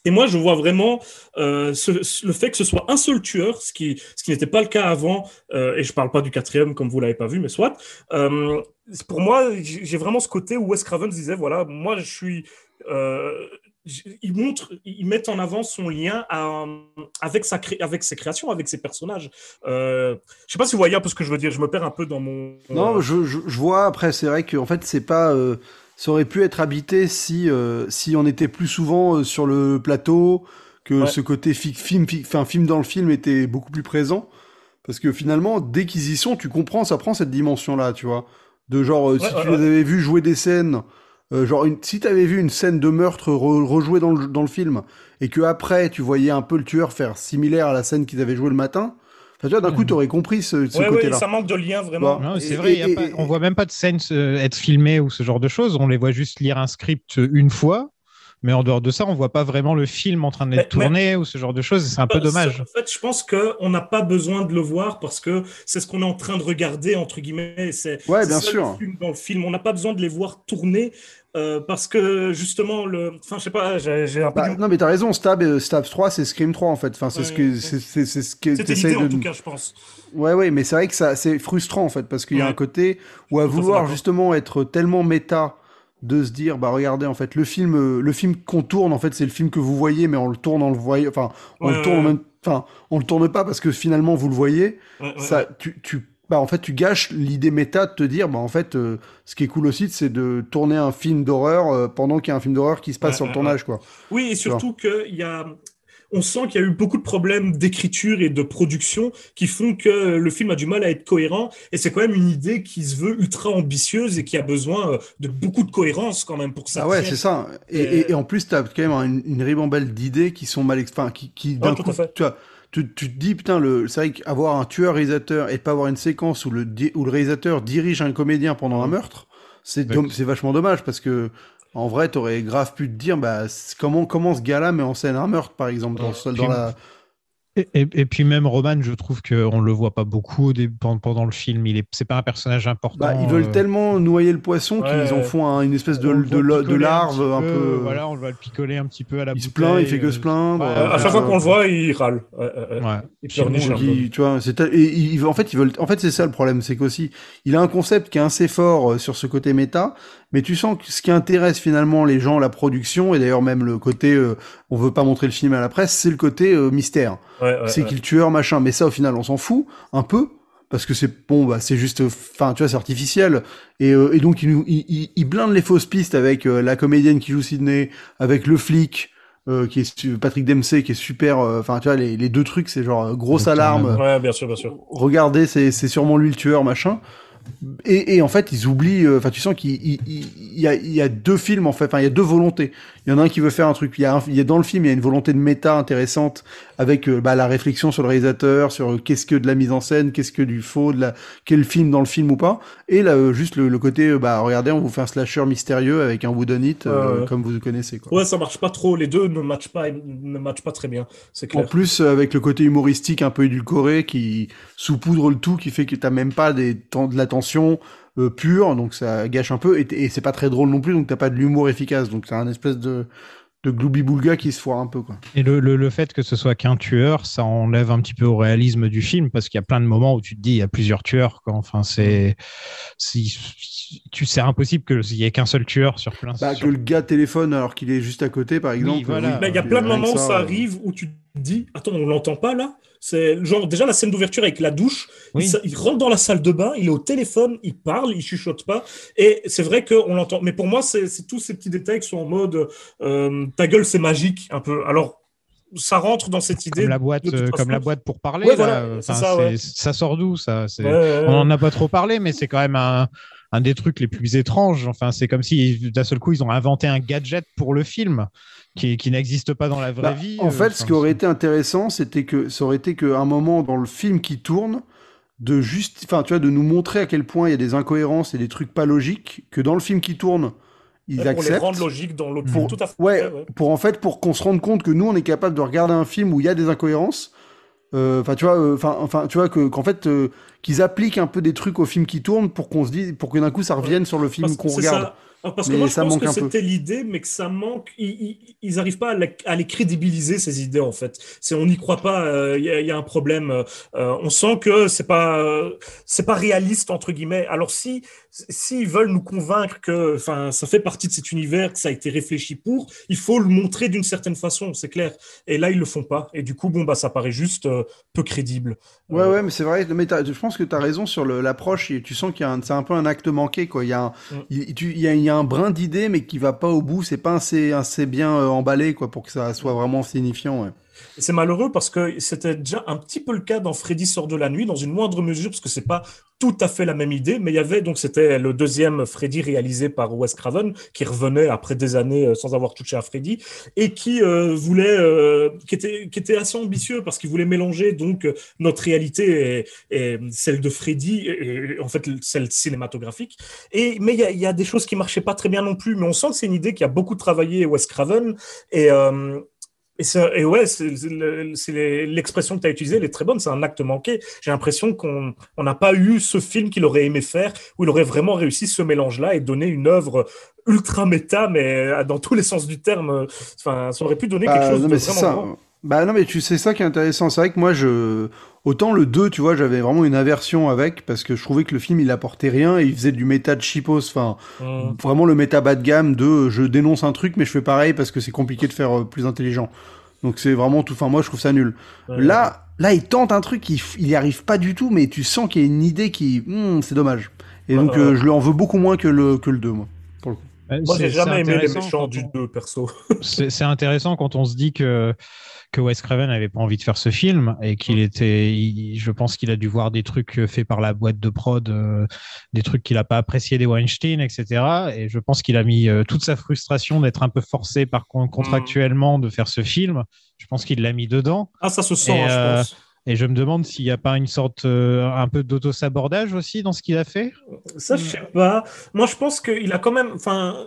Et moi, je vois vraiment euh, le fait que ce soit un seul tueur, ce qui, n'était pas le cas avant, euh, et je parle pas du quatrième comme vous l'avez pas vu, mais soit. Euh, pour moi, j'ai vraiment ce côté où Wes Craven disait, voilà, moi, je suis... Il montre, il met en avant son lien avec, sa cré- avec ses créations, avec ses personnages. Je sais pas si vous voyez un peu ce que je veux dire, je me perds un peu dans mon... Non, je, je, vois, après, c'est vrai que, en fait, c'est pas, ça aurait pu être habité si, euh, si on était plus souvent euh, sur le plateau, que Ouais. ce côté fi- film, fi- enfin, film dans le film était beaucoup plus présent. Parce que finalement, dès qu'ils y sont, tu comprends, ça prend cette dimension-là, tu vois. De genre, euh, si Ouais, tu les avais vus jouer des scènes, euh, genre, une, si t'avais vu une scène de meurtre re- rejouée dans le, dans le film, et que après tu voyais un peu le tueur faire similaire à la scène qu'ils avaient jouée le matin, enfin, tu vois, d'un coup, t'aurais compris ce, ce Ouais, ouais, côté-là. ça manque de lien vraiment. Bon. Non, c'est Et- vrai, et- y a et- pas- on voit même pas de scène euh, être filmée ou ce genre de choses. On les voit juste lire un script une fois, mais en dehors de ça, on voit pas vraiment le film en train d'être Mais- tourné ou ce genre de choses. C'est un peu Euh, dommage. En fait, je pense qu'on n'a pas besoin de le voir parce que c'est ce qu'on est en train de regarder, entre guillemets. C'est Ouais, c'est bien ça, sûr. le film dans le film. On n'a pas besoin de les voir tourner euh, parce que justement, le... enfin, je sais pas, j'ai un peu. Bah, du- non, mais t'as raison, Stab, euh, Stab 3, c'est Scream 3 en fait. Enfin, c'est Ouais, ce que, ouais. c'est, ce que l'idée, en de. tout cas, je pense. Ouais, ouais, mais c'est vrai que c'est frustrant en fait, parce qu'il y a un côté où à vouloir justement être tellement méta de se dire, bah regardez, en fait, le film, euh, le film qu'on tourne, en fait, c'est le film que vous voyez, mais on le tourne en le voyant, enfin, on le tourne même, enfin, on le tourne pas parce que finalement vous le voyez. Ça, tu, tu, bah en fait, tu gâches l'idée méta de te dire, bah en fait, euh, ce qui est cool aussi, c'est de tourner un film d'horreur euh, pendant qu'il y a un film d'horreur qui se passe sur le tournage, quoi. Oui, et Tu surtout qu'il y a. On sent qu'il y a eu beaucoup de problèmes d'écriture et de production qui font que le film a du mal à être cohérent. Et c'est quand même une idée qui se veut ultra ambitieuse et qui a besoin euh, de beaucoup de cohérence quand même pour ça. Ah ouais, c'est ça. Et, Et- et- et en plus, t'as quand même une, une ribambelle d'idées qui sont mal, enfin, qui, qui d'un Ouais, coup, tu vois, tu, tu te dis putain, le, c'est vrai qu'avoir un tueur réalisateur et pas avoir une séquence où le, di- où le réalisateur dirige un comédien pendant un meurtre, c'est Ouais. dom- c'est vachement dommage parce que en vrai, t'aurais grave pu te dire, bah, comment, comment ce gars-là met en scène un meurtre, par exemple, dans, la. Et, et- et puis même Roman, je trouve qu'on le voit pas beaucoup pendant, pendant le film. Il est, c'est pas un personnage important. Bah, ils veulent euh, tellement noyer le poisson Ouais, qu'ils en font un- une espèce de, larve un peu. Voilà, on va le picoler un petit peu à la il se plaint, il fait que euh, se plaindre. ouais, euh, À chaque fois qu'on le voit, il râle. Ouais. Il Puis qui- tu vois, c'est tel- et il, en fait, ils veulent, en fait, c'est ça le problème, c'est qu'aussi, il a un concept qui est assez fort sur ce côté méta, mais tu sens que ce qui intéresse finalement les gens, la production, et d'ailleurs même le côté, euh, on veut pas montrer le film à la presse, c'est le côté euh, mystère. Ouais, ouais, c'est ouais. qui le tueur, machin. Mais ça, au final, on s'en fout un peu. Parce que c'est bon, bah c'est juste, enfin tu vois, c'est artificiel. Et, euh, et donc il, nous, il, il, il blinde les fausses pistes avec euh, la comédienne qui joue Sydney, avec le flic euh, qui est Patrick Dempsey qui est super. euh, Enfin tu vois, les, les deux trucs, c'est genre euh, grosse alarme. Ouais, bien sûr, bien sûr. Regardez, c'est c'est sûrement lui le tueur, machin. Et, et en fait, ils oublient. euh, Enfin, tu sens qu'il il, il- il y, a, il y a deux films en fait. Enfin, il y a deux volontés. Il y en a un qui veut faire un truc. Il y a, un- il y a dans le film, il y a une volonté de méta intéressante avec euh, bah, la réflexion sur le réalisateur, sur euh, qu'est-ce que de la mise en scène, qu'est-ce que du faux, de la quel film dans le film ou pas. Et là, euh, juste le, le côté, bah regardez, on vous fait un slasher mystérieux avec un wooden it, Ouais, ouais. comme vous connaissez. Quoi. Ouais, ça marche pas trop. Les deux ne matchent pas, ne matchent pas très bien. C'est En clair. plus, euh, avec le côté humoristique un peu édulcoré qui saupoudre le tout, qui fait que t'as même pas des temps de la tension euh, pure, donc ça gâche un peu. Et, et c'est pas très drôle non plus, donc t'as pas de l'humour efficace. Donc c'est un espèce de, de Gloubi-Boulga qui se foire un peu, quoi. Et le, le, le fait que ce soit qu'un tueur, ça enlève un petit peu au réalisme du film parce qu'il y a plein de moments où tu te dis il y a plusieurs tueurs. Quoi. Enfin, c'est si, tu c'est impossible qu'il y ait qu'un seul tueur sur plein. Bah, sur- que le gars téléphone alors qu'il est juste à côté, par exemple. voilà. Mais il y a euh, plein de que moments où ça euh, arrive où tu te dis Attends, on l'entend pas là C'est genre déjà la scène d'ouverture avec la douche. Il, rentre dans la salle de bain, il est au téléphone, il parle, il chuchote pas. Et c'est vrai qu'on l'entend. Mais pour moi, c'est tous ces petits détails qui sont en mode euh, ta gueule, c'est magique un peu. Alors. Ça rentre dans cette idée. Comme la boîte, euh, comme la boîte pour parler. Ouais, là. voilà, Enfin, c'est ça, ouais. c'est- ça sort d'où ça? Ouais, On ouais. en a pas trop parlé, mais c'est quand même un, un des trucs les plus étranges. Enfin, c'est comme si d'un seul coup ils ont inventé un gadget pour le film qui, qui n'existe pas dans la vraie Bah, vie. en euh, fait, ce qui aurait été intéressant, c'était que ça aurait été qu'un moment dans le film qui tourne, de juste, enfin, tu vois, de nous montrer à quel point il y a des incohérences et des trucs pas logiques, que dans le film qui tourne, ils pour les acceptent. rendre logiques dans l'autre Pour, film. Tout à fait. ouais, ouais. pour en fait, pour qu'on se rende compte que nous, on est capable de regarder un film où il y a des incohérences. euh, Enfin, tu vois, euh, enfin, enfin, tu vois que qu'en fait, euh, qu'ils appliquent un peu des trucs au film qui tourne pour qu'on se dise, pour que d'un coup, ça revienne sur le film qu'on c'est regarde. ça. Parce que Mais moi, je ça pense manque que un peu. c'était l'idée, mais que ça manque. Ils arrivent pas à, la- à les crédibiliser ces idées en fait. C'est on n'y croit pas. euh, Il y, a- il y a un problème. euh, on sent que c'est pas euh, c'est pas réaliste entre guillemets. Alors si s'ils veulent nous convaincre que enfin ça fait partie de cet univers, que ça a été réfléchi pour, il faut le montrer d'une certaine façon, c'est clair. Et là ils le font pas. Et du coup bon bah ça paraît juste euh, peu crédible. Ouais, ouais, mais c'est vrai. Mais je pense que tu as raison sur l'approche. et Tu sens qu'il y a un, c'est un peu un acte manqué, quoi. Il y a un, Mm. il, tu- il y a, il y a un brin d'idée, mais qui va pas au bout. C'est pas assez, assez bien euh, emballé, quoi, pour que ça soit vraiment signifiant. C'est malheureux parce que c'était déjà un petit peu le cas dans Freddy sort de la nuit, dans une moindre mesure, parce que c'est pas tout à fait la même idée, mais il y avait donc c'était le deuxième Freddy réalisé par Wes Craven qui revenait après des années euh, sans avoir touché à Freddy et qui euh, voulait, euh, qui était qui était assez ambitieux parce qu'il voulait mélanger donc notre réalité et, celle de Freddy, et, en fait celle cinématographique. Et mais il y a, des choses qui marchaient pas très bien non plus, mais on sent que c'est une idée qui a beaucoup travaillé Wes Craven et et, ça- et ouais, c'est l'expression que tu as utilisée, elle est très bonne, c'est un acte manqué. J'ai l'impression qu'on on n'a pas eu ce film qu'il aurait aimé faire, où il aurait vraiment réussi ce mélange-là et donné une œuvre ultra méta, mais euh, dans tous les sens du terme. euh, Enfin, ça aurait pu donner quelque Bah, chose non, de mais c'est vraiment ça. grand. Bah non, mais tu sais ça qui est intéressant. C'est vrai que moi, je. Autant le 2, tu vois, j'avais vraiment une aversion avec, parce que je trouvais que le film, il apportait rien et il faisait du méta de cheapos. Enfin, Mm. vraiment le méta bas de gamme de je dénonce un truc, mais je fais pareil parce que c'est compliqué de faire euh, plus intelligent. Donc c'est vraiment tout. Enfin, moi, je trouve ça nul. Ouais. Là, là, il tente un truc, il, il y arrive pas du tout, mais tu sens qu'il y a une idée qui. Hmm, c'est dommage. Et Ouais, donc, ouais. euh, je lui en veux beaucoup moins que le, que le 2, moi. Pour le coup. Ouais, Moi, j'ai jamais aimé les méchants du 2, perso. c'est c'est intéressant quand on se dit que que Wes Craven n'avait pas envie de faire ce film et qu'il était, il- je pense qu'il a dû voir des trucs faits par la boîte de prod, euh, des trucs qu'il a pas apprécié des Weinstein, etc. Et je pense qu'il a mis euh, toute sa frustration d'être un peu forcé par con- contractuellement de faire ce film. Je pense qu'il l'a mis dedans. Ah, ça se sent, Et, hein, je euh, pense. Et je me demande s'il n'y a pas une sorte euh, un peu d'auto-sabordage aussi dans ce qu'il a fait. Ça, je sais pas. Moi, je pense qu'il a quand même. Enfin,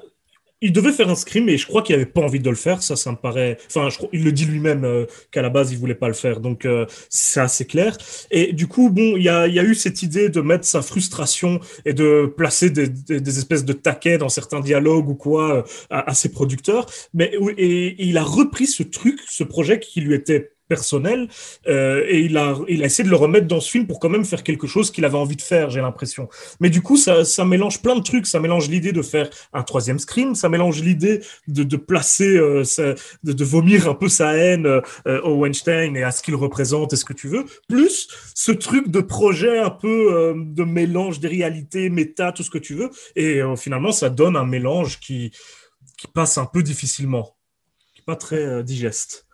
il devait faire un scream et je crois qu'il avait pas envie de le faire. Ça, ça me paraît. Enfin, je crois- il le dit lui-même euh, qu'à la base, il voulait pas le faire. Donc, euh, c'est assez clair. Et du coup, bon, il y a, eu cette idée de mettre sa frustration et de placer des, espèces de taquets dans certains dialogues ou quoi euh, à, ses producteurs. Mais et il a repris ce truc, ce projet qui lui était personnel euh, et il a, il a essayé de le remettre dans ce film pour quand même faire quelque chose qu'il avait envie de faire, j'ai l'impression. Mais du coup, ça, ça mélange plein de trucs. Ça mélange l'idée de faire un troisième screen, ça mélange l'idée de, de placer, euh, de, vomir un peu sa haine euh, au Weinstein et à ce qu'il représente et ce que tu veux, plus ce truc de projet un peu euh, de mélange des réalités, méta, tout ce que tu veux. Et euh, finalement, ça donne un mélange qui, qui passe un peu difficilement, qui n'est pas très euh, digeste.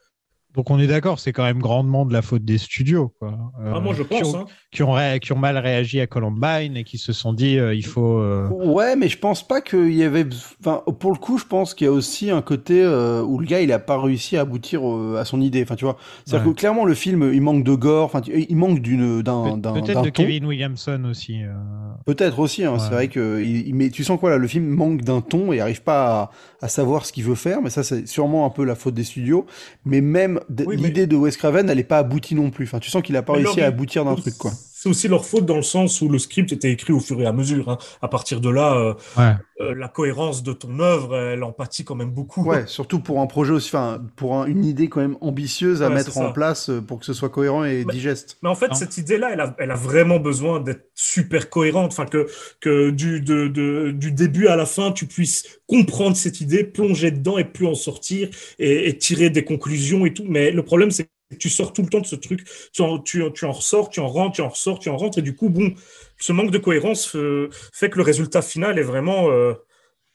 Donc on est d'accord, c'est quand même grandement de la faute des studios. Quoi. Euh, Ah, moi, je qui pense, ont, hein. qui, ont ré- qui ont mal réagi à Columbine et qui se sont dit euh, il faut. euh, Ouais, mais je pense pas qu'il y avait. Enfin, pour le coup, je pense qu'il y a aussi un côté euh, où le gars, il a pas réussi à aboutir euh, à son idée. Enfin, tu vois, c'est-à-dire Ouais. que clairement, le film, il manque de gore. Enfin, il manque d'une d'un d'un Peut-être d'un de ton. Kevin Williamson aussi. euh. Peut-être aussi. Hein, C'est vrai que il, il- mais tu sens quoi là, le film manque d'un ton et arrive pas à, à savoir ce qu'il veut faire. Mais ça, c'est sûrement un peu la faute des studios. Mais même mais- l'idée de Wes Craven, elle est pas aboutie non plus. Enfin, tu sens qu'il a pas Mais réussi à aboutir d'un truc, quoi. C'est aussi leur faute dans le sens où le script était écrit au fur et à mesure. hein. À partir de là, euh, Ouais. euh, la cohérence de ton œuvre, elle empathie quand même beaucoup. Ouais, surtout pour un projet aussi, enfin, pour un- une idée quand même ambitieuse à Ouais, mettre en place euh, pour que ce soit cohérent et digeste. Mais en fait, cette idée-là, elle a, elle a vraiment besoin d'être super cohérente. Enfin, que, que du, de, de- du début à la fin, tu puisses comprendre cette idée, plonger dedans et plus en sortir et, et tirer des conclusions et tout. Mais le problème, c'est que tu sors tout le temps de ce truc. Tu en, tu, tu en ressors, tu en rentres, tu en ressors, tu en rentres. Et du coup, bon, ce manque de cohérence euh, fait que le résultat final est vraiment, euh,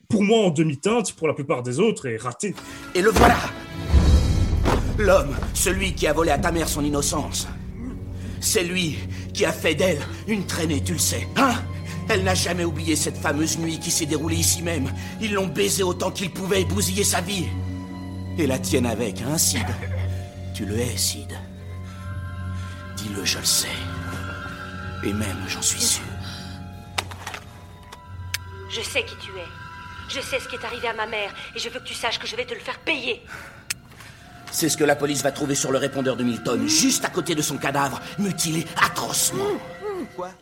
pour moi, en demi-teinte, pour la plupart des autres, est raté. Et le voilà L'homme, celui qui a volé à ta mère son innocence. C'est lui qui a fait d'elle une traînée, tu le sais. Hein? Elle n'a jamais oublié cette fameuse nuit qui s'est déroulée ici même. Ils l'ont baisé autant qu'ils pouvaient et sa vie. Et la tienne avec, hein, Sid Tu le hais, Sid. Dis-le, je le sais. Et même, j'en suis sûr. Je sais qui tu es. Je sais ce qui est arrivé à ma mère et je veux que tu saches que je vais te le faire payer. C'est ce que la police va trouver sur le répondeur de Milton, juste à côté de son cadavre, mutilé atrocement.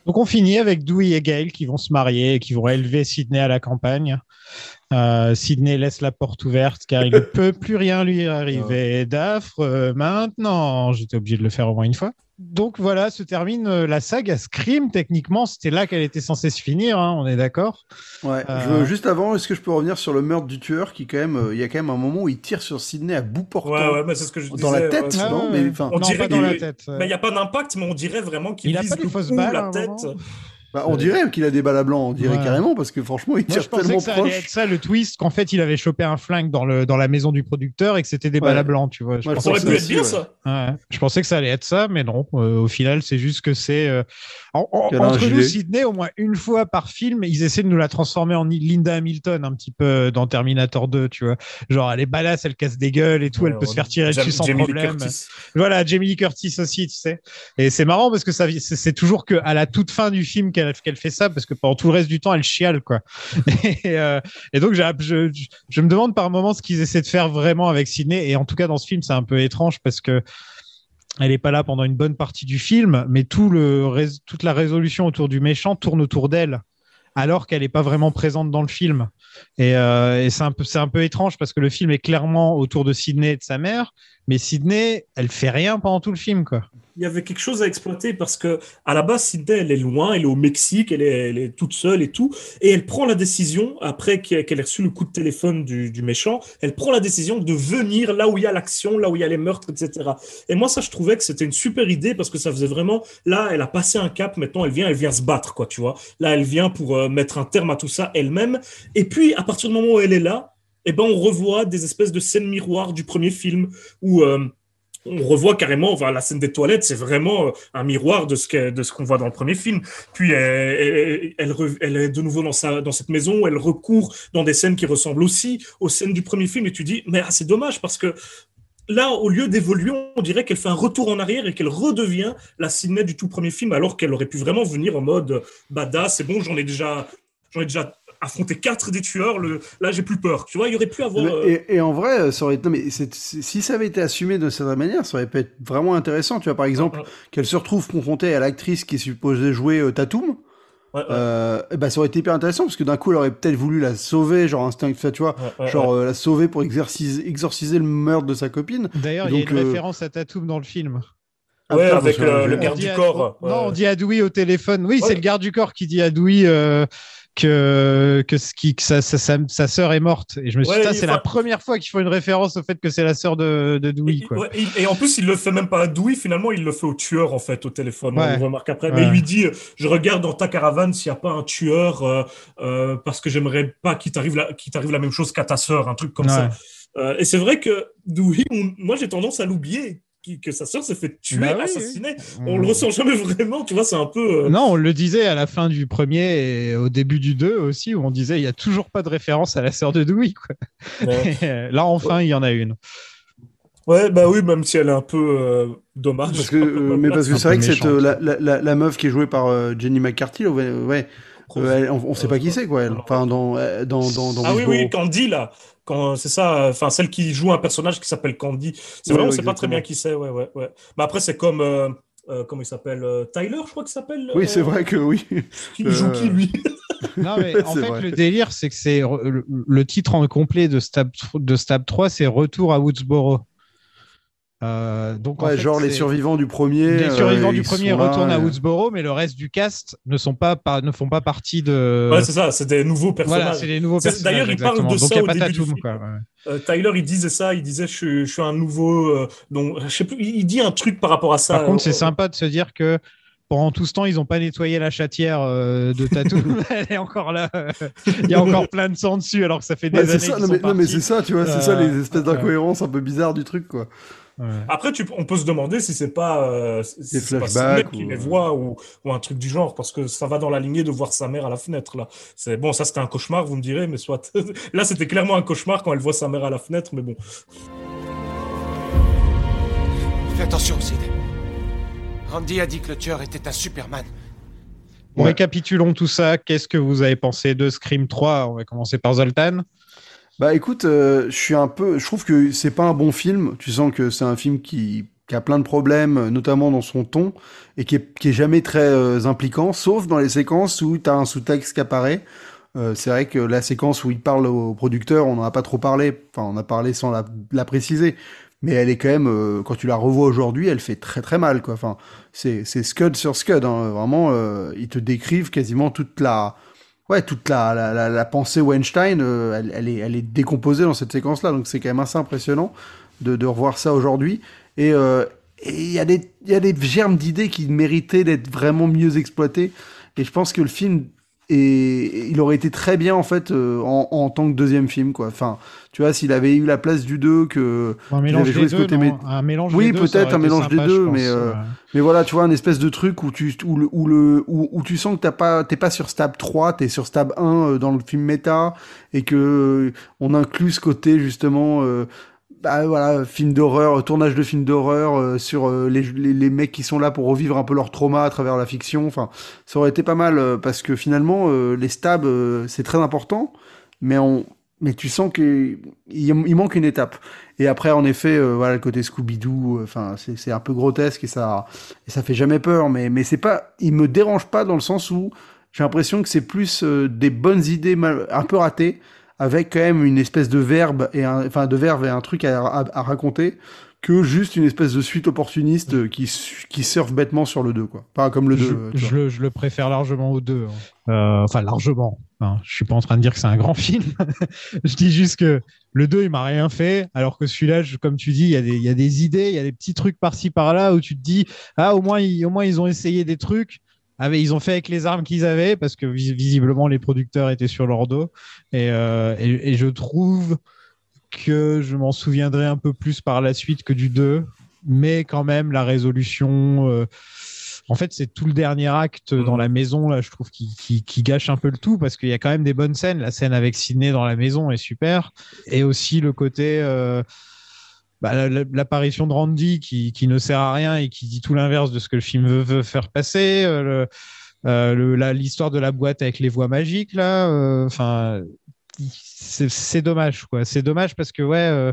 Donc on finit avec Dewey et Gail qui vont se marier et qui vont élever Sydney à la campagne. Euh, Sydney laisse la porte ouverte car il ne peut plus rien lui arriver d'affreux euh, maintenant. J'étais obligé de le faire au moins une fois. Donc voilà, se termine euh, la saga Scream. Techniquement, c'était là qu'elle était censée se finir, hein, on est d'accord Ouais. Euh, Je juste avant, est-ce que je peux revenir sur le meurtre du tueur qui quand même, euh, il y a quand même un moment où il tire sur Sydney à bout portant? Ouais, ouais, mais c'est ce que je Dans la tête, ouais. non Mais enfin, on dirait qu'il- tête, Mais il n'y a pas d'impact, mais on dirait vraiment qu'il Il a vise pas des le fausses cou, balles, la tête. Bah, on dirait qu'il a des balles à blanc, on dirait Ouais. carrément parce que franchement, il Moi, tire je pensais tellement que ça allait proche. être ça le twist, qu'en fait, il avait chopé un flingue dans, le, dans la maison du producteur et que c'était des Ouais. balles à blanc, tu vois. Je pensais ça aurait que pu ça- être bien, ça. Ouais. Je pensais que ça allait être ça, mais non. Euh, au final, c'est juste que c'est. euh, en- entre nous, gilet. Sydney, au moins une fois par film, ils essaient de nous la transformer en Linda Hamilton, un petit peu dans Terminator 2, tu vois. Genre, elle est badass, elle casse des gueules et tout, elle peut se faire tirer dessus sans Jamie Lee problème. Curtis. Voilà, Jamie Lee Curtis aussi, tu sais. Et c'est marrant parce que ça, c'est c'est toujours que à la toute fin du film qu'elle qu'elle fait ça, parce que pendant tout le reste du temps, elle chiale, quoi. Et, euh, et donc, je, je me demande par moments ce qu'ils essaient de faire vraiment avec Sydney. Et en tout cas, dans ce film, c'est un peu étrange parce que elle est pas là pendant une bonne partie du film, mais toute la résolution autour du méchant tourne autour d'elle, alors qu'elle n'est pas vraiment présente dans le film. Et, euh, c'est un peu, un peu étrange parce que le film est clairement autour de Sydney et de sa mère, mais Sydney, elle fait rien pendant tout le film, quoi. Il y avait quelque chose à exploiter parce que à la base, Sydney, elle est loin, elle est au Mexique, elle est, toute seule et tout, et elle prend la décision après qu'elle ait reçu le coup de téléphone du, du méchant, elle prend la décision de venir là où il y a l'action, là où il y a les meurtres, etc. Et moi, ça, je trouvais que c'était une super idée parce que ça faisait vraiment, là, elle a passé un cap, maintenant, elle vient, elle vient se battre, quoi, tu vois. Là, elle vient pour euh, mettre un terme à tout ça elle-même. Et puis, à partir du moment où elle est là, eh ben, on revoit des espèces de scènes miroirs du premier film où euh, on revoit carrément la scène des toilettes, c'est vraiment euh, un miroir de ce de ce qu'on voit dans le premier film. Puis elle, elle, elle elle est de nouveau dans, sa, dans cette maison, elle recourt dans des scènes qui ressemblent aussi aux scènes du premier film, et tu dis, mais ah, c'est dommage parce que là, au lieu d'évoluer, on dirait qu'elle fait un retour en arrière et qu'elle redevient la Sydney du tout premier film, alors qu'elle aurait pu vraiment venir en mode euh, badass, c'est bon, j'en ai déjà, j'en ai déjà affronté quatre des tueurs, le, là j'ai plus peur. Tu vois, il y aurait pu avoir. Euh, Et, et en vrai, ça aurait non, mais si ça avait été assumé de cette manière, ça aurait pu être vraiment intéressant. Tu vois, par exemple, qu'elle se retrouve confrontée à l'actrice qui est supposée jouer euh, Tatum. Euh, ben, ça aurait été hyper intéressant parce que d'un coup, elle aurait peut-être voulu la sauver, genre instinct, tu vois, ouais, genre ouais. euh, la sauver pour exorciser, exorciser le meurtre de sa copine. D'ailleurs, il y a une euh, référence à Tatum dans le film. Ah, Ouais, avec euh, le garde du à- corps. Non, on dit à Dewey au téléphone. Oui, Ouais. c'est le garde du corps qui dit à Dewey euh, que, que, ce qui, que sa, sa, sa, sa sœur est morte. Et je me suis dit, c'est la première fois qu'ils font une référence au fait que c'est la sœur de, de Dewey. Quoi. Ouais, et, et en plus, il le fait même pas à Dewey, finalement, il le fait au tueur, en fait, au téléphone. Ouais. On le remarque après. Mais il lui dit Je regarde dans ta caravane s'il n'y a pas un tueur, euh, euh, parce que j'aimerais pas qu'il t'arrive la, t'arrive la même chose qu'à ta sœur, un truc comme ça. Euh, et c'est vrai que Dewey, on- moi, j'ai tendance à l'oublier. Qui- Que sa sœur s'est fait tuer, Bah oui, assassiner. oui. On le ressent jamais vraiment, tu vois, c'est un peu. euh, Non, on le disait à la fin du premier et au début du 2 aussi, où on disait il n'y a toujours pas de référence à la sœur de Dewey. Quoi. Ouais. Et, euh, Là, enfin, il y en a une. Ouais, bah oui, même si elle est un peu euh, dommage. Parce que, euh, mais parce que c'est vrai que cette, euh, la, la, la, la meuf qui est jouée par euh, Jenny McCarthy, là, ouais, ouais, euh, elle- on, on sait pas qui c'est quoi, elle. Enfin, dans, dans, dans, dans Ah oui, oui, Candy, là. Quand, c'est ça, enfin, celle qui joue un personnage qui s'appelle Candy. C'est Ouais, vrai, on ouais, sait pas très bien qui c'est, ouais, ouais, ouais. Mais après, c'est comme, euh, euh, comment il s'appelle euh, Tyler, je crois qu'il s'appelle. Oui, c'est vrai que oui. Il joue qui, lui? Non, mais en fait, vrai. le délire, c'est que c'est le, le titre en complet de Stab, de Stab 3, c'est Retour à Woodsboro. Euh, donc, en Ouais, fait, genre les survivants du premier. Les survivants euh, du ils premier là, retournent à euh, Woodsboro, mais le reste du cast ne sont pas, pas- ne font pas partie de. Ouais, c'est ça, c'est des nouveaux personnages. Voilà, c'est des nouveaux personnages. D'ailleurs, il parle exactement. de Donc, ça il y a au pas début du Tatum, film. quoi, ouais. Euh, Tyler, il disait ça, il disait je, suis- je suis un nouveau. euh, donc, je sais plus, il dit un truc par rapport à ça. Par contre, c'est Euh, sympa de se dire que pendant tout ce temps, ils n'ont pas nettoyé la chatière euh, de Tatum. Elle est encore là. Il y a encore plein de sang dessus, alors que ça fait des ouais, années c'est ça, non, sont mais, non, mais partis. c'est ça, tu vois, c'est ça les espèces d'incohérences un peu bizarres du truc, quoi. Après, tu, on peut se demander si c'est pas, euh, si Des c'est pas flashbacks Sidney qui ou- les voit ou, ou un truc du genre, parce que ça va dans la lignée de voir sa mère à la fenêtre. Là, c'est bon, ça c'était un cauchemar, vous me direz, mais soit. là, c'était clairement un cauchemar quand elle voit sa mère à la fenêtre, mais bon. Fais attention, Sid. Randy a dit que le tueur était un Superman. Bon, Récapitulons tout ça. Qu'est-ce que vous avez pensé de Scream 3 On va commencer par Zoltan. Bah écoute, euh, je suis un peu, je trouve que c'est pas un bon film. Tu sens que c'est un film qui, qui a plein de problèmes, euh, notamment dans son ton, et qui est, qui est jamais très euh, impliquant, sauf dans les séquences où tu as un sous-texte qui apparaît. Euh, c'est vrai que la séquence où il parle au producteur, on n'en a pas trop parlé. Enfin, on a parlé sans la, la préciser. Mais elle est quand même, euh, quand tu la revois aujourd'hui, elle fait très très mal, quoi. Enfin, c'est scud sur scud, hein. Vraiment, euh, ils te décrivent quasiment toute la, ouais, toute la, la, la, la pensée Weinstein, euh, elle, elle, est, elle est décomposée dans cette séquence-là. Donc c'est quand même assez impressionnant de, de revoir ça aujourd'hui. Et euh, il y, a des- y a des germes d'idées qui méritaient d'être vraiment mieux exploités. Et je pense que le film, est, il aurait été très bien en fait euh, en, en tant que deuxième film. Quoi. Enfin, tu vois, s'il avait eu la place du 2, que Un mélange joué des ce deux, côté mé- Un mélange oui, peut-être un mélange sympa, des deux, pense, mais, euh, ouais. mais voilà, tu vois, un espèce de truc où tu, où le, où le, où, où tu sens que t'as pas, t'es pas sur Stab 3, t'es sur Stab 1 euh, dans le film méta, et que euh, on inclut ce côté justement, euh, bah voilà, film d'horreur, tournage de film d'horreur euh, sur euh, les, les, les mecs qui sont là pour revivre un peu leur trauma à travers la fiction. Enfin, ça aurait été pas mal euh, parce que finalement, euh, les stabs, euh, c'est très important, mais on, mais tu sens que il, manque une étape. Et après, en effet, euh, voilà, le côté Scooby-Doo, enfin, c'est un peu grotesque et ça, et ça fait jamais peur, mais, mais c'est pas, il me dérange pas dans le sens où j'ai l'impression que c'est plus des bonnes idées mal- un peu ratées, avec quand même une espèce de verbe et un, enfin, de verbe et un truc à, à- à raconter, que juste une espèce de suite opportuniste euh, qui, qui surfe bêtement sur le 2, quoi. Pas comme le 2. je, euh, je je le préfère largement aux deux. hein. Euh, enfin, largement. Hein, je suis pas en train de dire que c'est un grand film. je dis juste que le 2, il m'a rien fait, alors que celui-là, comme tu dis, il y, a des- il y a des idées, il y a des petits trucs par-ci par-là où tu te dis, ah, au moins, ils, au moins, ils ont essayé des trucs. Ah, ils ont fait avec les armes qu'ils avaient, parce que vis- visiblement, les producteurs étaient sur leur dos. Et, euh, et, et je trouve que je m'en souviendrai un peu plus par la suite que du 2, mais quand même, la résolution. euh, en fait, c'est tout le dernier acte dans la maison, là, je trouve, qui, qui, qui gâche un peu le tout, parce qu'il y a quand même des bonnes scènes. La scène avec Sidney dans la maison est super. Et aussi le côté. euh, bah, la- la- l'apparition de Randy qui, qui ne sert à rien et qui dit tout l'inverse de ce que le film veut, faire passer. euh, euh, l'histoire de la boîte avec les voix magiques, là. euh, Enfin, c'est c'est dommage, quoi. C'est dommage parce que, ouais.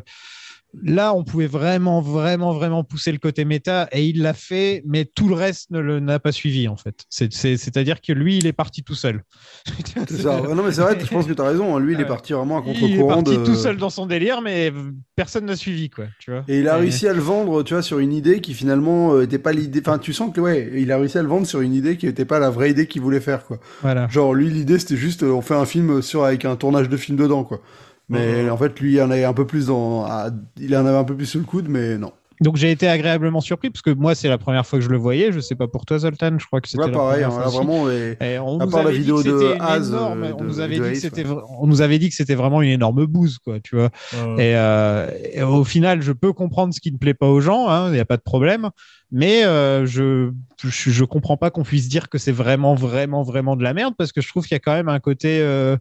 Euh, Là, on pouvait vraiment, vraiment, vraiment pousser le côté méta et il l'a fait, mais tout le reste ne le- n'a pas suivi en fait. C'est- c'est- C'est-à-dire que lui, il est parti tout seul. C'est ça. Ouais, non, mais c'est vrai, je pense que tu as raison. hein. Lui, il est parti vraiment à Il est contre-courant. parti de... tout seul dans son délire, mais personne n'a suivi quoi. Tu vois. Et il a réussi à le vendre, tu vois, sur une idée qui finalement euh, était pas l'idée. Enfin, tu sens que ouais, il a réussi à le vendre sur une idée qui était pas la vraie idée qu'il voulait faire, quoi. Voilà. Genre lui, l'idée c'était juste, euh, on fait un film sur avec un tournage de film dedans, quoi. Mais en fait, lui, il en avait un peu plus dans, à- il en avait un peu plus sous le coude, mais non. Donc j'ai été agréablement surpris parce que moi c'est la première fois que je le voyais. Je sais pas pour toi Zoltan, je crois que c'était Ouais, la pareil, première hein, fois vraiment, et- Et on à part la vidéo de Az, énorme- euh, on de- nous avait dit que c'était, on nous avait dit que c'était vraiment une énorme bouse quoi, tu vois. Et, euh, et au final, je peux comprendre ce qui ne plaît pas aux gens, il n'y a pas de problème. Mais euh, je, je je comprends pas qu'on puisse dire que c'est vraiment vraiment vraiment de la merde parce que je trouve qu'il y a quand même un côté, euh,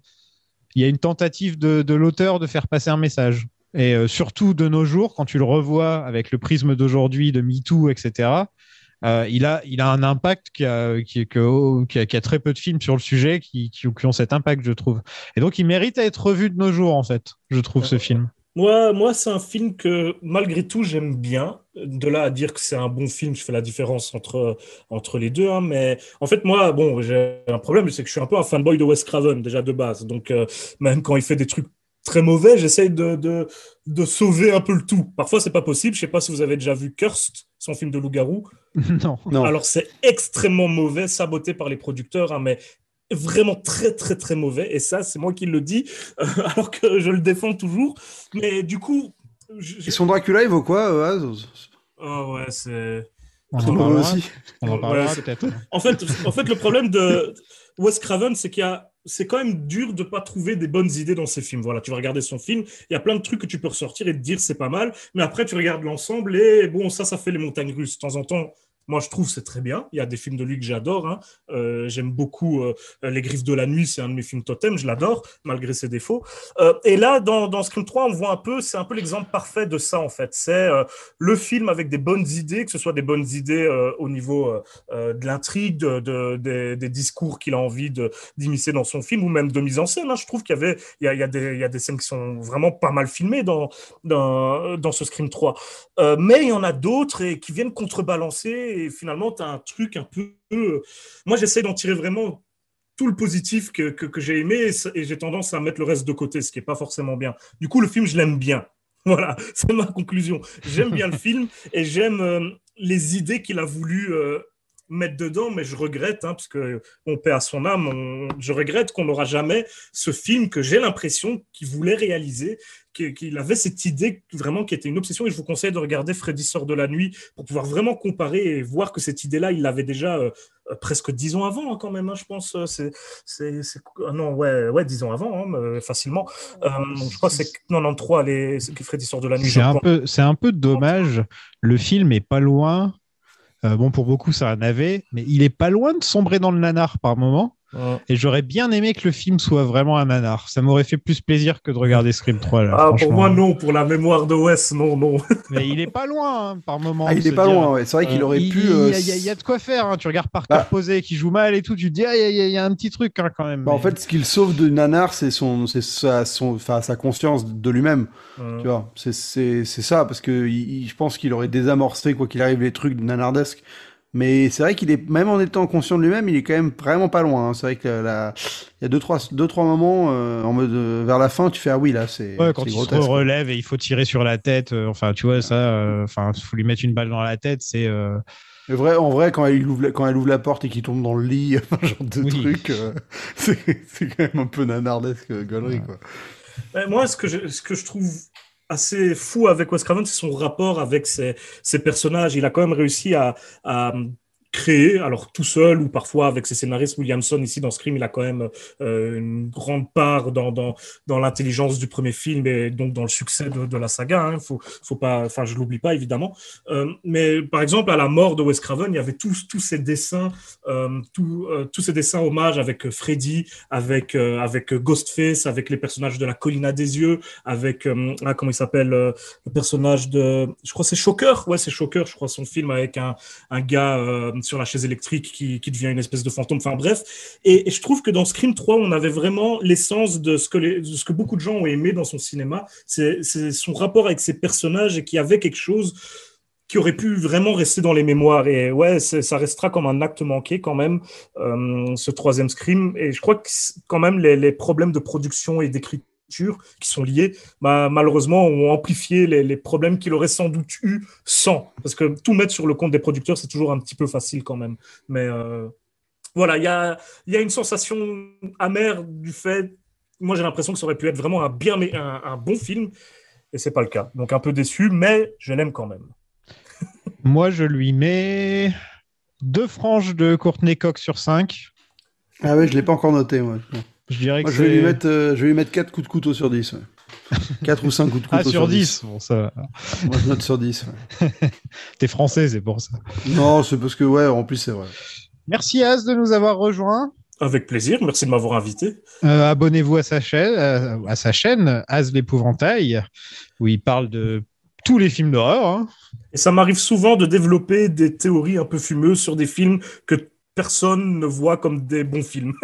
il y a une tentative de, de l'auteur de faire passer un message. Et euh, surtout de nos jours, quand tu le revois avec le prisme d'aujourd'hui, de MeToo, etc., euh, il, a, il a un impact qui a, qui, que- oh, qui, a, qui a très peu de films sur le sujet qui, qui, qui ont cet impact, je trouve. Et donc, il mérite à être revu de nos jours, en fait, je trouve, ce film. Moi, moi c'est un film que malgré tout j'aime bien. De là à dire que c'est un bon film, je fais la différence entre, entre les deux. hein, mais en fait, moi, bon, j'ai un problème, c'est que je suis un peu un fanboy de Wes Craven déjà de base. Donc, euh, même quand il fait des trucs très mauvais, j'essaye de, de, de sauver un peu le tout. Parfois, c'est pas possible. Je sais pas si vous avez déjà vu Cursed, son film de loup-garou. non. Alors, c'est extrêmement mauvais, saboté par les producteurs, hein, mais vraiment très, très, très mauvais. Et ça, c'est moi qui le dis, euh, alors que je le défends toujours. Mais du coup. Et son Dracula, il vaut quoi, euh, Az Ah ouais, c'est. On C'est en mauvais parlera. aussi. On en Ouais, parlera c'est- peut-être. En fait, en fait, le problème de Wes Craven, c'est qu'il y a, c'est quand même dur de pas trouver des bonnes idées dans ses films. Voilà, tu vas regarder son film, il y a plein de trucs que tu peux ressortir et te dire c'est pas mal, mais après tu regardes l'ensemble et bon, ça, ça fait les montagnes russes. De temps en temps, moi je trouve c'est très bien. Il y a des films de lui que j'adore. hein. Euh, J'aime beaucoup euh, Les Griffes de la Nuit, c'est un de mes films totems, je l'adore malgré ses défauts. Euh, et là, dans, dans Scream 3, on voit un peu, c'est un peu l'exemple parfait de ça en fait. C'est le film avec des bonnes idées, que ce soit des bonnes idées au niveau de l'intrigue, de, de- des, discours qu'il a envie d'immiscer dans son film, ou même de mise en scène. hein. Je trouve qu'il y y a, des, y a des scènes qui sont vraiment pas mal filmées dans, dans, dans ce Scream 3. Euh, mais il y en a d'autres qui viennent contrebalancer, et finalement, tu as un truc un peu... euh, Moi, j'essaie d'en tirer vraiment tout le positif que, que, que j'ai aimé, et, j'ai tendance à mettre le reste de côté, ce qui est pas forcément bien. Du coup, le film, je l'aime bien. Voilà, c'est ma conclusion. J'aime bien le film et j'aime euh, les idées qu'il a voulu euh, mettre dedans, mais je regrette, hein, parce que on paie à son âme, on- je regrette qu'on n'aura jamais ce film que j'ai l'impression qu'il voulait réaliser, qu'il avait cette idée vraiment qui était une obsession. Et je vous conseille de regarder Freddy sort de la nuit pour pouvoir vraiment comparer et voir que cette idée-là, il l'avait déjà euh, euh, presque dix ans avant, hein, quand même, hein, je pense. euh, C'est, c'est, c'est- ah non, ouais, ouais, dix ans avant, hein, facilement. Euh, je crois que c'est 93, les, que Freddy sort de la nuit. C'est un peu, c'est un peu dommage. Le film est pas loin. Euh, bon, pour beaucoup, c'est un navet, mais il est pas loin de sombrer dans le nanar par moment. Ouais. Et j'aurais bien aimé que le film soit vraiment un nanar. Ça m'aurait fait plus plaisir que de regarder Scream 3. Là, Ah, pour moi, non, pour la mémoire de Wes, non, non. Mais il est pas loin hein, par moment. Ah, il est pas dire- loin, ouais. C'est vrai qu'il Euh, aurait il- pu, Il euh, y, a- il y a- y de quoi faire. hein. Tu regardes Parker Bah. posé qui joue mal et tout. Tu te dis, ah, il y, a- il y a un petit truc hein, quand même. Bah, en fait, ce qu'il sauve de Nanar, c'est son, c'est sa, son, enfin, sa conscience de lui-même. Tu vois, c'est, ça, parce que il- il- je pense qu'il aurait désamorcé, quoi qu'il arrive, les trucs de Nanardesque. Mais c'est vrai qu'il est, même en étant conscient de lui-même, il est quand même vraiment pas loin. hein. C'est vrai que la, il y a deux, trois, deux, trois moments, euh, en mode, euh, vers la fin, tu fais, ah oui, là, c'est, Ouais, quand c'est il se grotesque. relève et il faut tirer sur la tête, euh, enfin, tu vois, ça, euh, enfin, faut lui mettre une balle dans la tête, c'est. euh, Mais vrai, en vrai, quand elle ouvre, la- quand elle ouvre la porte et qu'il tombe dans le lit, ce genre de Oui. truc, euh, c'est, c'est quand même un peu nanardesque euh, gaulerie, quoi. Ouais, Moi, ce que, je, ce que je trouve assez fou avec Wes Craven, c'est son rapport avec ses, personnages. Il a quand même réussi à créer, alors tout seul ou parfois avec ses scénaristes. Williamson, ici dans Scream, il a quand même euh, une grande part dans, dans, l'intelligence du premier film et donc dans le succès de, la saga. Hein. Faut, faut pas, enfin, je l'oublie pas évidemment. Euh, mais par exemple, à la mort de Wes Craven, il y avait tous, tous ces dessins, euh, euh, tous ces dessins hommages avec Freddy, avec, avec Ghostface, avec les personnages de la colline à des yeux, avec, ah, comment il s'appelle, le personnage de, je crois c'est Shocker, ouais, c'est Shocker, je crois, son film avec un, un gars sur la chaise électrique qui, qui devient une espèce de fantôme, enfin bref. Et, je trouve que dans Scream 3, on avait vraiment l'essence de ce que, ce que beaucoup de gens ont aimé dans son cinéma, c'est son rapport avec ses personnages et qui avait quelque chose qui aurait pu vraiment rester dans les mémoires. Et ouais, ça restera comme un acte manqué quand même, euh, ce troisième Scream. Et je crois que quand même les problèmes de production et d'écriture qui sont liés, bah, malheureusement, ont amplifié les, les problèmes qu'il aurait sans doute eu sans. Parce que tout mettre sur le compte des producteurs, c'est toujours un petit peu facile quand même. Mais euh, voilà, il y a, il y a une sensation amère du fait. Moi, j'ai l'impression que ça aurait pu être vraiment un, bien, mais un, un bon film. Et c'est pas le cas. Donc un peu déçu, mais je l'aime quand même. Moi, je lui mets deux franges de Courtney Cox sur 5. Ah ouais, je l'ai pas encore noté, moi. Je dirais Moi, que je vais lui mettre, euh, je vais lui mettre 4 coups de couteau sur 10. ouais. 4 ou 5 coups de couteau Ah, sur 10, bon, ça. Moi, je note sur 10. ouais. T'es français, c'est pour ça. Non, c'est parce que, ouais, en plus, c'est vrai. Merci Az de nous avoir rejoints. Avec plaisir, merci de m'avoir invité. Euh, Abonnez-vous à sa chaîne, euh, à sa chaîne Az l'épouvantail, où il parle de tous les films d'horreur. hein. Et ça m'arrive souvent de développer des théories un peu fumeuses sur des films que personne ne voit comme des bons films.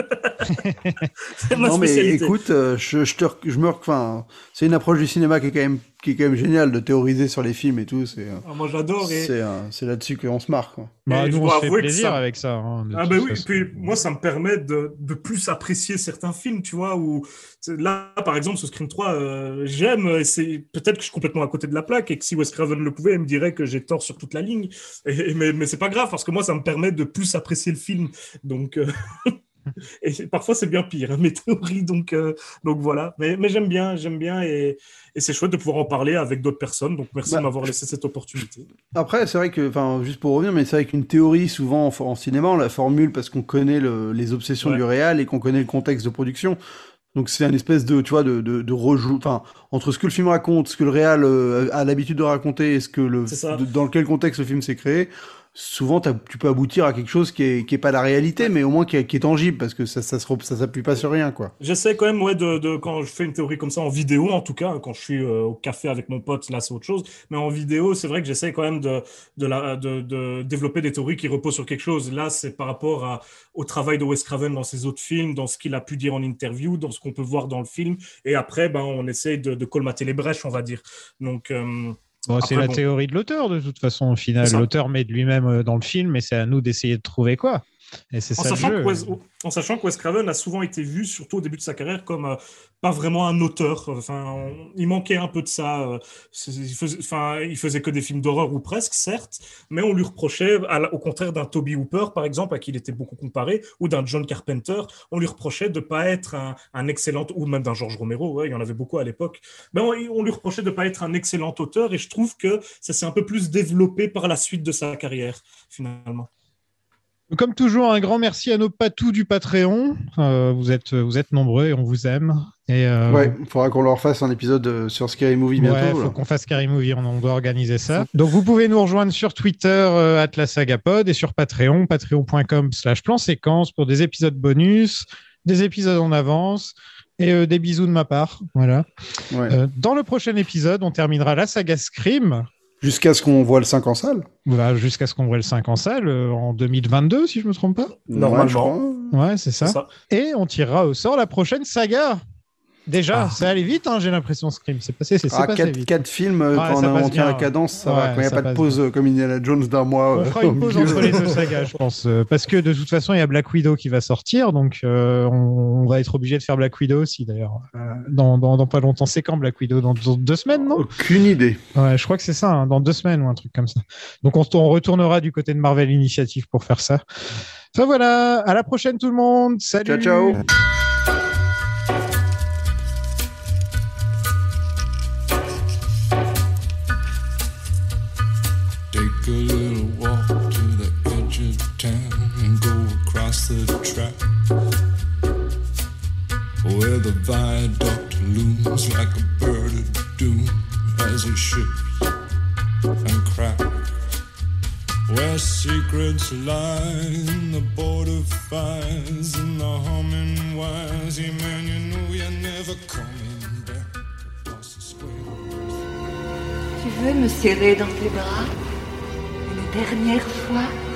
non mais écoute, euh, je, je te, je me, enfin, c'est une approche du cinéma qui est quand même, qui est quand même géniale de théoriser sur les films et tout. C'est, euh, Ah, moi j'adore et c'est, c'est là-dessus qu'on se marre. Quoi. Bah, nous, on se fait plaisir ça- avec ça. hein, Ah ben oui, façon. puis moi ça me permet de, de plus apprécier certains films, tu vois, où là par exemple ce Scream 3, euh, j'aime, et c'est peut-être que je suis complètement à côté de la plaque et que si Wes Craven le pouvait, il me dirait que j'ai tort sur toute la ligne, et- mais, mais c'est pas grave parce que moi ça me permet de plus apprécier le film, donc euh, et parfois c'est bien pire, hein, mes théories, donc, euh, donc voilà, mais, mais j'aime bien, j'aime bien et, et c'est chouette de pouvoir en parler avec d'autres personnes, donc merci Bah. de m'avoir laissé cette opportunité. Après, c'est vrai que, enfin, juste pour revenir, mais c'est vrai qu'une théorie, souvent en, en cinéma, on la formule parce qu'on connaît le- les obsessions Ouais. du réal et qu'on connaît le contexte de production. Donc c'est un espèce de, tu vois, de, de, de rejoue, enfin, entre ce que le film raconte, ce que le réal euh, a l'habitude de raconter et ce que le, de- dans quel contexte le film s'est créé, souvent tu peux aboutir à quelque chose qui est, qui est pas la réalité, mais au moins qui est, qui est tangible parce que ça, ça se, ça s'appuie pas sur rien, quoi. J'essaie quand même, ouais, de, de- quand je fais une théorie comme ça en vidéo, en tout cas, quand je suis euh, au café avec mon pote, là, c'est autre chose. Mais en vidéo, c'est vrai que j'essaie quand même de, de, la, de, de développer des théories qui reposent sur quelque chose. Là, c'est par rapport à, au travail de Wes Craven dans ses autres films, dans ce qu'il a pu dire en interview, dans ce qu'on peut voir dans le film. Et après, ben, on essaye de, de colmater les brèches, on va dire. Donc, euh, Bon, c'est la bon. théorie de l'auteur, de toute façon, au final. L'auteur met de lui-même euh, dans le film, et c'est à nous d'essayer de trouver quoi. Et c'est En ça sachant, que Wes, en sachant que Wes Craven a souvent été vu, surtout au début de sa carrière, comme euh, pas vraiment un auteur. Enfin, on- il manquait un peu de ça. euh, il, faisait, enfin, il faisait que des films d'horreur ou presque, certes, mais on lui reprochait, à au contraire d'un Toby Hooper, par exemple, à qui il était beaucoup comparé, ou d'un John Carpenter, on lui reprochait de pas être un, un excellent, ou même d'un George Romero, ouais, il y en avait beaucoup à l'époque. Mais on, on lui reprochait de pas être un excellent auteur, et je trouve que ça s'est un peu plus développé par la suite de sa carrière, finalement. Comme toujours, un grand merci à nos patous du Patreon. Euh, vous, êtes, vous êtes nombreux et on vous aime. Et, euh, Ouais, il faudra qu'on leur fasse un épisode euh, sur Scary Movie bientôt. Ouais, là. faut qu'on fasse Scary Movie, on, on doit organiser ça. Donc vous pouvez nous rejoindre sur Twitter, euh, @lasagapod et sur Patreon, patreon.com slash plan séquence pour des épisodes bonus, des épisodes en avance et euh, des bisous de ma part. Voilà. Ouais. Dans le prochain épisode, on terminera la saga Scream. Jusqu'à ce qu'on voit le 5 en salle. Voilà, jusqu'à ce qu'on voit le 5 en salle euh, en 2022, si je me trompe pas. Crois. Ouais, c'est ça. C'est ça. Et on tirera au sort la prochaine saga. Déjà, ça allait vite, hein, j'ai l'impression, Scream. C'est passé, c'est Ah, passé 4, vite. films, euh, Ouais, quand on, tient la bien. cadence, ça Ouais, va. Quand il n'y a pas de pause euh, comme Indiana Jones d'un mois. On euh, fera une pause milieu. entre les deux sagas, je pense. euh, parce que de toute façon, il y a Black Widow qui va sortir. Donc, euh, on, on va être obligé de faire Black Widow aussi, d'ailleurs. euh, dans, dans, dans pas longtemps. C'est quand Black Widow? Dans deux, deux semaines, non? Aucune idée. Ouais, je crois que c'est ça, hein, dans deux semaines ou un truc comme ça. Donc, on, on retournera du côté de Marvel Initiative pour faire ça. Enfin, voilà. À la prochaine, tout le monde. Salut. Ciao, ciao. Where the viaduct looms like a bird of doom as it shifts and cracks. Where secrets lie in the border fires and the humming wires. Yeah, man, you know you're never coming back. across the. Tu veux me serrer dans tes bras Une dernière fois?